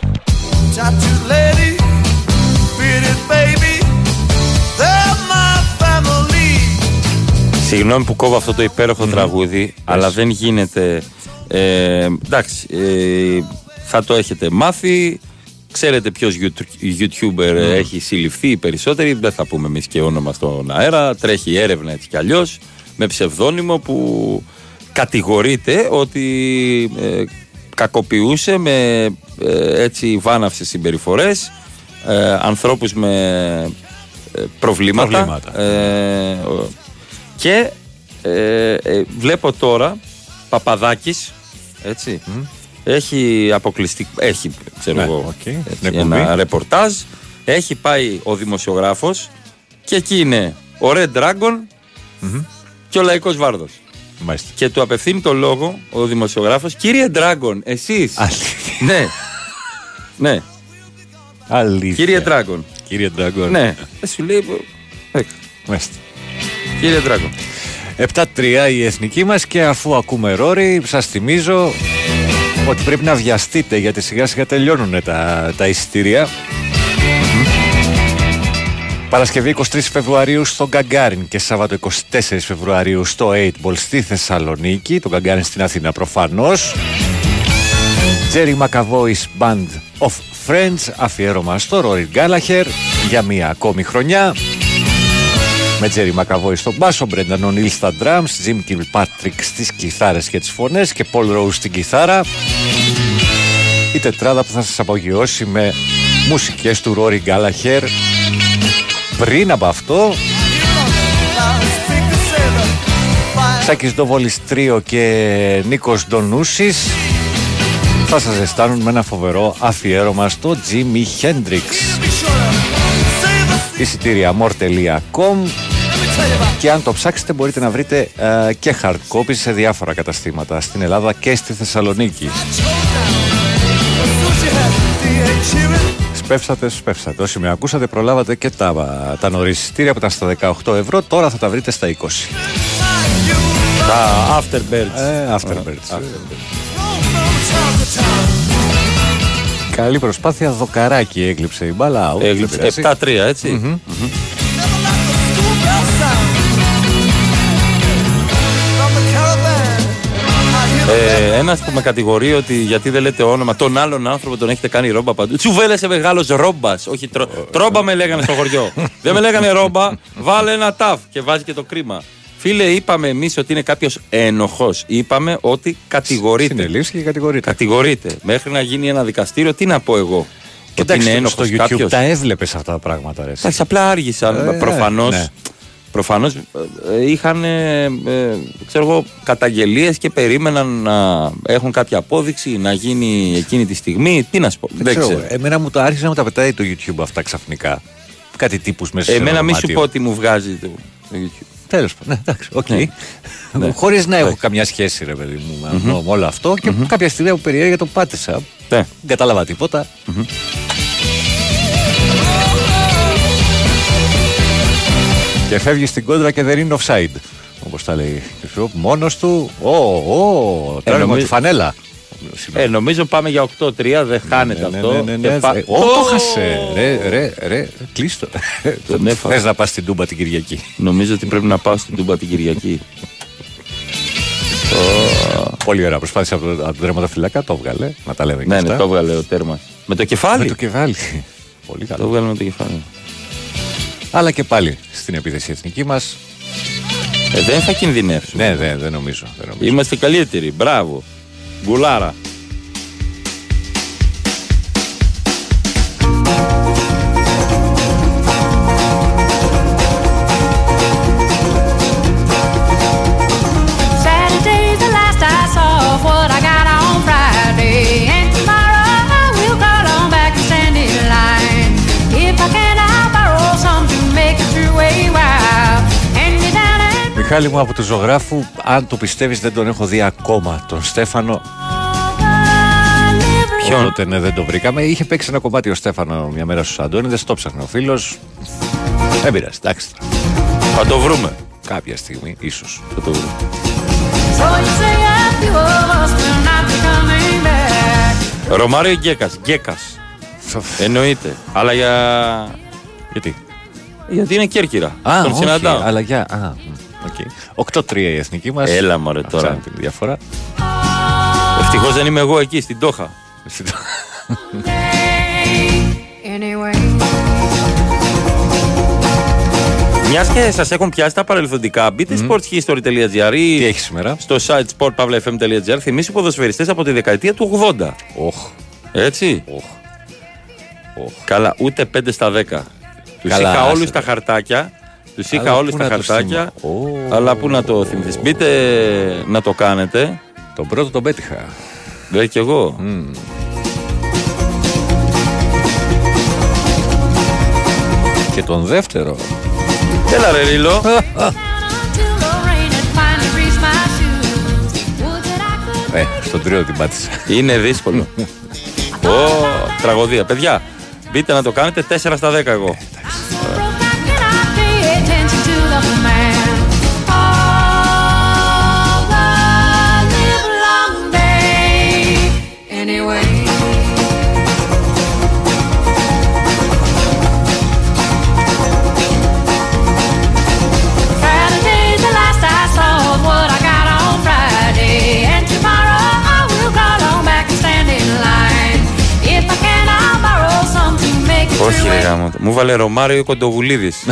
Συγγνώμη που κόβω αυτό το υπέροχο τραγούδι, αλλά δεν γίνεται. Ε, εντάξει, ε, θα το έχετε μάθει. Ξέρετε ποιος YouTuber έχει συλληφθεί οι περισσότεροι. Δεν θα πούμε εμείς και όνομα στον αέρα. Τρέχει έρευνα έτσι κι αλλιώς με ψευδόνυμο που κατηγορείται ότι ε, κακοποιούσε με ε, έτσι βάναυσες συμπεριφορές ε, ανθρώπους με ε, προβλήματα, Προβλήματα. Ε, ο- και ε, ε, βλέπω τώρα Παπαδάκης έτσι έχει αποκλειστεί έχει ξέρω Ναι, εγώ οκ. έτσι, Την ένα εκπομπή. ρεπορτάζ έχει πάει ο δημοσιογράφος και εκεί είναι ο Red Dragon και ο Λαϊκός Βάρδος Μάλιστα. και του απευθύνει το λόγο ο δημοσιογράφος Κύριε Dragon, εσείς Ναι Ναι Αλήθεια. Κύριε Dragon Κύριε Dragon. Ναι Ε, Σου λέει ε, Μάλιστα. Κύριε Dragon 7-3 η εθνική μας και αφού ακούμε ρόρι σας θυμίζω ότι πρέπει να βιαστείτε γιατί σιγά σιγά τελειώνουν τα, τα εισιτήρια. Παρασκευή 23 Φεβρουαρίου στο Γκαγκάριν και Σάββατο 24 Φεβρουαρίου στο 8 Ball στη Θεσσαλονίκη. Το Γκαγκάριν στην Αθήνα προφανώς. Jerry McAvoy's Band of Friends αφιέρωμα στο Rory Gallagher για μία ακόμη χρονιά. Με Τζέρι Μακαβόη στον μπάσο, Μπρένταν Ονίλ στα drums, Jim Kilpatrick στις κιθάρες και τις φωνές και Paul Rose στην κιθάρα. Η τετράδα που θα σας απογειώσει με μουσικές του Rory Gallagher. Πριν από αυτό, Σάκης Ντόβολης Τρίο και Νίκος Ντονούσης θα σας ζεστάνουν με ένα φοβερό αφιέρωμα στο Jimi Hendrix. Εισιτήρια more.com και αν το ψάξετε μπορείτε να βρείτε ε, και hard copy σε διάφορα καταστήματα στην Ελλάδα και στη Θεσσαλονίκη. Σπεύσατε, σπεύσατε. Όσοι με ακούσατε προλάβατε και τα, τα νωρίς εισιτήρια που ήταν στα 18 ευρώ, τώρα θα τα βρείτε στα 20. Τα Afterbirds. Ε, Afterbirds. Καλή προσπάθεια, δοκαράκι έκλειψε η μπάλα. out, Έγλειψε δεν πειράζει. 7-3 έτσι Μμμ. From the caravan, I hear Ε, Ένας που με κατηγορεί ότι γιατί δεν λέτε όνομα, τον άλλον άνθρωπο τον έχετε κάνει ρόμπα παντού. Τσουβέλεσε μεγάλος ρόμπας. Όχι τρό, τρόμπα με λέγανε στο χωριό. δεν με λέγανε ρόμπα, βάλε ένα ταφ και βάζει και το κρίμα. Φίλε, είπαμε εμείς ότι είναι κάποιος ένοχος. Είπαμε ότι κατηγορείται. Συνελήφθη και κατηγορείται. Κατηγορείται. Μέχρι να γίνει ένα δικαστήριο, τι να πω εγώ; Ότι Κοιτάξτε, είναι στο ένοχος YouTube κάποιος; τα έβλεπες αυτά τα πράγματα. Ρε. Εντάξει, απλά άργησαν. Ε, Προφανώς. ναι. Προφανώς ε, ε, είχαν ε, ε, ξέρω εγώ, καταγγελίες και περίμεναν να έχουν κάποια απόδειξη να γίνει εκείνη τη στιγμή. Τι να σου πω. Δεν ξέρω. Εμένα μου το άρχισε να μου τα πετάει το YouTube αυτά ξαφνικά. Κάτι τύπους μέσα σε Εμένα ένα μη σου δωμάτιο. πω τι μου βγάζει το, το YouTube. Τέλος πάντων. Ναι, εντάξει, οκ. Ναι. Ναι. Χωρίς να έχω Εντάξει. καμιά σχέση, ρε παιδί μου, με- Μμμ. με όλο αυτό. Και κάποια στιγμή που περιέργεια το πάτησα. Ναι. Δεν κατάλαβα τίποτα. Και φεύγει στην κόντρα και δεν είναι offside. Όπως τα λέει. Μόνος του. Ω, ω, τρώνε με νομίζω- τη φανέλα. Ε, νομίζω πάμε για 8-3, δεν χάνεται Ναι, αυτό. ναι, ναι, ναι, Και ναι. πα- Ε, Ω, το χάσε. Ρε, ρε, ρε, κλείστο. Τον έφαγα. Θες να πας στην Τούμπα την Κυριακή. Νομίζω ότι πρέπει να πάω στην Τούμπα την Κυριακή. Πολύ ωραία. Προσπάθησε από το, από το τερματοφυλάκα, το έβγαλε. Να τα λέμε και Ναι, ναι, αυτά. το έβγαλε ο τέρμας. Με το κεφάλι. Με το κεφάλι. Πολύ Το καλό. έβγαλε με το κεφάλι. Αλλά και πάλι στην επίθεση εθνική μας. Ε, δεν θα κινδυνεύσουμε. Ναι, δεν, δεν νομίζω. Δεν νομίζω. Είμαστε καλύτεροι. Μπράβο. Gulara. Μιχάλη μου από του ζωγράφου, αν το πιστεύεις, δεν τον έχω δει ακόμα. Τον Στέφανο. Ποιον; Οπότε ναι, δεν το βρήκαμε. Είχε παίξει ένα κομμάτι ο Στέφανο μια μέρα στους Αντώνιδες. Το ψάχνε ο φίλος. Δεν πειράζει, εντάξει. Θα το βρούμε. Κάποια στιγμή, ίσως. Θα το βρούμε. so you say a few of us will not be coming back. Ρωμάριο Γκέκας. Γκέκας. Εννοείται. Αλλά για. Γιατί; Γιατί είναι Κέρκυρα. Α, Τον όχι, συναντάω. αλλά για. Α, μ, οκ. 8-3 η εθνική μας. Έλα, μωρέ, τώρα. την διαφορά. Ευτυχώς δεν είμαι εγώ εκεί στην Τόχα. Anyway. Μιας και σας έχουν πιάσει τα παρελθοντικά, μπείτε sportshistory.gr ή Τι έχεις σήμερα; στο site sportpavlefm.gr. Θυμίσει ποδοσφαιριστές από τη δεκαετία του 80. Οχ. Έτσι. Καλά, ούτε 5 στα 10. Τους Καλά, είχα άσε όλους το. τα χαρτάκια. Τους Αλλά είχα όλου πού τα να το χαρτάκια. θυμάμαι. Ω. Αλλά πού να το θυμηθείς. Μπείτε να το κάνετε. Τον πρώτο τον πέτυχα. Δεν κι εγώ. Και τον δεύτερο. Έλα ρε Ρίλο. Until the rain had finally reached my shoes. Would that I could Ε, στον τρίο την πάτησα. Είναι δύσκολο. Ω, τραγωδία. Παιδιά, μπείτε να το κάνετε 4 στα 10 εγώ. pay Όχι through ρε it. γάμο. Μου βάλε Ρωμάριο Κοντοβουλίδης.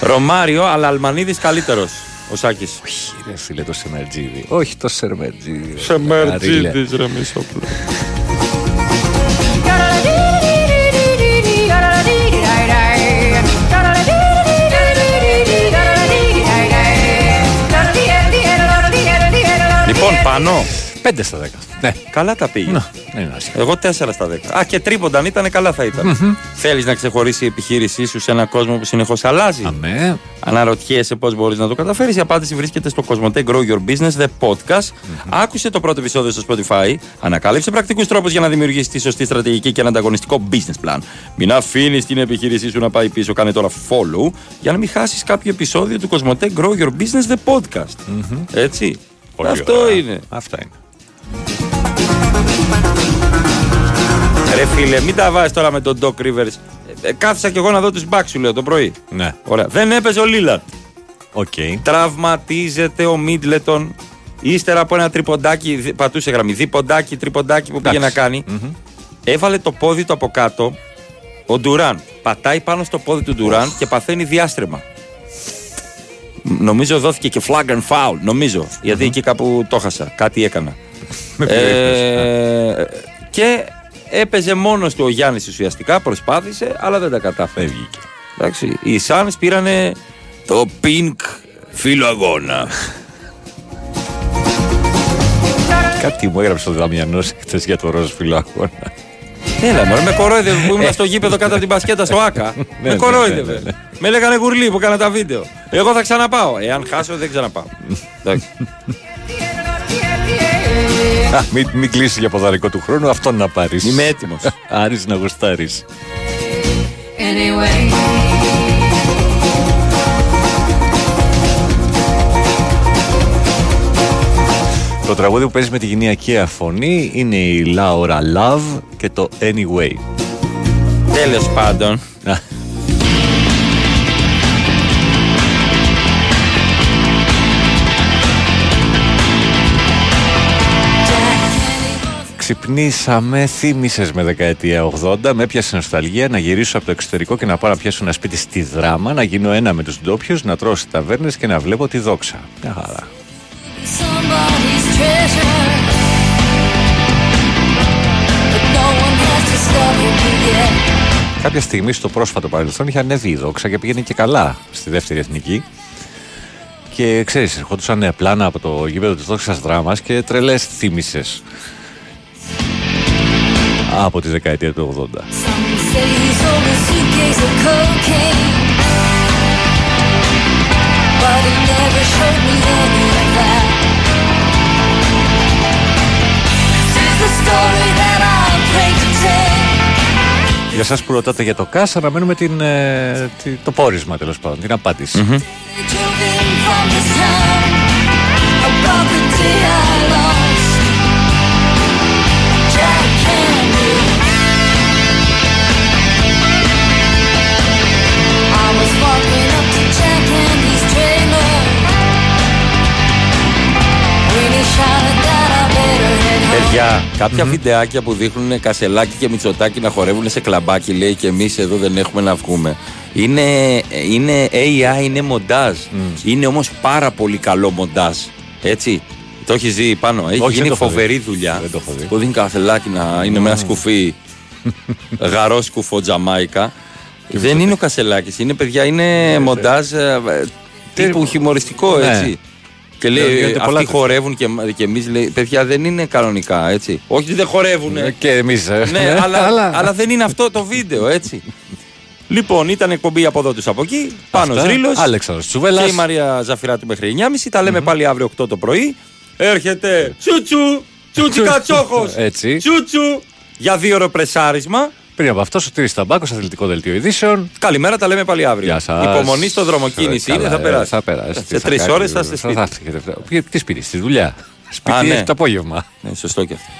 Ρωμάριο, αλλά Αλμανίδης καλύτερος. Ο Σάκης. Όχι, ρε φίλε, το Σεμερτζίδι. Όχι το Σερμερτζίδι. Σεμερτζίδης ρε Μισόπουλο. Λοιπόν, πάνω. 5 στα 10. Ναι. Καλά τα πήγε. Να, δεν είναι άσχημα. Εγώ 4 στα 10. Α, και τρίποντα αν ήταν, καλά θα ήταν. Θέλεις να ξεχωρίσει η επιχείρησή σου σε έναν κόσμο που συνεχώς αλλάζει; Αμέ. Αναρωτιέσαι πώς μπορείς να το καταφέρεις. Η απάντηση βρίσκεται στο Κοσμοτέ Grow Your Business, the podcast. Άκουσε το πρώτο επεισόδιο στο Spotify. Ανακάλυψε πρακτικούς τρόπους για να δημιουργήσεις τη σωστή στρατηγική και ένα ανταγωνιστικό business plan. Μην αφήνεις την επιχείρησή σου να πάει πίσω. Κάνε τώρα follow για να μην χάσεις κάποιο επεισόδιο του Κοσμοτέ Grow Your Business, the podcast. Έτσι. Πολύ Αυτό ωραία. είναι. Αυτά είναι. Ρε φίλε, μην τα βάζεις τώρα με τον Doc Rivers. Ε, ε, κάθισα κι εγώ να δω τους Μπακς σου, λέω το πρωί. Ναι. Ωραία. Δεν έπαιζε ο Λίλαρντ. Οκ. Τραυματίζεται ο Μίντλετον. Ύστερα από ένα τριποντάκι, δι- πατούσε γραμμή, διποντάκι, τριποντάκι που πήγε να Εντάξει. κάνει. Έβαλε το πόδι του από κάτω. Ο Ντουράν πατάει πάνω στο πόδι του Ντουράν και παθαίνει διάστρεμα. Μ, Νομίζω δόθηκε και flag and foul. Νομίζω. Γιατί εκεί κάπου το χάσα. Κάτι έκανα. Με ε, και έπαιζε μόνος του ο Γιάννης ουσιαστικά. Προσπάθησε, αλλά δεν τα κατάφερε. Εντάξει. Οι Suns πήρανε το pink φύλλο αγώνα. Κάτι μου έγραψε ο Δαμιανός χθες για το ροζ φιλοαγώνα. Έλα, μωρέ, με κορόιδευε που ήμουν στο γήπεδο κάτω από την μπασκέτα στο ΑΚΑ. Ναι, με ναι, κορόιδευε. ναι, ναι. Με λέγανε γουρλί που έκανα τα βίντεο. Εγώ θα ξαναπάω. Εάν χάσω, δεν ξαναπάω. Εντάξει. Α, μην, μην κλείσει για ποδαρικό του χρόνου, αυτόν να πάρεις. Είμαι έτοιμος. Άρης να γουστάρεις. Anyway. Το τραγούδι που παίζει με τη γυναικεία φωνή είναι η Laura Love και το Anyway. Τέλος πάντων. Ξυπνήσαμε, θύμισε με δεκαετία 80, με έπιασε νοσταλγία να γυρίσω από το εξωτερικό και να πάω να πιάσω ένα σπίτι στη δράμα, να γίνω ένα με τους ντόπιους, να τρώω σε ταβέρνες και να βλέπω τη δόξα. Μια χαρά. Somebody's treasure. But no one has discovered me yet. Κάποια στιγμή στο πρόσφατο παρελθόν είχε ανέβει η δόξα και πήγαινε και καλά στη δεύτερη εθνική. Και ξέρεις, ερχόντουσαν πλάνα από το γήπεδο της δόξας δράμας και τρελές θύμησες από τη δεκαετία του 80. Για σας που ρωτάτε για το ΚΑΣ αναμένουμε την, ε, το πόρισμα τέλος πάντων, την απάντηση. Παιδιά, κάποια βιντεάκια που δείχνουν Κασελάκι και Μητσοτάκι να χορεύουν σε κλαμπάκι, λέει και εμείς εδώ δεν έχουμε να βγούμε. Είναι, είναι AI, είναι μοντάζ. Είναι όμως πάρα πολύ καλό μοντάζ. Έτσι. Το έχεις δει πάνω. Έχει Όχι, δεν γίνει το έχω δει. φοβερή δουλειά. Δεν το έχω δει. Που δίνει Κασελάκι να είναι με ένα σκουφί. γαρό σκουφό Τζαμάικα. δεν είναι ο Κασελάκης. Είναι παιδιά, είναι μοντάζ ε, ε, τύπου χιουμοριστικό Ναι. Έτσι. Και Γίνεται λέει, πολλά αυτοί τέτοια. χορεύουν και, και εμείς λέει, παιδιά δεν είναι κανονικά έτσι. Όχι ότι δεν χορεύουν. Και εμείς. ναι, αλλά, αλλά δεν είναι αυτό το βίντεο, έτσι. λοιπόν, ήταν εκπομπή από εδώ τους από εκεί. Πάνω Αυτά. Ρήλο. Αλέξανδρος Τσουβέλλας. Και η Μαρία Ζαφυράτη μέχρι 9.30. Τα λέμε πάλι αύριο 8 το πρωί. Έρχεται τσούτσου, τσούτσι κατσόχο. Έτσι. Τσούτσου. Για δύο ώρο πρεσάρισμα. Πριν από αυτό, ο Τύρι Ταμπάκο, αθλητικό δελτίο ειδήσεων. Καλημέρα, τα λέμε πάλι αύριο. Γεια σας. Υπομονή στο δρομοκίνηση Καλά, είναι, θα ε, περάσει. Θα περάσει. Σε τρεις ώρες θα είστε σπίτι. σπίτι. Τι σπίτι, στη δουλειά. Σπίτι Α, ναι. έχει το απόγευμα. Ναι, σωστό και αυτό.